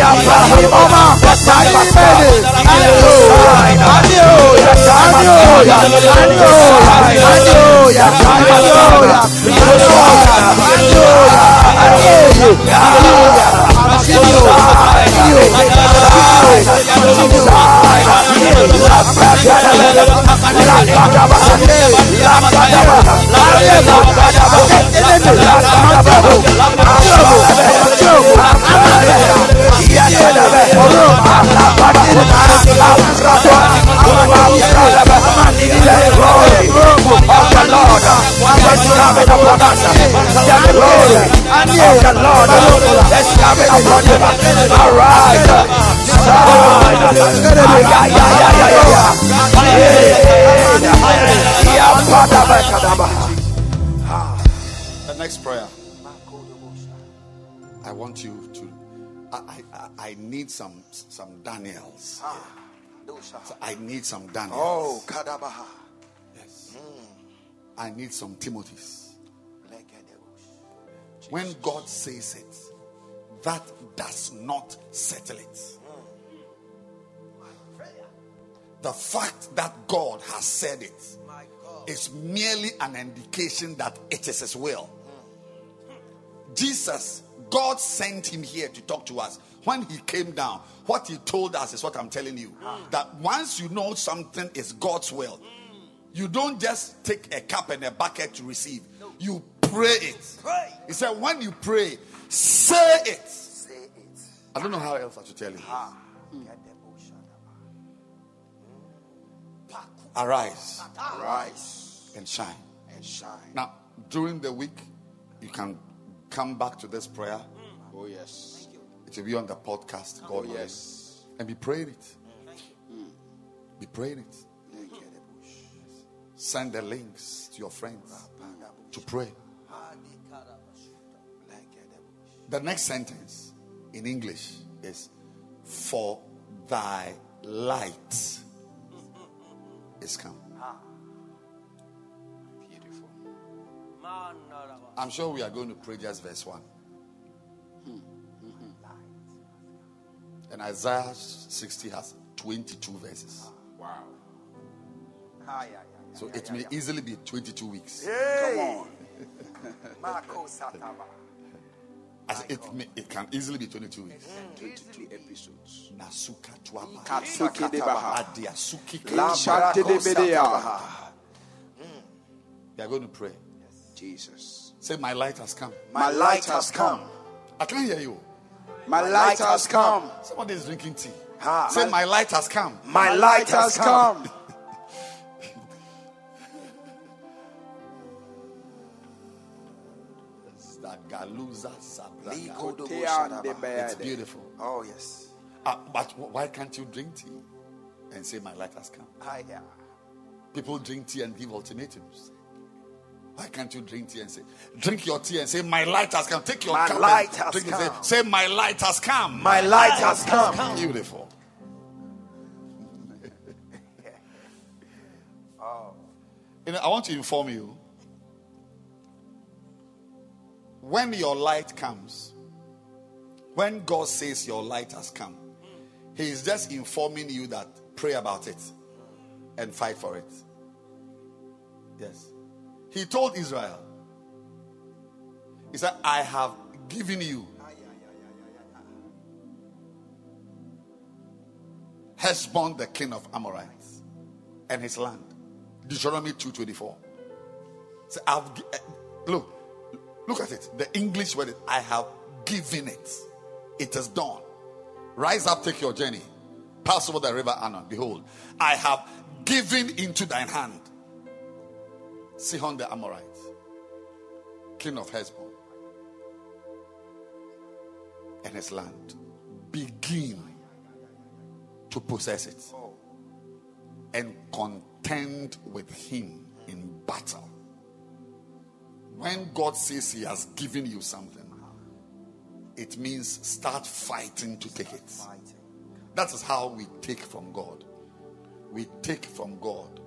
and The next prayer. Daniels. So I need some Daniels. Oh, Kadabaha. Yes. I need some Timothys. When God says it, that does not settle it. The fact that God has said it is merely an indication that it is His will. Jesus, God sent him here to talk to us. When he came down, what he told us is what I'm telling you. Ah. That once you know something is God's will, you don't just take a cup and a bucket to receive, you pray it. Pray. He said, when you pray, say it. Say it. I don't know how else I should tell you. Ah. Arise Rise and shine. and shine. Now, during the week, you can come back to this prayer. Mm. Oh, yes. It will be on the podcast. God yes. And be praying it. Be praying it. Send the links to your friends to pray. The next sentence in English is for thy light is come. Beautiful. I'm sure we are going to pray just verse 1. And Isaiah 60 has 22 verses. Ah, wow. Ah, yeah, yeah, yeah, So yeah, it yeah, may yeah. easily be 22 weeks. Come on. Marco Sataba. As it, may, it can easily be 22 weeks. Mm. 22 episodes. Nasuka tuaba. Katsuki de Baha. Adiasuki La Shante de Bedea. We are going to pray. Jesus. Say, My light has come. My light has come. I can't hear you. My light has come. Somebody is drinking tea. Ha. Say, My light has come. My light has come. Zagaluza Sabraga. Liko dobo Tean de shadaba. It's beautiful. Oh, yes. Uh, but why can't you drink tea and say, My light has come? Ah, yeah. People drink tea and give ultimatums. Why can't you drink tea and say, drink your tea and say, my light has come. Take your My cup and light has drink and say- Say, my light has come. My light has come. Beautiful. Oh. You know, I want to inform you. When your light comes, when God says your light has come, He is just informing you that pray about it and fight for it. Yes. He told Israel, He said, I have given you Heshbon, the king of Amorites, and his land. Deuteronomy 2:24. So I've eh, look, look at it. The English word is I have given it. It is done. Rise up, take your journey. Pass over the river Arnon. Behold, I have given into thine hand Sihon the Amorite, king of Heshbon, and his land. Begin to possess it and contend with him in battle. When God says he has given you something, it means start fighting to take it. That is how we take from God. We take from God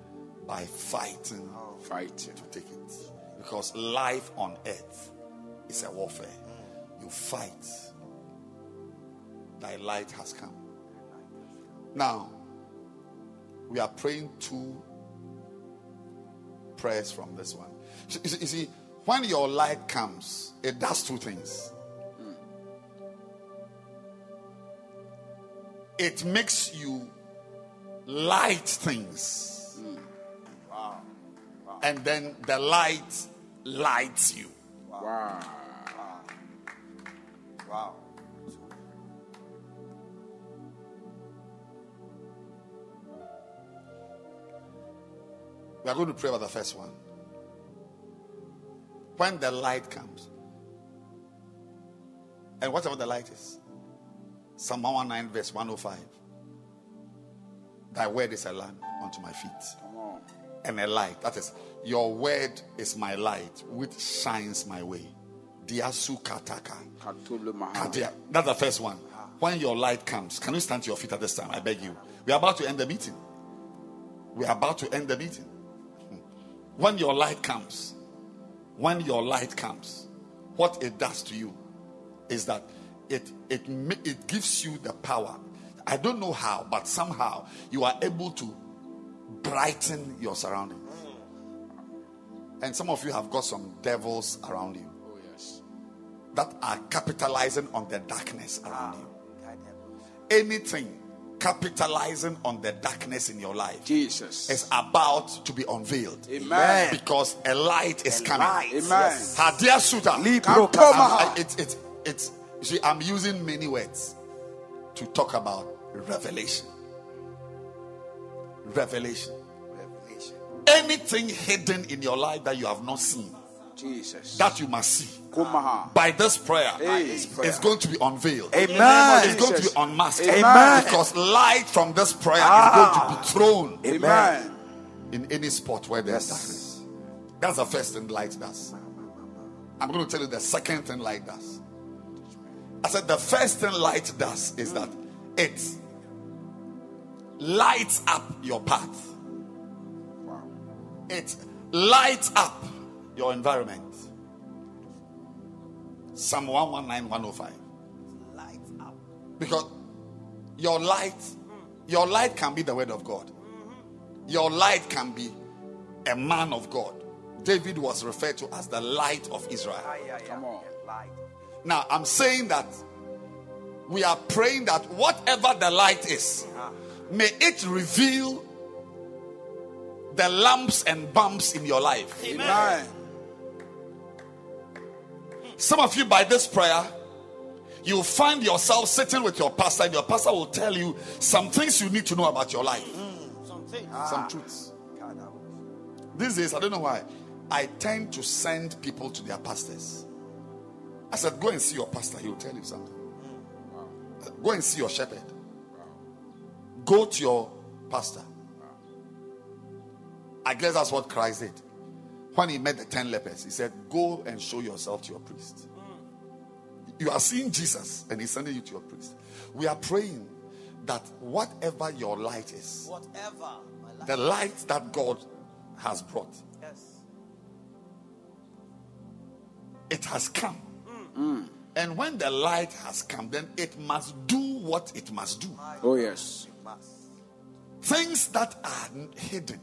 by fighting, fighting to take it. Because life on earth is a warfare. You fight. Thy light has come. Now, we are praying two prayers from this one. You see, you see, when your light comes, it does two things. It makes you light things. And then the light lights you. Wow. Wow. wow. We are going to pray about the first one. When the light comes, and whatever the light is, Psalm 119, verse 105. Thy word is a lamp unto my feet Come on. And a light. That is, your word is my light, which shines my way. Diasu kataka. Katulu Maha. Katia. That's the first one. Ah. When your light comes, can you stand to your feet at this time? I beg you. We are about to end the meeting. We are about to end the meeting. Hmm. When your light comes, when your light comes, what it does to you is that it it it gives you the power. I don't know how, but somehow you are able to brighten your surroundings. And some of you have got some devils around you Oh, yes. that are capitalizing on the darkness ah, around you. Anything capitalizing on the darkness in your life Jesus. is about to be unveiled. Amen. Because a light is coming. Amen. Hadia Suta. Libro I'm- I- It's it's it's you see, I'm using many words to talk about revelation. Revelation. Revelation. Anything hidden in your life that you have not seen, Jesus. that you must see. Kumaha. By this prayer, Hey. It's going to be unveiled. Amen. It's going to be unmasked. Amen. Because light from this prayer Ah. is going to be thrown Amen. in any spot where there's darkness. That's the first thing light does. I'm going to tell you the second thing light does. I said the first thing light does is that it lights up your path. It lights up your environment. Psalm 119, 105. Lights up. Because your light, your light can be the word of God. Mm-hmm. Your light can be a man of God. David was referred to as the light of Israel. Ah, Come on. Now, I'm saying that we are praying that whatever the light is, uh-huh. May it reveal the lumps and bumps in your life. Amen. Some of you, by this prayer, you'll find yourself sitting with your pastor, and your pastor will tell you some things you need to know about your life, Something. some ah. truths. These days, I don't know why, I tend to send people to their pastors. I said, Go and see your pastor, he will tell you something. Mm, Go and see your shepherd. Go to your pastor. I guess that's what Christ did. When he met the ten lepers, he said, Go and show yourself to your priest. You are seeing Jesus and he's sending you to your priest. We are praying that whatever your light is, Whatever. My life. the light that God has brought, Yes. it has come. Mm. And when the light has come, then it must do what it must do. Oh, yes. Things that are hidden,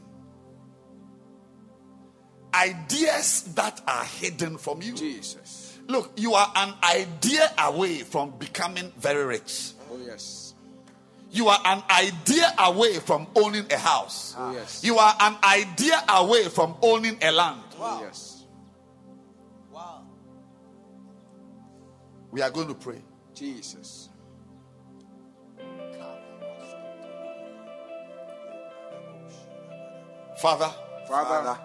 ideas that are hidden from you. Jesus. Look, you are an idea away from becoming very rich. Oh, yes. You are an idea away from owning a house. Ah. Oh, yes. You are an idea away from owning a land. Oh, yes. Wow. We are going to pray. Jesus. Father, Father.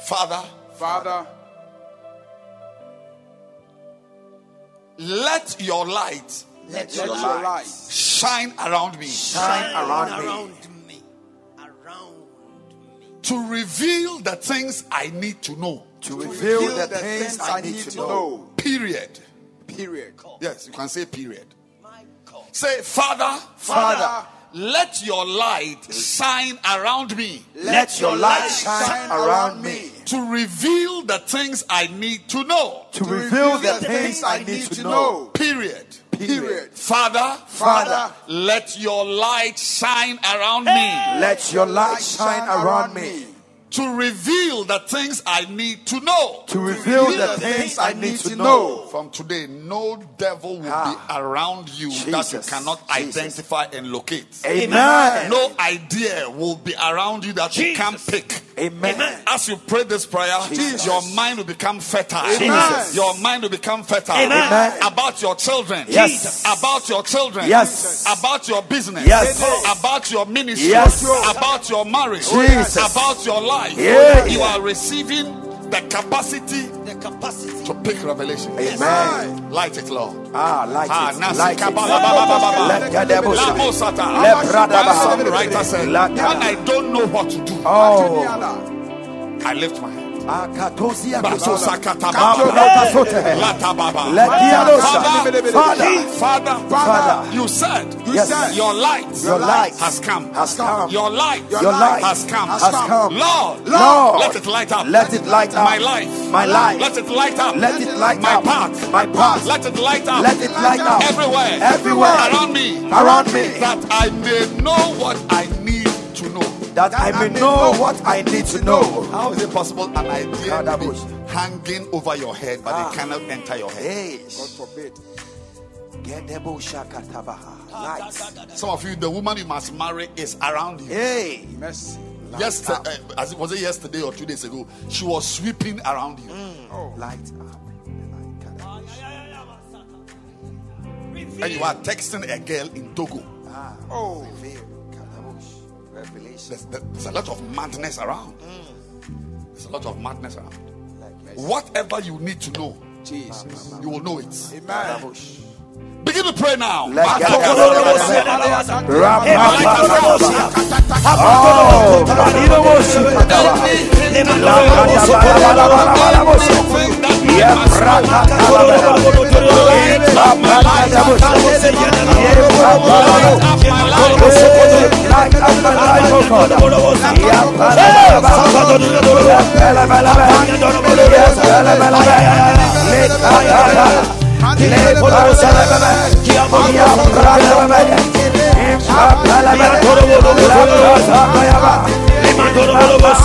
Father, Father. let your light Let, Let your your light light shine around me shine around around, me. me. Around me. to reveal the things I need to know. To reveal the things I need to know. Period. Period. Yes, you can say period. My God. Say, Father, Father, let your light shine around me let your light shine around me to reveal the things I need to know. to reveal the things I need to know. Period. Period. Father, Father, let your light shine around me let your light shine around me to reveal the things I need to know. to reveal the things I need to know. From today, no devil will Ah. be around you that you cannot Jesus. identify and locate. Amen. No idea will be around you that you can't pick. Amen. As you pray this prayer, Jesus. your mind will become fertile. Jesus. Your mind will become fertile. Amen. About your children. Yes. About your children. Yes. About your business. Yes. About your ministry. Yes. About your marriage. Jesus. About your life. Yeah. You are receiving the capacity The capacity. to pick revelation. Amen. Light it, Lord. Ah, light Ah, it. nasi Light it. kabala ba ba ba ba ba. Let Gadebusha. La mosata. Let Brada One Baha. songwriter said, La when I don't know what to do, Oh. I lift my hand. Akatosia Baso Kusa. sakata Mambo baba. Kasote. Lata baba. Let Diadosa. Father, Father, Father, you said, Yes. your light, Your light has come. has come. Your light, Your light has come. has come. Lord, Lord, let it light up. Let it light up my life. My life. Let it light up. Let it light my path. my path. Let it light up. Let it light up everywhere. everywhere around me. around me That I may know what I need to know. that I may know what I need to know. How is it possible an idea may be hanging over your head, but Ah. it cannot enter your head? Hey, God forbid. Light. Some of you, the woman you must marry is around you. Hey, Mercy. Yes, uh, as it was it yesterday or two days ago, she was sweeping around you. light up. And you are texting a girl in Togo. Oh. Reveal. There's, there's a lot of madness around. There's a lot of madness around. Like Whatever you need to know, Jesus. you will know it. Amen. Begin to pray now. Let Mato- Oh, Anything that Let your light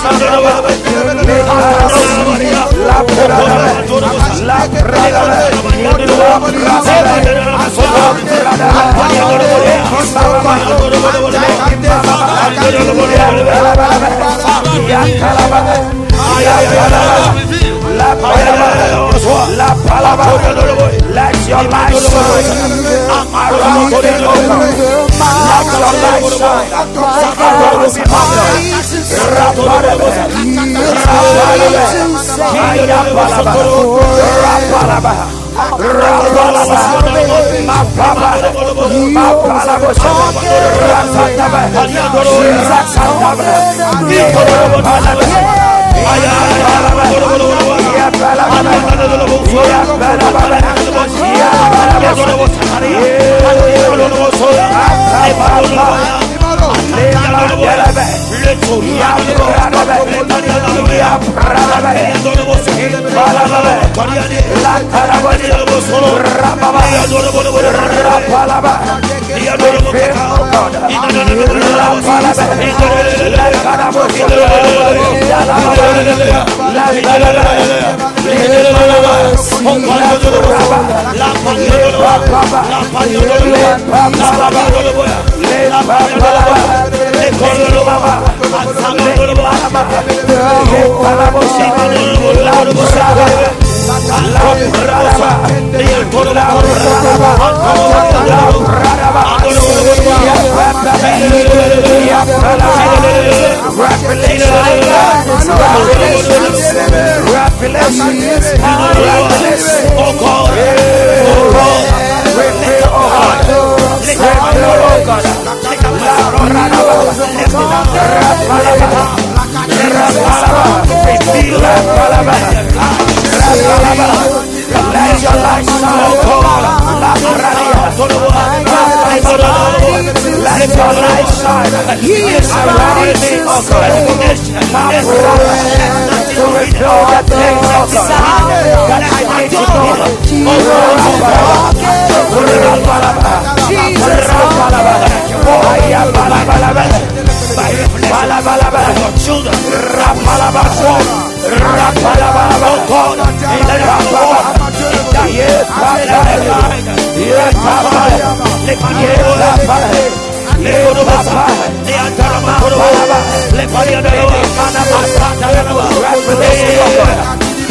shine around me, O God. Let your light shine around me, O God. Raparebe, raparebe, ayabalaba, rapalaba, rapalaba, mapaba, mapalabo, Let your light shine, Let your light shine. He is me, oh God. To reveal the things, oh God, that I need to know.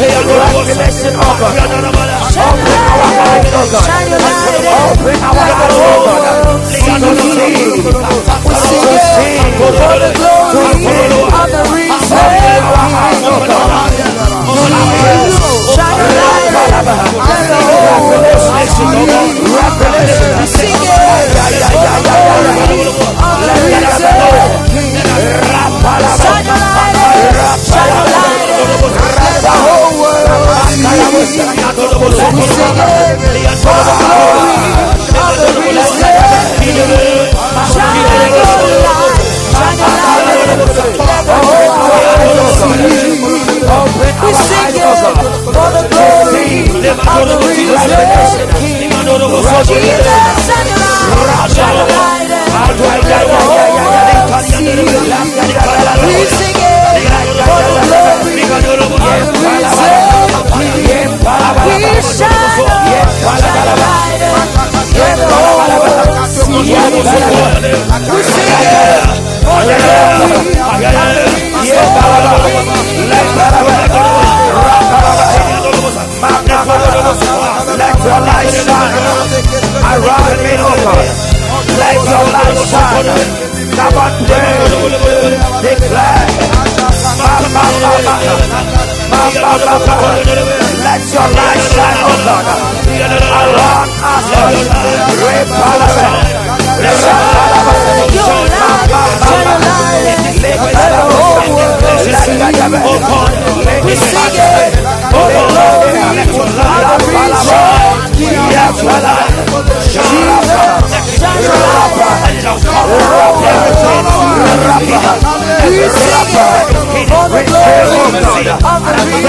Oh Revelation, oh God. Open our eyes, oh God. Open our eyes, oh God. To see, to see, For the the reason. open our eyes, oh God. Shine your light. Let the whole world see. Revelation. Sing it. For the glory of the reason. Shine your light. Shine your light. The. We sing it. For the glory of the. The the the risen King. The. We sing it for the glory of the King. We shine, your light, let the whole. We sing it for the glory of the risen King. Let your light shine around me. Let your light shine. Come pray. Declare. Let your light shine, O God. Around us, Repalame. We sing it. Oh, glory.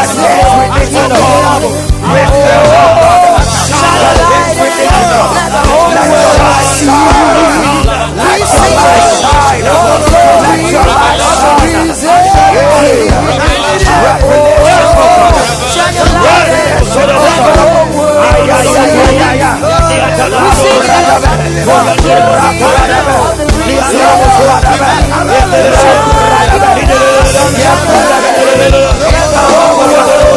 Jesus' name. Let the Lord. Let the Lord. Let the Lord. Let your light shine. Let your light shine. Let your light shine. Yeah.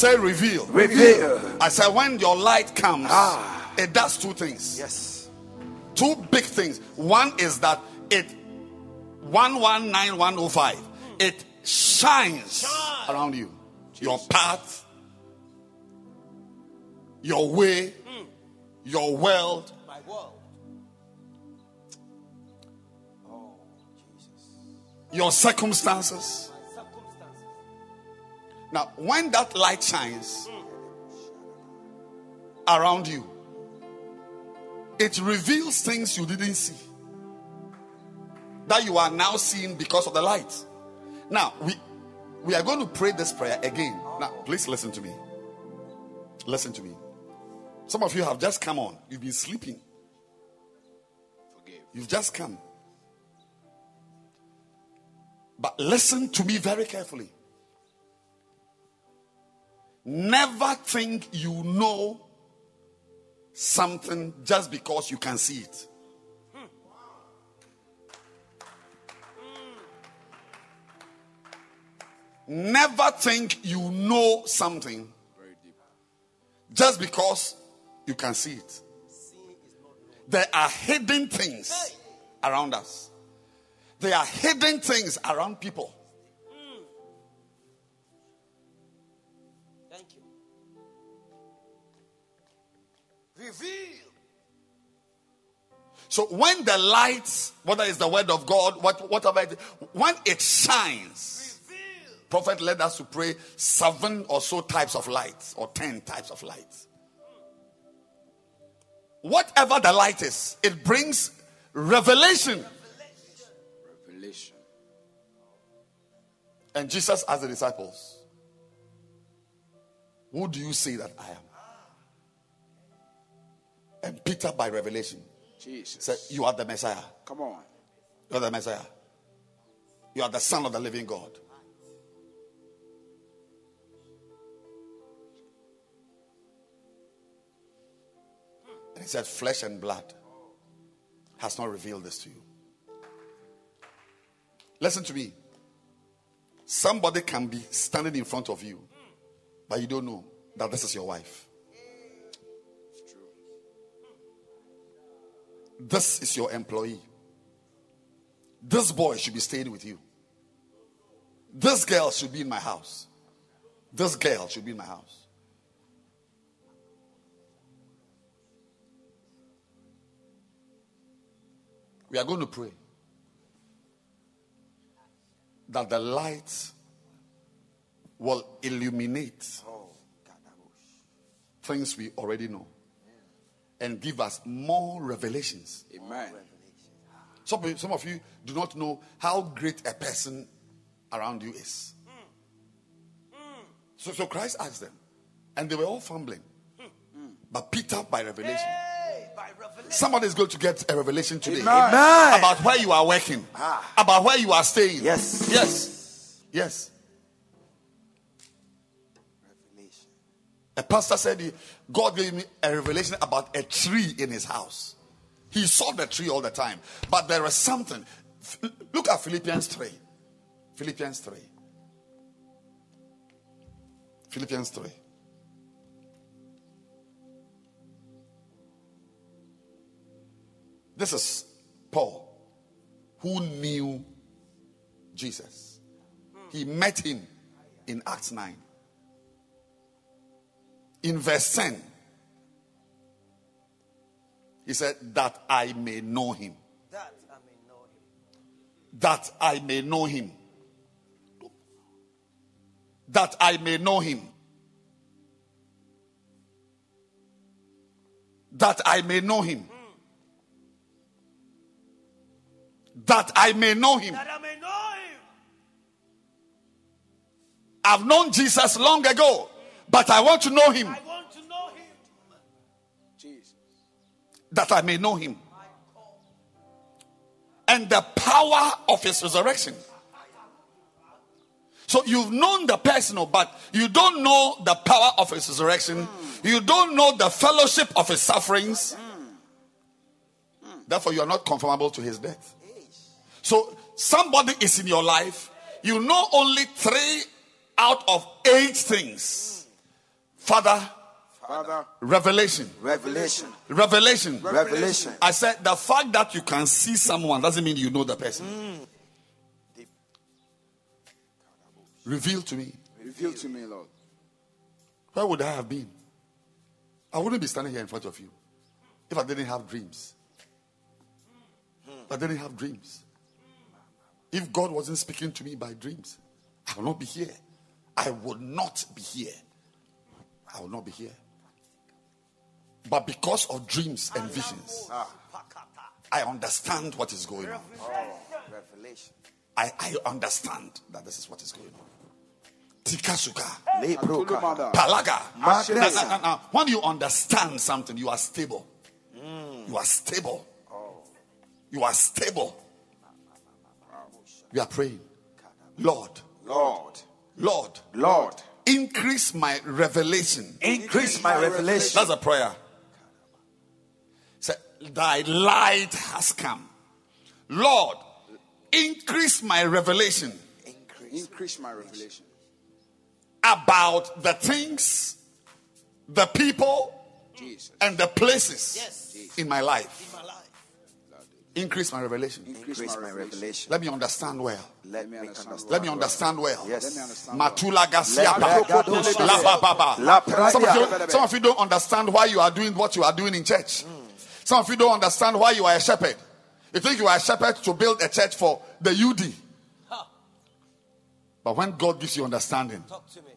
Say reveal. Reveal. Say reveal. Reveal. I said when your light comes, Ah. it does two things. Yes. Two big things. One is that it 119105 it shines around you. Your path, your way, your world. My world. your circumstances. Now, when that light shines around you, it reveals things you didn't see that you are now seeing because of the light. Now, we we are going to pray this prayer again. Now, please listen to me. Listen to me. Some of you have just come on. You've been sleeping. Forgive. You've just come. But listen to me very carefully. Never think you know something just because you can see it. Never think you know something just because you can see it. There are hidden things around us. There are hidden things around people. Reveal. So when the light, whether it's the word of God, what, whatever, it, when it shines, prophet led us to pray seven or so types of lights or ten types of lights. Whatever the light is, it brings revelation. Revelation. And Jesus asked the disciples, Who do you say that I am? And Peter, by revelation, Jesus. said, You are the Messiah. Come on. You are the Messiah. You are the Son of the living God. And he said, Flesh and blood has not revealed this to you. Listen to me. Somebody can be standing in front of you, but you don't know that this is your wife. This is your employee. This boy should be staying with you. This girl should be in my house. This girl should be in my house. We are going to pray that the light will illuminate things we already know and give us more revelations. Amen. Some, some of you do not know how great a person around you is. So, so Christ asked them, and they were all fumbling. But Peter, by revelation, By revelation. somebody is going to get a revelation today Amen. about where you are working, ah. about where you are staying. Yes. Yes. Yes. Revelation. A pastor said, he- God gave me a revelation about a tree in his house. He saw the tree all the time. But there was something. Look at Philippians 3. Philippians 3. Philippians 3. This is Paul, who knew Jesus. He met him in Acts 9 in verse 10 he said that i may know him That I may know him. that i may know him that i may know him that i may know him that I may know him. That I may know him. I've known Jesus long ago, but I want to know him I want to know him. Jesus. that I may know him. And the power of his resurrection. So you've known the personal, but you don't know the power of his resurrection. You don't know the fellowship of his sufferings. Therefore, you are not conformable to his death. So somebody is in your life. You know only three out of eight things. Father, Father, revelation, revelation. revelation, Revelation. I said the fact that you can see someone doesn't mean you know the person. Reveal to me. Reveal to me, Lord. Where would I have been? I wouldn't be standing here in front of you if I didn't have dreams. If I didn't have dreams. If God wasn't speaking to me by dreams, I would not be here. I would not be here. I will not be here. But because of dreams and visions, I understand what is going on. Revelation. I, I understand that this is what is going on. Tikasuka. Palaga. Madness. Now, now, now, now, when you understand something, you are stable. You are stable. You are stable. We are praying. Lord, Lord. Lord, Lord. Increase my revelation. Increase my revelation. That's a prayer. Say, thy light has come. Lord, increase my revelation Increase. Increase my revelation. about the things, the people, Jesus. and the places Yes. in my life. In my life. Increase my revelation. Increase my revelation. Let me understand well. Let me understand. Let me understand well. Yes. Let me understand. Matula Garcia. Let- Pa. Let- La ba ba ba. La Some of, you, some of you don't understand why you are doing what you are doing in church. Some of you don't understand why you are a shepherd. You think you are a shepherd to build a church for the UD. But when God gives you understanding, Talk to me.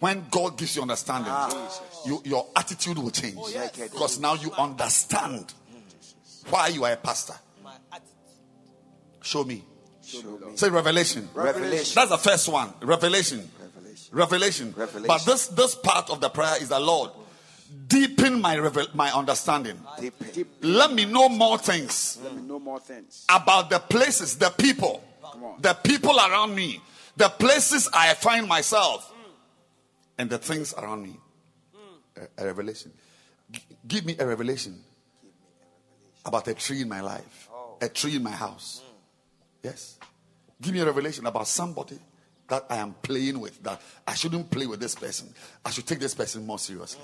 when God gives you understanding, ah. you, your attitude will change. Oh, because now you understand why you are a pastor. My attitude. Show me. Show me. Say revelation. Revelation. That's the first one. Revelation. Revelation. Revelation. Revelation. But this this part of the prayer is the Lord deepen my revel- my understanding. Deep. Deep. Let me know more things Let me know more things. about the places, the people, on. the people around me, the places I find myself, and the things around me. A, a revelation. G- give me a revelation about a tree in my life, a tree in my house. Yes. Give me a revelation about somebody that I am playing with, that I shouldn't play with this person. I should take this person more seriously.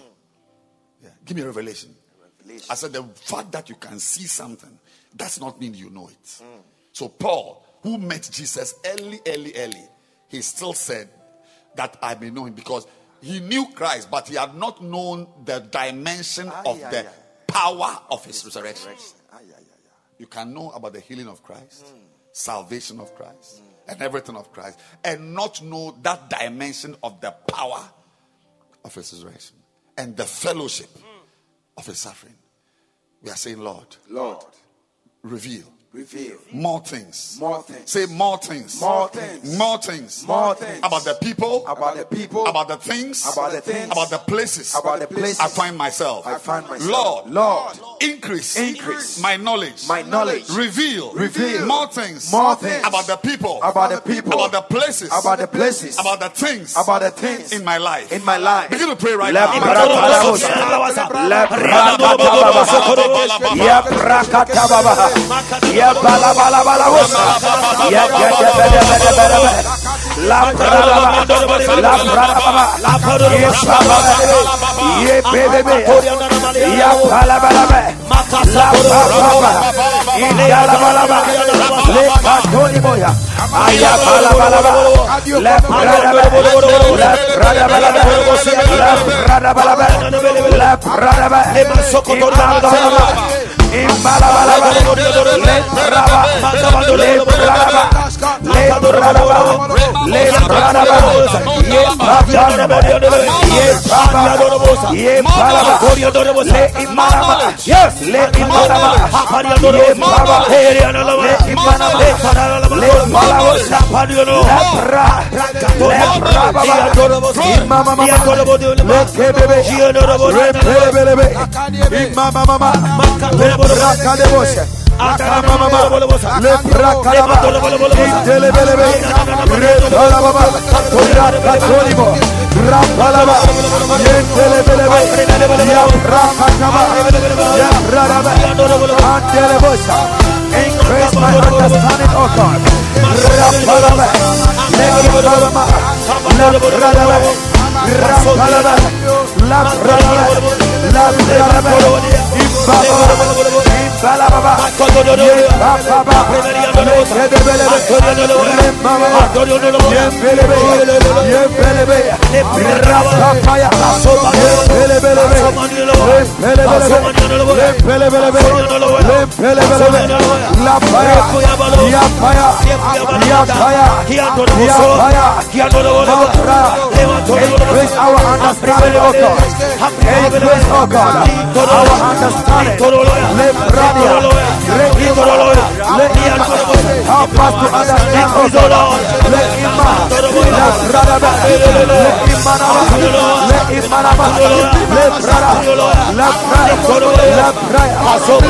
Yeah. Give me a revelation. I said, the fact that you can see something does not mean you know it. So, Paul, who met Jesus early, early, early, he still said that I may know him because he knew Christ, but he had not known the dimension ah, of Aye, the aye. Power of his resurrection. Ay. Ah, you can know about the healing of Christ, salvation of Christ, and everything of Christ, and not know that dimension of the power of his resurrection and the fellowship of his suffering. We are saying, Lord, Lord. reveal Reveal. more things. More things. Say more things. More things. More things. More things. About the people. About the people. About the things. About the things. About the places. About the places. I find myself. I find myself. Lord. Lord. Increase. Increase. My knowledge. My knowledge. Reveal. Reveal. More things. More things. About the people. About the people. About the places. About the places. About the things. About the things. in my life. In my life. Begin to pray right Le- now. Le- Ya prakatababa. Ya balabalabalabosha. Ya gedebedebedebedebe. La brababa. La brababa. Ye bababa. Ye bebebe. Ya balabalabe. La bababa. Ya labalaba. Le katoni boya. Aya balabalaba. Le bradabe. Le bradabalaba. Le bradabalaba. Le bradabe. Imandolaba. Imbalabalaba. Le braba. Le braba. Le Yes, let him let Rapalaba, Yentelebelebe, Yaprakataba, Yapraraba, Antelebosa. Increase my understanding, O God. Rapalaba, Yekelebelebe, Lapradaba, Rapalaba, Lapradaba, Lapradaba, Baba. Increase our Arabia. Let him help us to understand, O Lord. Let him let him let him let brother, let brother, let brother,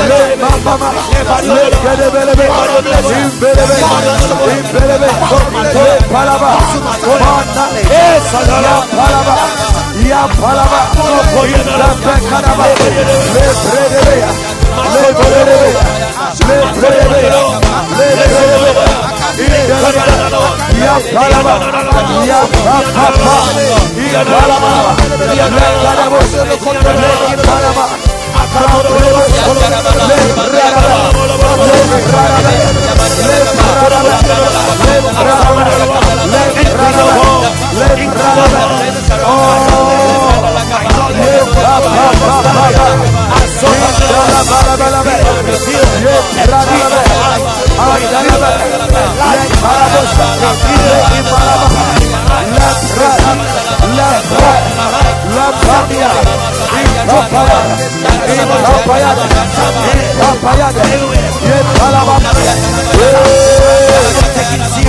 let mama, let belebe, in let in belebe, let palaba, comanda, ya let ya palaba, let palaba, le let Oh, Yeah, is you,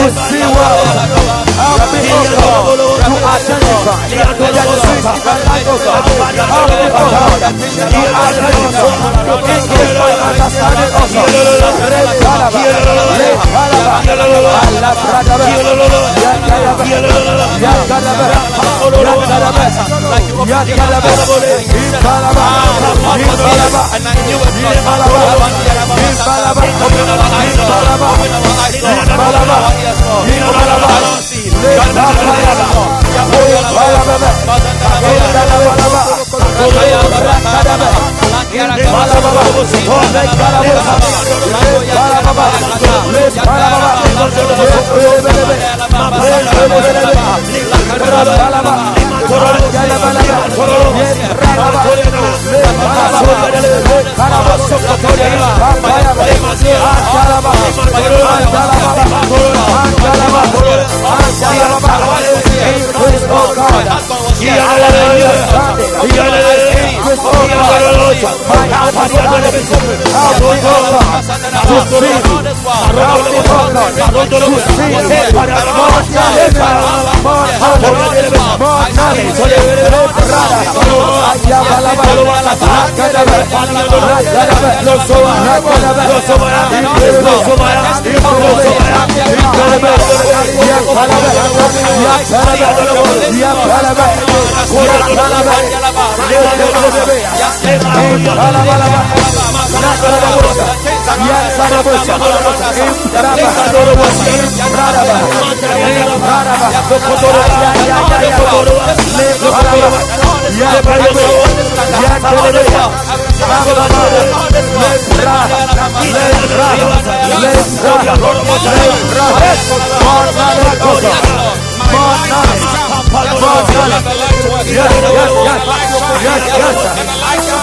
to you. to I to Balaba, Balaba, Balaba, More, more, Yap, Yatarabosa, Rabahadorobosa, Rababa, Rababa, Yatokotoroba, Yatokotoroba, Lekoraba, Yatarabosa, Yatarabosa, Rababa, Lebra, Lebra, Lebra, Lebra, Mortalecosa, Mortalecosa, Mortalecosa, yes, yes, yes, yes, yes, yes,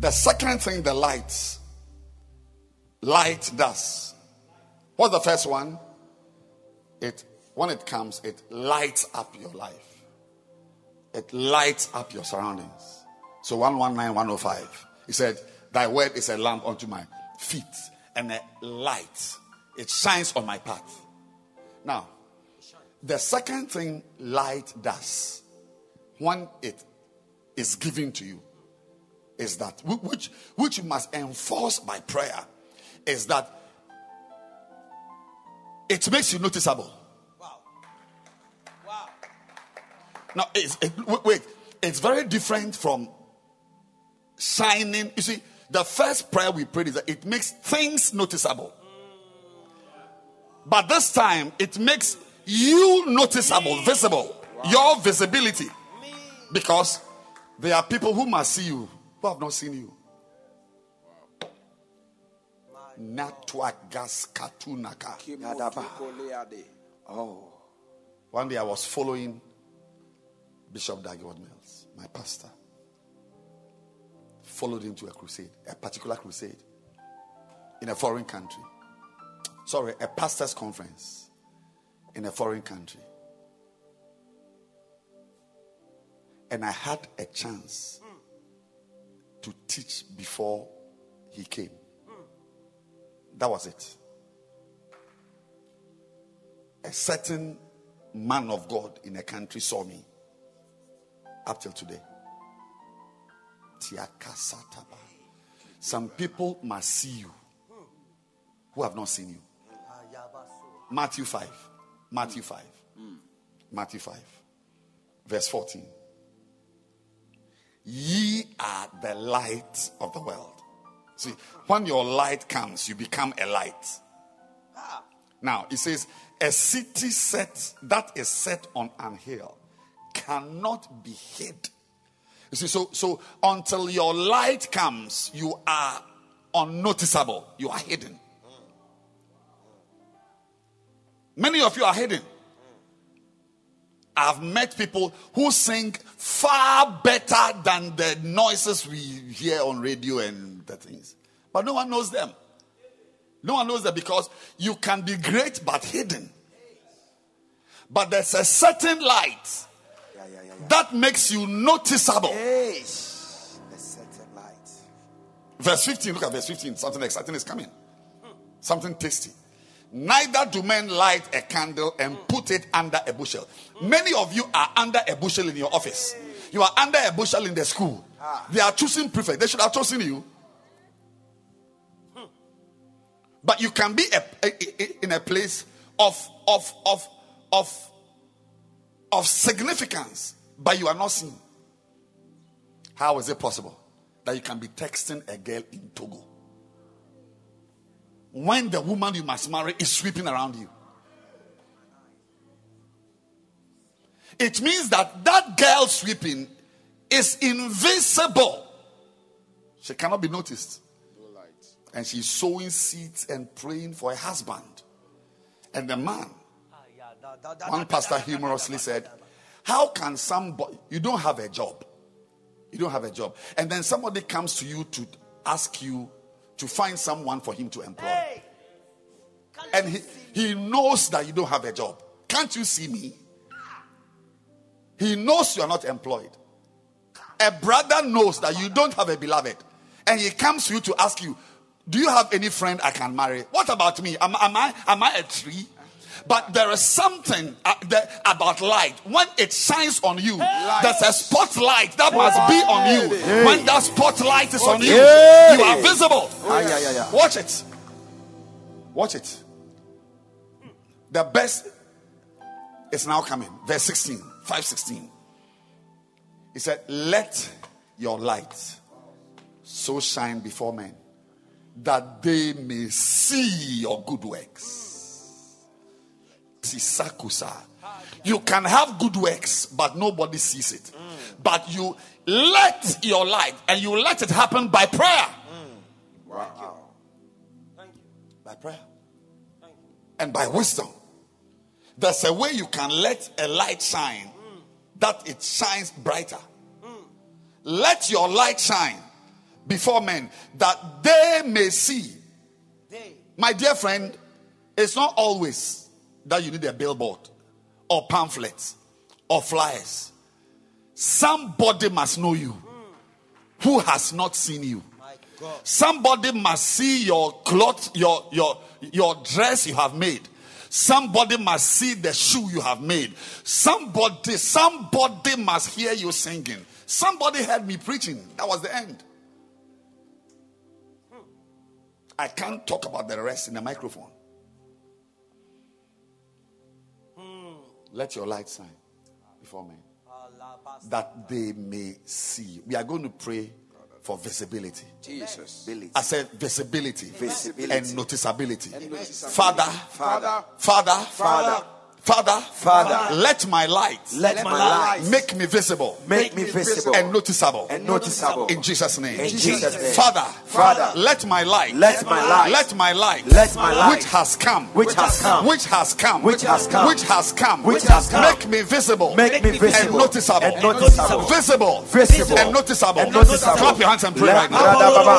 The second thing the light light does. What's the first one? It when it comes, it lights up your life. It lights up your surroundings. So 119, 105. He said, Thy word is a lamp unto my feet and a light. It shines on my path. Now, the second thing light does when it is given to you is that which which you must enforce by prayer is that it makes you noticeable. Now, it's, it, wait, it's very different from shining. You see, the first prayer we prayed is that it makes things noticeable. But this time, it makes you noticeable, visible, your visibility. Because there are people who must see you who have not seen you. Oh. One day I was following Bishop Dag Heward-Mills, my pastor. Followed him to a crusade, a particular crusade in a foreign country. Sorry, a pastor's conference in a foreign country. And I had a chance to teach before he came. That was it. A certain man of God in a country saw me up till today. Some people must see you who have not seen you. Matthew 5. Matthew 5. Matthew 5. Verse 14. Ye are the light of the world. See, when your light comes, you become a light. Now, it says, a city set that is set on an hill cannot be hid. You see, so so until your light comes, you are unnoticeable. You are hidden. Many of you are hidden. I've met people who sing far better than the noises we hear on radio and the things. But no one knows them. No one knows them because you can be great but hidden. But there's a certain light that makes you noticeable. A light. Verse 15, look at verse 15. Something exciting is coming. Something tasty. Neither do men light a candle and put it under a bushel. Many of you are under a bushel in your office. You are under a bushel in the school. Ah. They are choosing prefect. They should have chosen you. But you can be a, a, in a place of, of, of, of, of significance, but you are not seen. How is it possible that you can be texting a girl in Togo? when the woman you must marry is sweeping around you. It means that that girl sweeping is invisible. She cannot be noticed. And she's sowing seeds and praying for a husband. And the man, one pastor humorously said, How can somebody, you don't have a job, you don't have a job, and then somebody comes to you to ask you to find someone for him to employ. Hey, and he, he knows that you don't have a job. Can't you see me? He knows you are not employed. A brother knows that you don't have a beloved. And he comes to you to ask you, Do you have any friend I can marry? What about me? Am, am I am I a tree? But there is something uh, about light. When it shines on you, there's a spotlight that must be on you. When that spotlight is on you, you are visible. Ah, yeah, yeah, yeah. Watch it. Watch it. The best is now coming. Verse 16, 516. He said, Let your light so shine before men that they may see your good works. Sisakusa. You can have good works, but nobody sees it. But you let your light and you let it happen by prayer. Mm. Wow! Thank you. By prayer and by wisdom. There's a way you can let a light shine mm. that it shines brighter. Mm. Let your light shine before men that they may see. My dear friend, it's not always that you need a billboard or pamphlets or flyers. Somebody must know you who has not seen you. Somebody must see your cloth, your your your dress you have made. Somebody must see the shoe you have made. Somebody, somebody must hear you singing. Somebody heard me preaching. That was the end. I can't talk about the rest in the microphone. Let your light shine before men that they may see. We are going to pray for visibility. Jesus. I said visibility, Visibility. and noticeability. And noticeability. Father, Father, Father, Father, Father, Father, Father, let my light let my light make me visible make me visible and noticeable and noticeable. in Jesus' name. In Jesus' name. Father, Father, let my light, let my light, let my light, let my light, which has come, which has come, which has come, which has come, which has come, which has come, make me visible, make me and visible noticeable, and noticeable. visible, Visible and noticeable. and noticeable. Clap your hands and pray Let right now.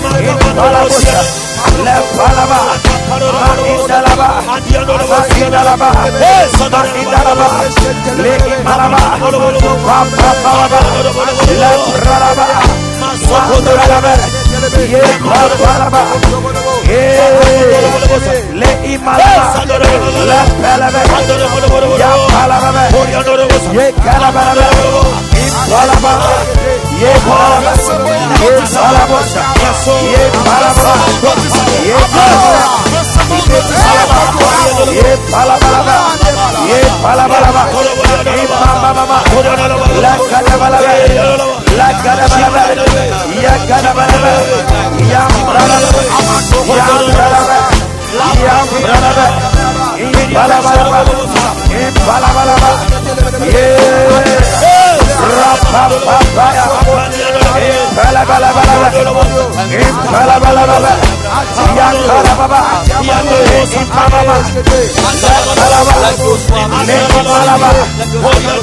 Ye pele bele bele. Ya brada baba. Let ka pa baba. Ye brada Ye Papa, Ye Ye Ye Ye Ye Ye Ye ye rapapapaya, ye palabalabalaba, ye palabalaba, ya kadababa, ye imamama,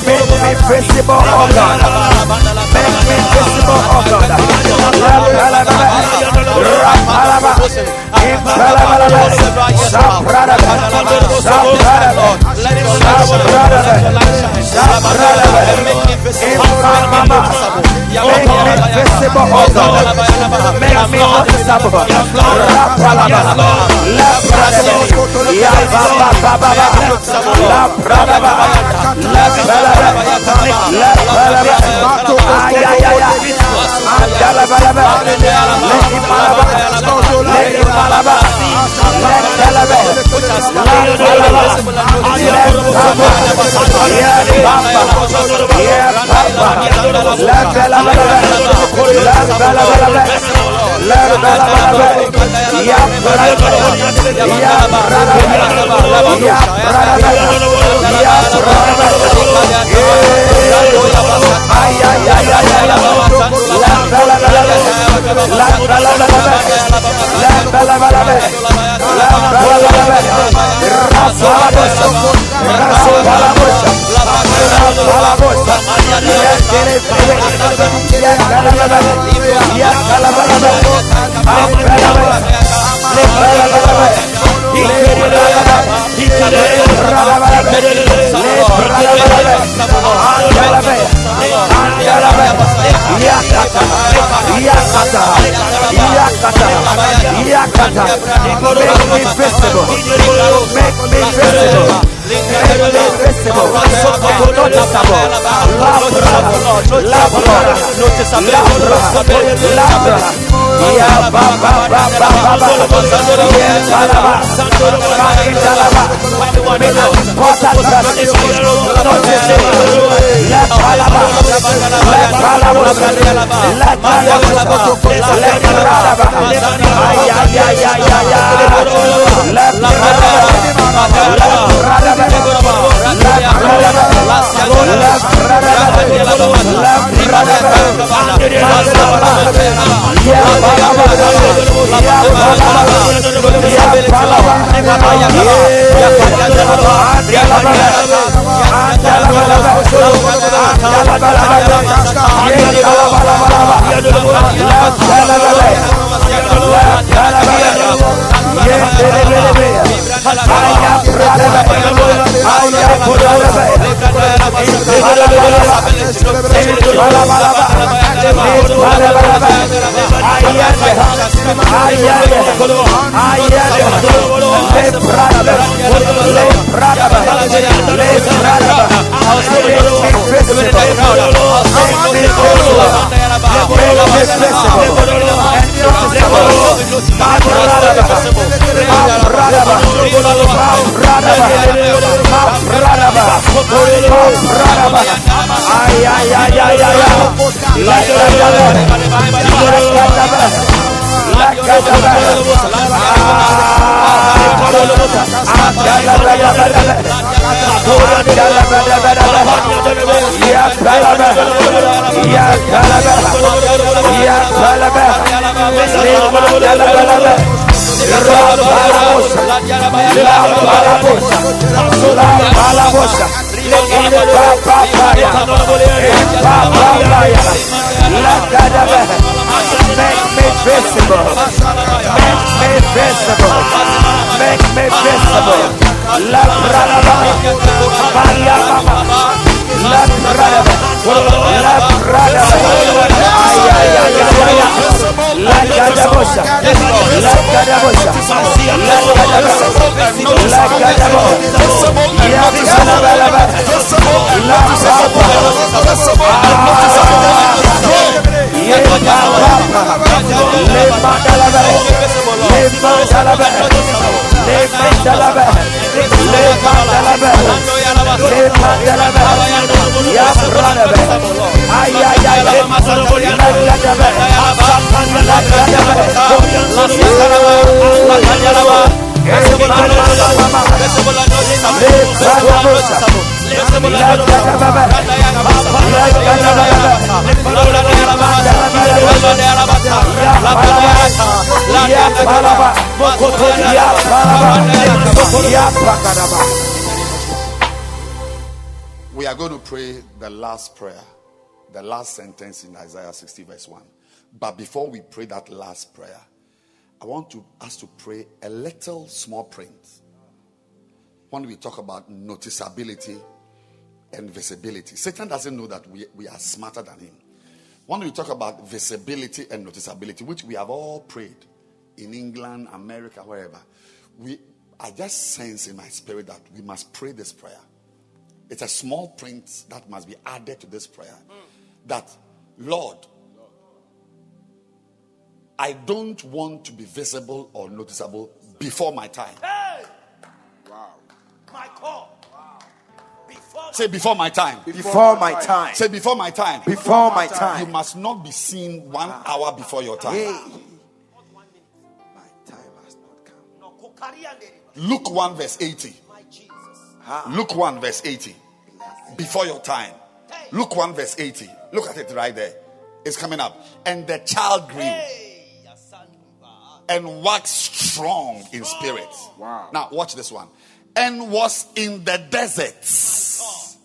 Make me visible, oh God. Make me visible, oh God. Make me oh noticeable. Rapalaba, Lapradaba, Yababa, Baba, Lapradaba, Ya ba palaba. Ay, ay, ay, ay, ay. La La Make me visible. Make me visible. Make. La. La. La. La. La. La. La. La Yes, we are going to pray the last prayer, the last sentence in Isaiah 60, verse 1. But before we pray that last prayer, I want to us to pray a little small print. When we talk about noticeability and visibility, Satan doesn't know that we, we are smarter than him. When we talk about visibility and noticeability, which we have all prayed in England, America, wherever, we I just sense in my spirit that we must pray this prayer. It's a small print that must be added to this prayer. That, Lord, I don't want to be visible or noticeable before my time. Hey! Wow. My call. Before Say before my time. Before my time. Say before my time. Before my time. You must not be seen one ah. hour before your time. Hey. My time has not come. Luke 1 verse 80. My Luke 1 verse 80. Before your time. Luke 1 verse 80. Look at it right there. It's coming up. And the child grew Hey, and waxed strong in spirit. Wow. Now watch this one. And was in the deserts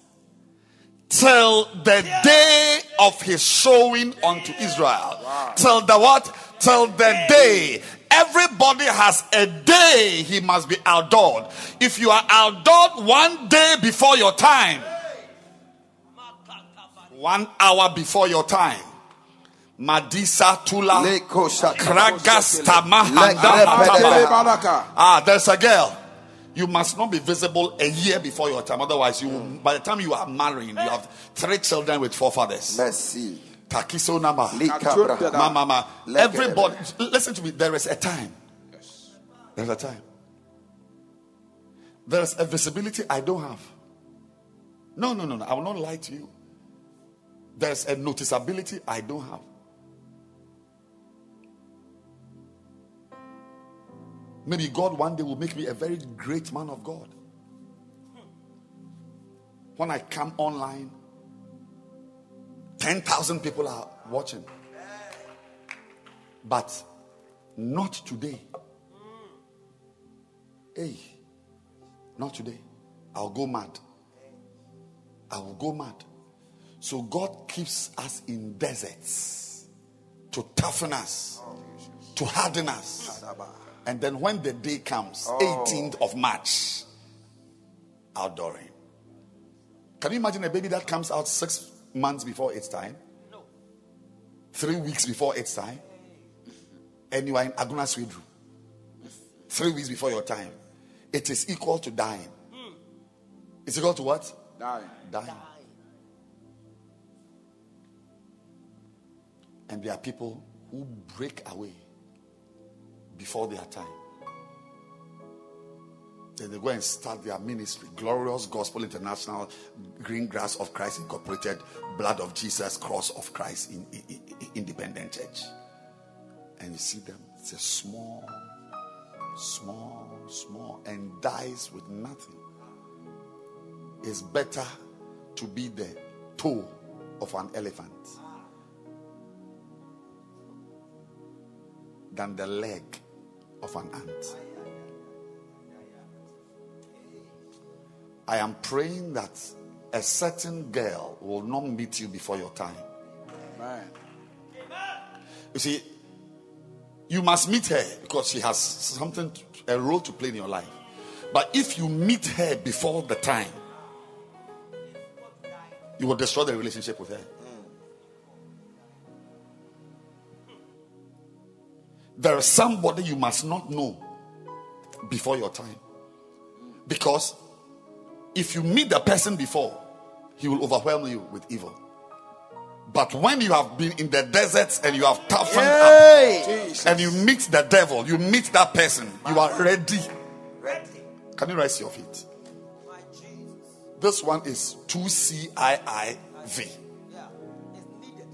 till the day of his showing unto Israel. Till the what? Till the day. Everybody has a day he must be outdoored. If you are outdoored one day before your time, one hour before your time, Madisa Tula Kragas Ah, there's a girl. You must not be visible a year before your time. Otherwise, you mm. by the time you are marrying, you have three children with four fathers. Merci. Takiso. Likabra. Mama. Everybody, listen to me. There is a time. Yes. There's a time. There's a visibility I don't have. No, no, no, no. I will not lie to you. There's a noticeability I don't have. Maybe God one day will make me a very great man of God. When I come online, 10,000 people are watching. But not today. Hey, not today. I'll go mad. I will go mad. So God keeps us in deserts to toughen us, to harden us. And then when the day comes, 18th of March, outdooring. Can you imagine a baby that comes out six months before its time? No. Three weeks before its time? And you are in Agona Swedru. Three weeks before your time. It is equal to dying. Hmm. It's equal to what? Dying. Dying. And there are people who break away before their time. Then they go and start their ministry. Glorious Gospel International, Green Grass of Christ Incorporated, Blood of Jesus, Cross of Christ in, in- in- Independent Church. And you see them, it's a small, small, small, and dies with nothing. It's better to be the toe of an elephant than the leg of an ant. I am praying that a certain girl will not meet you before your time. Man. You see, you must meet her because she has something, a role to play in your life. But if you meet her before the time, you will destroy the relationship with her. There is somebody you must not know before your time. Because if you meet the person before, he will overwhelm you with evil. But when you have been in the deserts and you have toughened Yay. up and you meet the devil, you meet that person, you are ready. Ready. Can you raise your feet? My Jesus. This one is 2CIIV. Yeah. It's needed.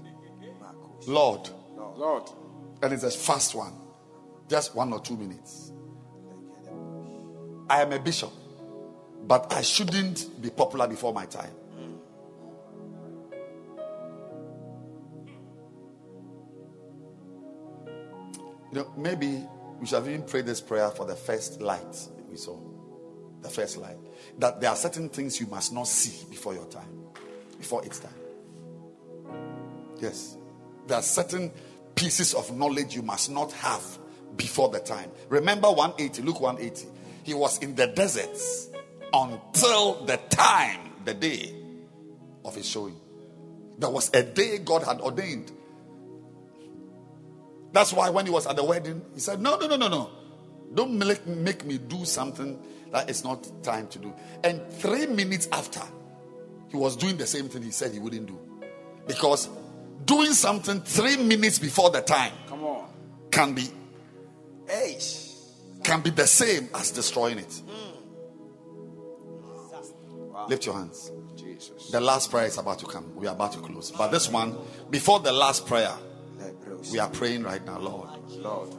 Lord, Lord. And it's a fast one, just one or two minutes. I am a bishop, but I shouldn't be popular before my time. You know, maybe we should have even prayed this prayer for the first light we saw. The first light. That there are certain things you must not see before your time, before its time. Yes. There are certain pieces of knowledge you must not have before the time. Remember 180, Luke 180. He was in the deserts until the time, the day of his showing. There was a day God had ordained. That's why when he was at the wedding, he said, No, no, no, no, no. Don't make, make me do something that is not time to do. And three minutes after, he was doing the same thing he said he wouldn't do. Because doing something three minutes before the time Come on. can be Hey. can be the same as destroying it. Lift your hands. Jesus. The last prayer is about to come. We are about to close. But this one, before the last prayer, we are praying right now, Lord. Lord.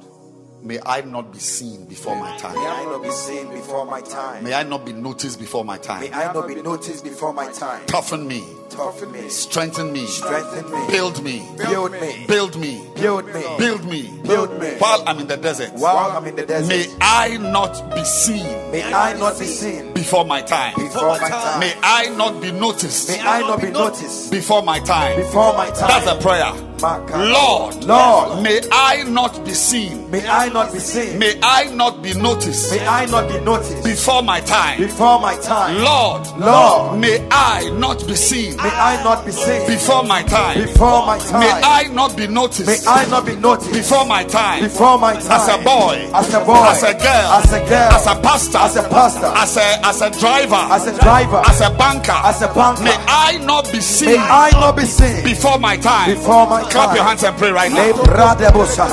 May I not be seen before my time. May. I not be seen before my time. May I not be noticed before my time. May. I not be noticed before my time. Toughen me. Toughen me. strengthen me, Strengthen me. build me, Build me. build me, Build me. build me, Build me. while I'm in the desert. While I'm in the desert. May I not be seen May I not be seen before my time. before my time. May I not be noticed May I not be noticed before my time. before my time. That's a prayer. Lord, Lord, may I not be seen. may I not be seen. May I not be noticed May I not be noticed before my time. before my time. Lord, Lord, may I not be seen may I ah. not be seen before my time. before my time. May I not be noticed. May I not be noticed before my time. before my time. As a boy, as a boy, as a girl, as a girl, as a pastor, as a pastor, as a as a driver, as a driver, as a banker, as a banker. May I not be seen May I not be seen before my time. before my time. Clap your hands and pray right now. brade bosa.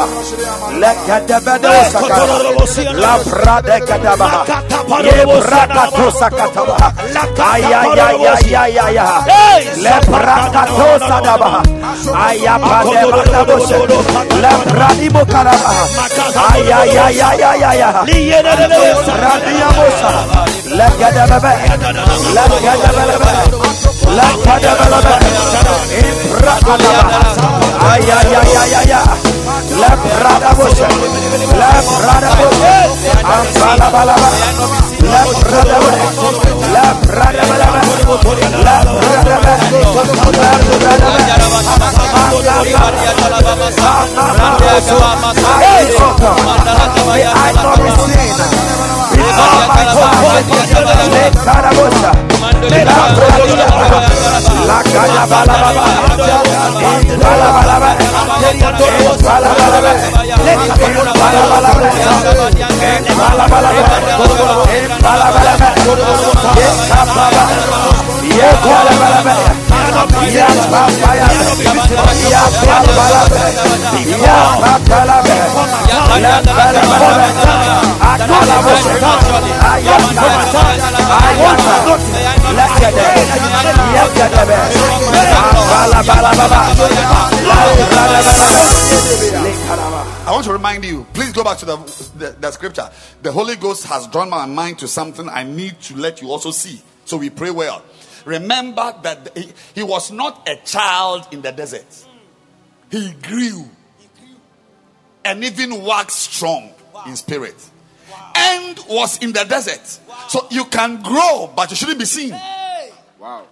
Le kadabado sakara. La brade kadabaha. Ye brakato sakatabaha. Ay ay ay ay ay ay ay. Le brakato sadabaha. Ay apade badabosa. Le bradibo karabaha. Ay ay ay ay ay ay ay. Radia bosa. Le kadababe. Le kadababe. Le I want to remind you, please go back to the, the, the scripture. The Holy Ghost has drawn my mind to something I need to let you also see. So we pray well. Remember that he, he was not a child in the desert, he grew and even waxed strong in spirit and was in the desert. So you can grow, but you shouldn't be seen. Wow.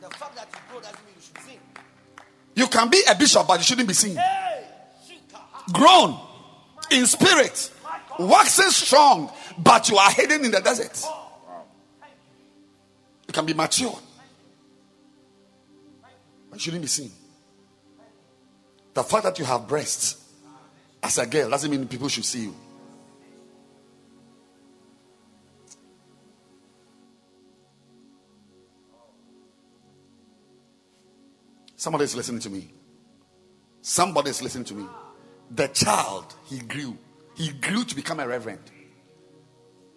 The fact that you grow doesn't mean you should sing. You can be a bishop, but you shouldn't be seen. Grown in spirit, waxing strong, but you are hidden in the desert. You can be mature, but you shouldn't be seen. The fact that you have breasts as a girl doesn't mean people should see you. Somebody is listening to me. Somebody is listening to me. The child, he grew. He grew to become a reverend.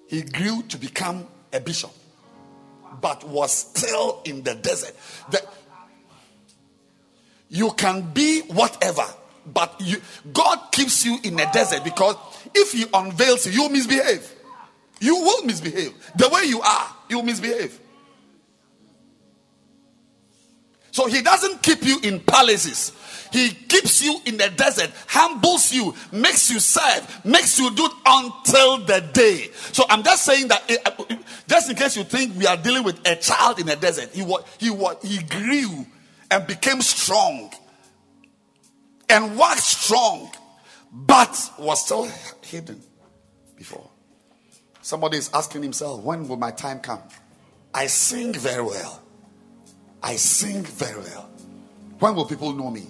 He grew to become a bishop, but was still in the desert. The- you can be whatever, but you, God keeps you in a desert because if He unveils you, you misbehave. You will misbehave. The way you are, you misbehave. So he doesn't keep you in palaces. He keeps you in the desert, humbles you, makes you serve, makes you do until the day. So I'm just saying that, eh, just in case you think we are dealing with a child in the desert, he was, he was, he grew and became strong and waxed strong, but was still hidden before. Somebody is asking himself, when will my time come? I sing very well. I sing very well. When will people know me?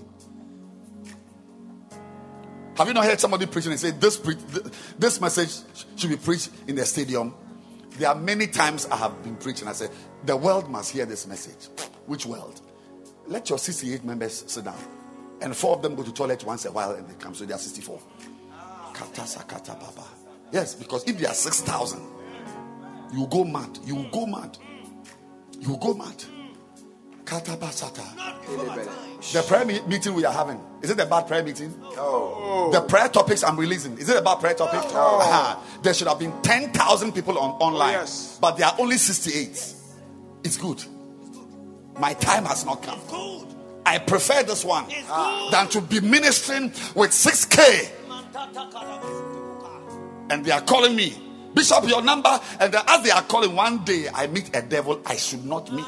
Have you not heard somebody preaching and say this pre- th- this message should be preached in the stadium? There are many times I have been preaching. I said the world must hear this message. Which world? Let your 68 members sit down, and four of them go to toilet once a while, and they come. So they are 64. Kata sakata baba. Yes, because if there are 6,000, you go mad. You go mad. You go mad. Kata Katabasata. The prayer meeting we are having is it a bad prayer meeting? No. The prayer topics I'm releasing is it a bad prayer topic? Uh-huh. There should have been 10,000 people on online, yes. but there are only 68. It's good. My time has not come. I prefer this one than to be ministering with 6K. And they are calling me, Bishop, your number. And then as they are calling, one day I meet a devil I should not meet.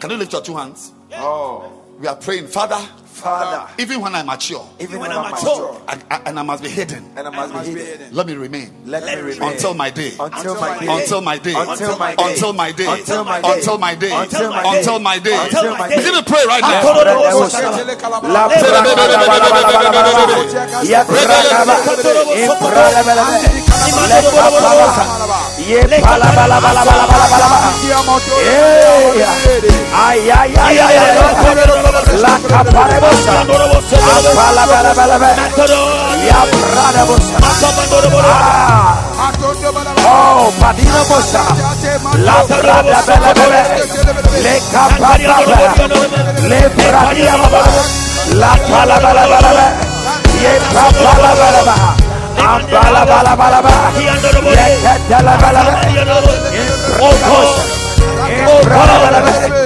Can you lift your two hands? Oh, We are praying, Father, Father, even when I mature, even when I'm mature and, and I must be hidden, and I must be hidden, let me remain let me remain until my day. until my day. Until my day. Until my day. Until my day. Until my day. Until my day. Until my day. Until my day. Until my day. Begin to pray right now. La Ya Bosa, Apala Bala Bala Yabrada Bosa, Oh, Padina Bosa, La Brada Bala Bala, Le Capa Le Pradia Bala, La Pala Bala Bala, Ye Papa Bala Bala. Ambala bala bala bala, yeketela bala bala, impro, impro bala bala.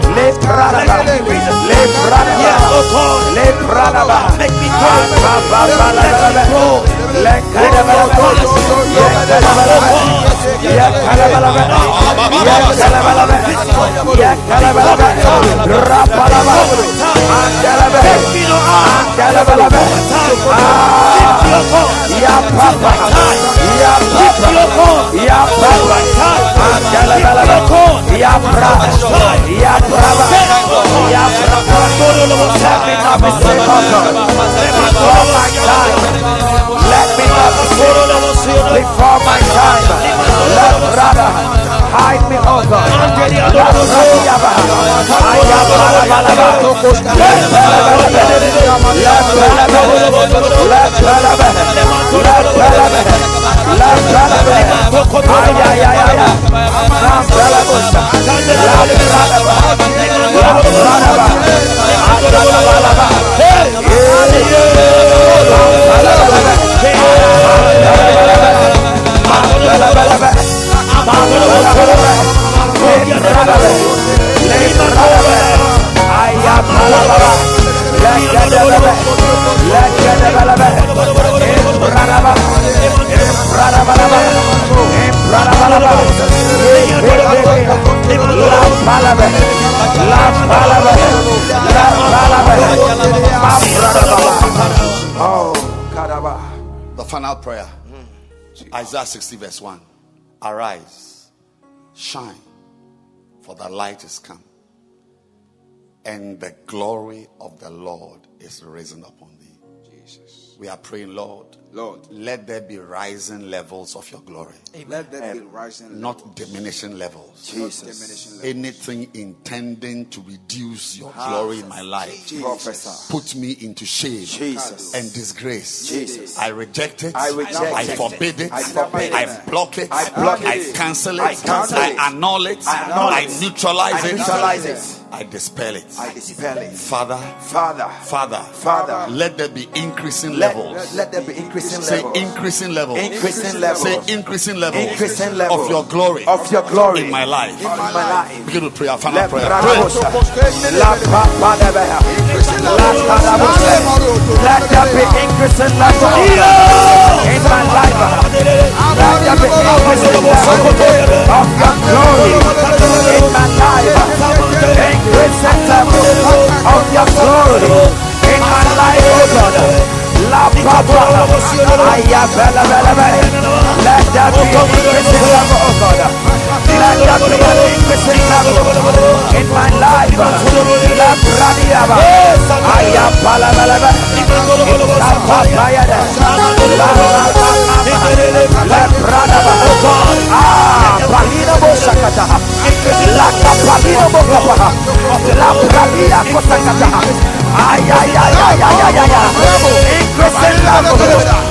Lebranaba, Lebranaba, Lebranaba, make me go, Ya papa, ya papa, ya papa. Yabrava, Yabrava, Yabrava, Yabrava, Yabrava, Yabrava, Yabrava, before my time. Love. Hide me, oh God. Hey! Oh final prayer. Hmm. Isaiah 60, verse 1. Arise, shine, for the light is come, and the glory of the Lord is risen upon thee. Jesus. We are praying, Lord, Lord, let there be rising levels of your glory, let there be eh, rising not diminishing levels. diminishing level. Anything intending to reduce your ah, glory in my life, Professor. put me into shame Jesus. and disgrace. Jesus. I reject it. I reject I forbid it. I forbid I it. block it. I block it. I cancel it. I cancel it. I annul it. I annul I it. neutralize I it. neutralize it. I dispel it. I dispel it. Father, Father, Father, Father, let there be increasing let, levels. let there be increasing Say levels. increasing levels. Increasing levels. Say increasing levels. Increasing levels of your glory. of your glory in my life. In my life. Begin to pray. Our final Let prayer. Bradabosa. Pray. La Papa de Beha. La Let there be increasing levels in my life. Let there be increasing levels of your glory in my life. Increasing levels of your glory in my life, oh God. La Papa. Aya Bella Bella Bella. Let there be level, oh God. Let there be an increasing level in my life. La Bradiaba. Aya Bella Bella Bella. La Papaya. La La Bradaba. Ah, Palina Bosakata. La Capalina Bokapa. La Bradia Kosakata. Ay, ay, ay, ay, ay, of your glory upon my life. La Bradaba, La Bradabosa, ay, ay, ay, ay, ay, ay, ay, ay.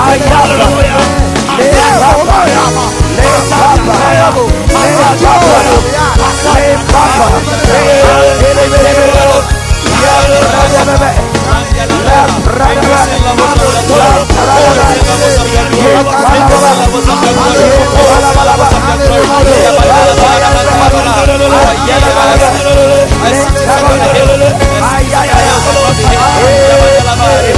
I am I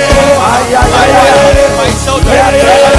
Hallelujah.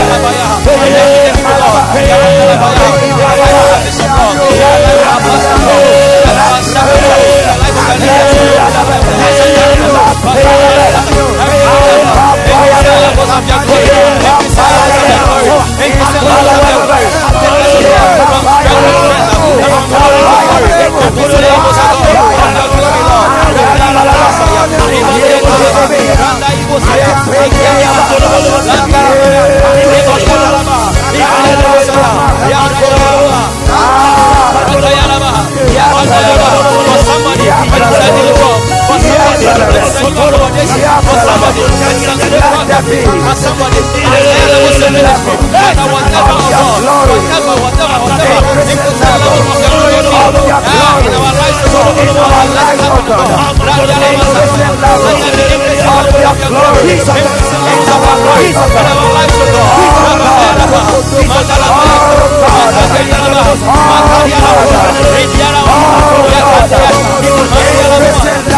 Somebody, I'm sending you up. for somebody. Glory Glory oh God,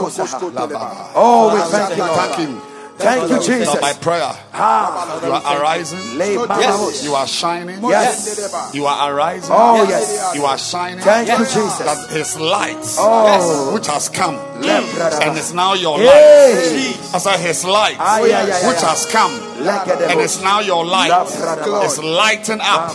Oh, we thank you, Thank Lord. Him. Thank you, Jesus. Not by prayer. Ah, You are arising. Yes. You are shining. Yes. You are arising. Oh, yes. You are shining. Thank you, Jesus. That His light, Oh. which has come, Lem- and is now your Hey. light. I said His light, Ah, yeah, yeah, which has come, and is now your light. Lem- It's lighting up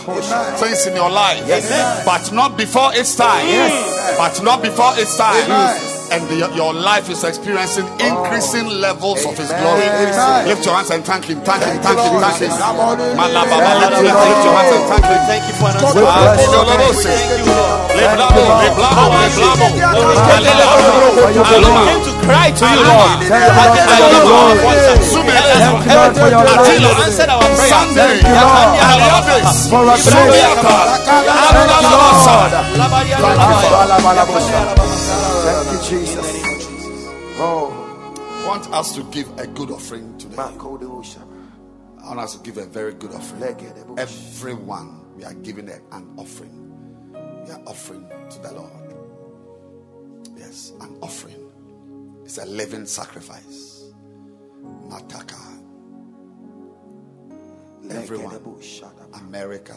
things in your life, Yes. but not before its time. Yes. But not before its time. Amen. And the, your life is experiencing increasing levels of His glory. Amen. Lift your hands and thank Him. Thank Him. Thank Him. Thank Him. Thank Malaba, lift your hands and thank Him. Thank you for an We answer. bless your name. Thank you, Lord. I glory. came to cry to you, Lord. Thank you, Lord, for your glory. Thank you, Lord, for your You light. answered our prayer. Sunday, Thank you, Lord. Aliades, For a grace. Thank you, Lord. Jesus. Oh, I want us to give a good offering today. Mako de Usha. I want us to give a very good offering. Lege de Busha. Everyone, we are giving an offering. We are offering to the Lord. Yes, an offering. It's a living sacrifice. Mataka. Everyone, America,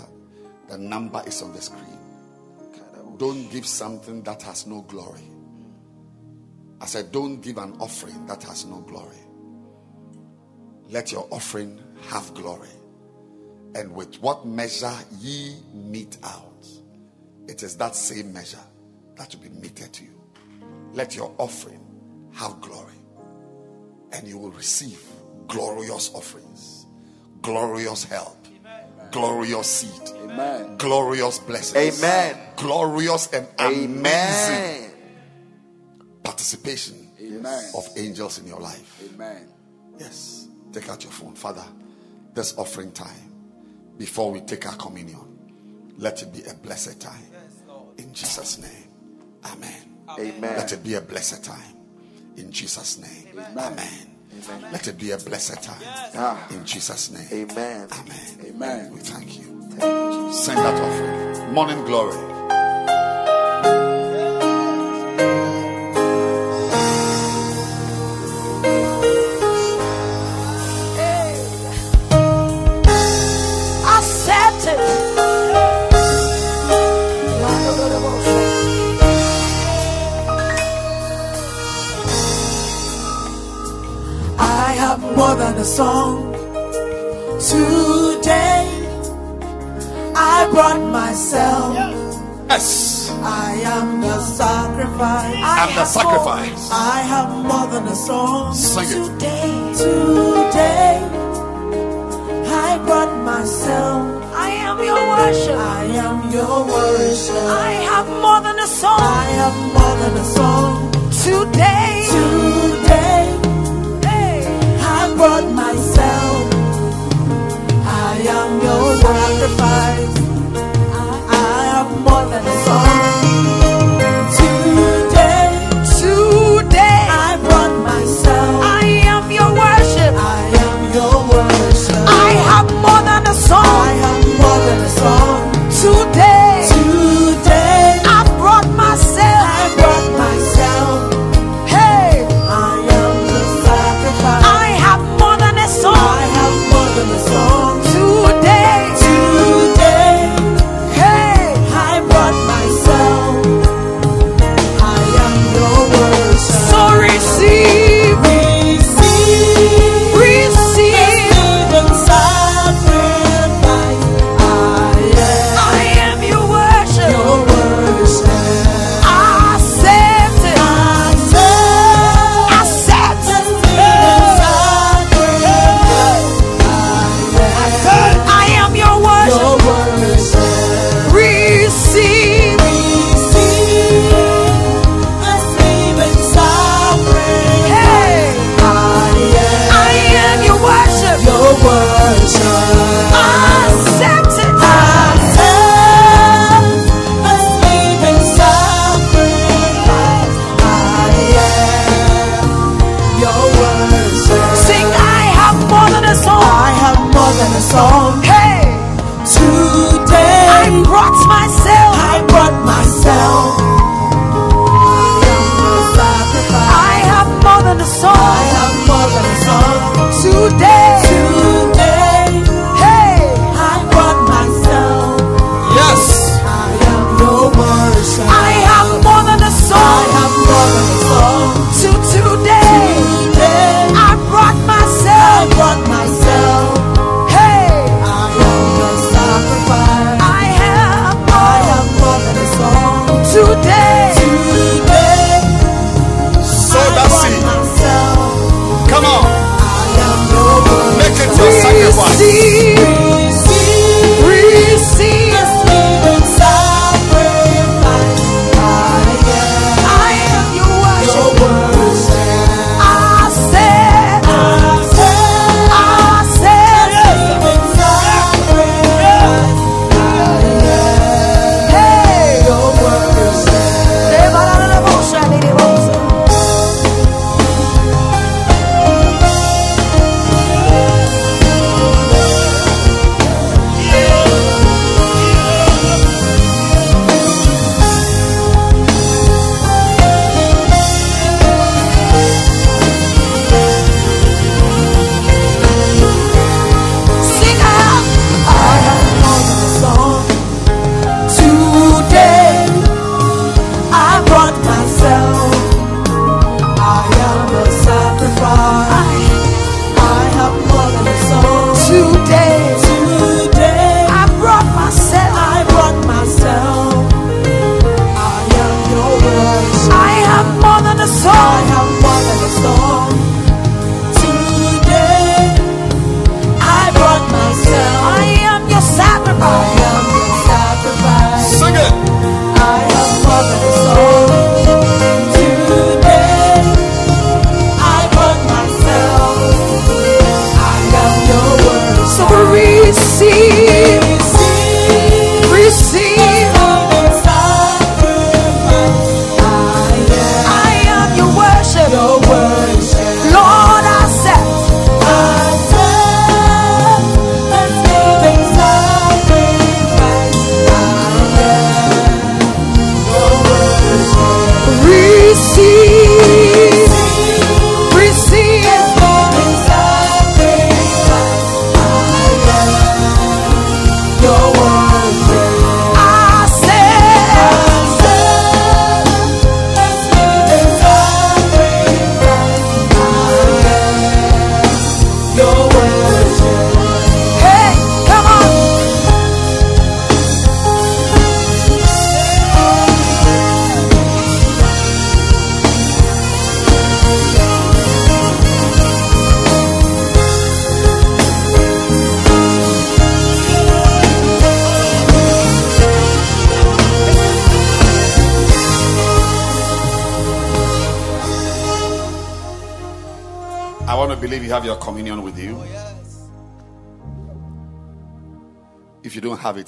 the number is on the screen. Don't give something that has no glory. I said, don't give an offering that has no glory. Let your offering have glory. And with what measure ye mete out, it is that same measure that will be meted to you. Let your offering have glory. And you will receive glorious offerings, glorious help, glorious seed, Amen. glorious blessings, Amen. glorious and amazing Amen. Participation Amen. of angels in your life. Amen. Yes. Take out your phone. Father, this offering time, before we take our communion, let it be a blessed time. In Jesus' name. Amen. Amen. Let it be a blessed time. In Jesus' name. Amen. Let it be a blessed time. Ah. In Jesus' name. Amen. Amen. Amen. We thank you. Thank you, Send that offering. Morning glory. Song today. I brought myself. Yes. I am the sacrifice. I'm the sacrifice. more- I have more than a song Sing it. today. Today, I brought myself. I am your worship. I am your worship. I have more than a song. I have more than a song today. Today, hey, I brought myself. I am your sacrifice.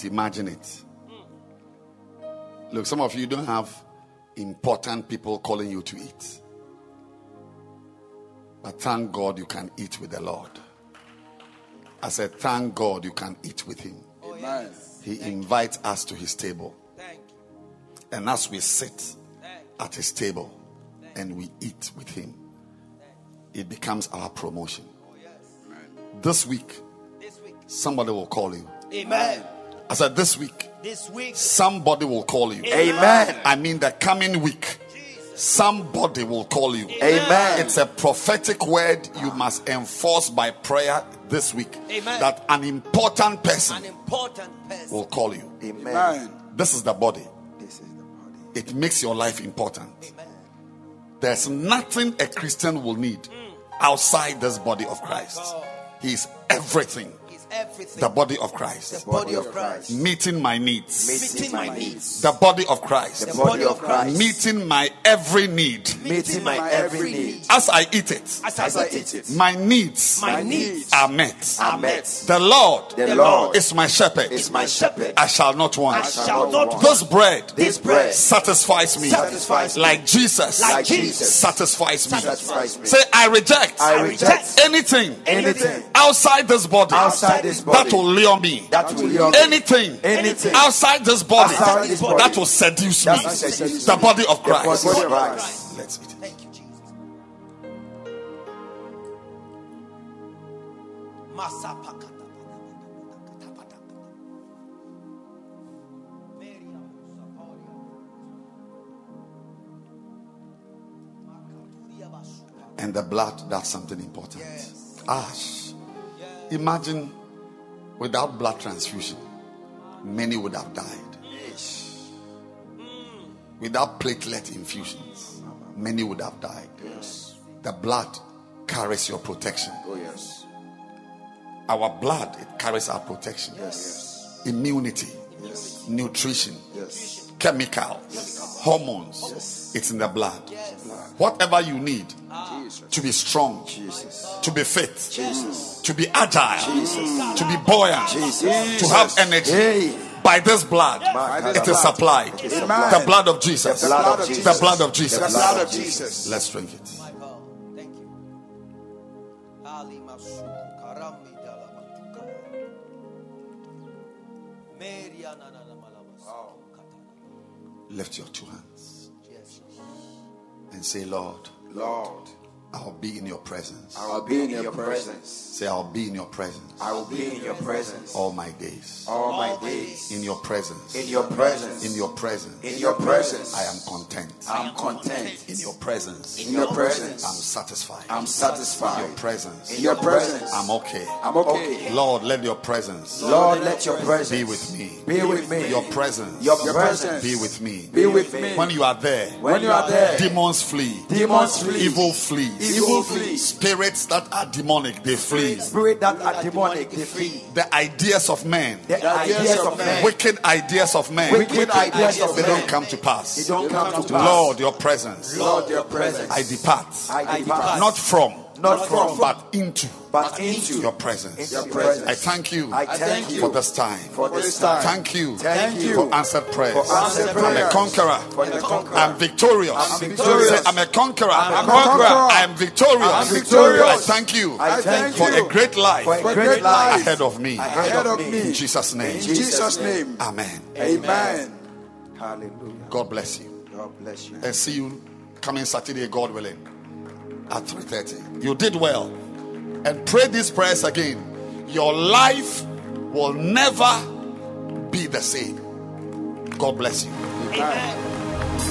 It, imagine it. Look, some of you don't have important people calling you to eat. But thank God you can eat with the Lord. I said, thank God you can eat with Him. Amen. He invites us to His table. And as we sit at His table and we eat with Him, it becomes our promotion. This week, somebody will call you. Amen. I said, this week, This week, somebody will call you. Amen. I mean, the coming week, somebody will call you. Amen. It's a prophetic word you must enforce by prayer this week. Amen. That an important person, an person important person. will call you. Amen. This is the body. This is the body. It makes your life important. Amen. There's nothing a Christian will need mm. outside this body of Christ. He's everything. He's everything. The body of Christ. The body of Christ. Meeting my needs. Meeting my needs. The body of Christ. The body of Christ. Meeting my every need. Meeting my every need. As I eat it, As As I I eat eat it, it, my needs my needs are met. are met. The Lord The Lord is my shepherd. is my shepherd. I shall not want. I shall not want. This bread This bread satisfies me. Satisfies me. Like Jesus Like Jesus satisfies me. satisfies me. Say, I reject, I reject anything anything outside this body, outside this body that will lure me. that will lure me. Anything, Anything outside this body, Outside this body that will seduce that me. will seduce The body of Christ. Body of Christ. Let's eat. Thank you, Jesus. And the blood, that's something important. Ash. Imagine without blood transfusion, many would have died. Without platelet infusions, many would have died. The blood carries your protection. Oh, yes. Our blood, it carries our protection. Yes. Immunity, Yes. nutrition, Yes. chemicals, hormones. It's in the blood. Whatever you need Jesus. to be strong, Jesus. to be fit, Jesus. to be agile, to be buoyant, to have energy. Hey. By this blood, By this it is blood. supplied. The blood of Jesus. The blood of Jesus. The blood of Jesus. Blood of Jesus. Let's drink it. My Thank you. Ali Masuku Karami Dalabatuka. Mary Anana Malabas. Lift your two hands and say, Lord, Lord, I'll be in your presence. I will be in your presence. Say, I'll be in your presence I will be in your presence all my days. all my days. In your presence. In your presence. In your presence. In your presence. I am content. I'm content. In your presence. In your presence. I'm satisfied. I'm In satisfied. your presence. In your presence. I'm okay. I'm okay. Lord, let your presence Lord, let your presence be with me. Be with me. Your presence Your presence be with me. Be with me. When you are there, When you are there, demons flee. demons flee. Evil flees. Evil flee. Spirits that are demonic, they flee. Spirit that are demonic, they flee. The ideas of men, The ideas of men, wicked ideas of men, wicked ideas of they men, don't come to they pass. don't come to pass. Lord, your presence, Lord, your presence. I depart. I depart. Not from, Not from, but into but into your presence. your presence. I thank you I thank you for this time. for this time. Thank you Thank you for answered prayers. for answered I'm a conqueror. The conqueror. I'm victorious. I'm victorious. Say, I'm a conqueror. I'm a conqueror. I'm victorious. I'm victorious. I thank you I thank for you a great life for a great life ahead of me. ahead of me. In Jesus' name. In Jesus' name. Amen. Amen. Hallelujah. God bless you. God bless you. And see you coming Saturday, God willing, at 3:30. You did well. And pray these prayers again. Your life will never be the same. God bless you. Let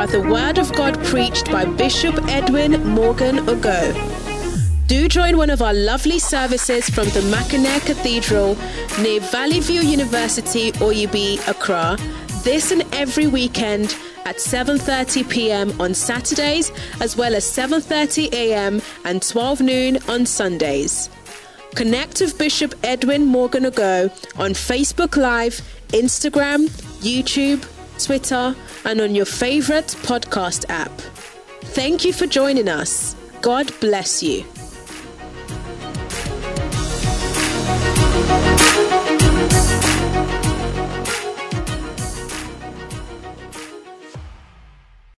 by the word of God preached by Bishop Edwin Morgan Ogo. Do join one of our lovely services from the Mackinac Cathedral near Valley View University, Oyibi, Accra, this and every weekend at 7:30 p.m. on Saturdays as well as 7:30 a.m. and 12 noon on Sundays. Connect with Bishop Edwin Morgan Ago on Facebook Live, Instagram, YouTube, Twitter, and on your favorite podcast app. Thank you for joining us. God bless you.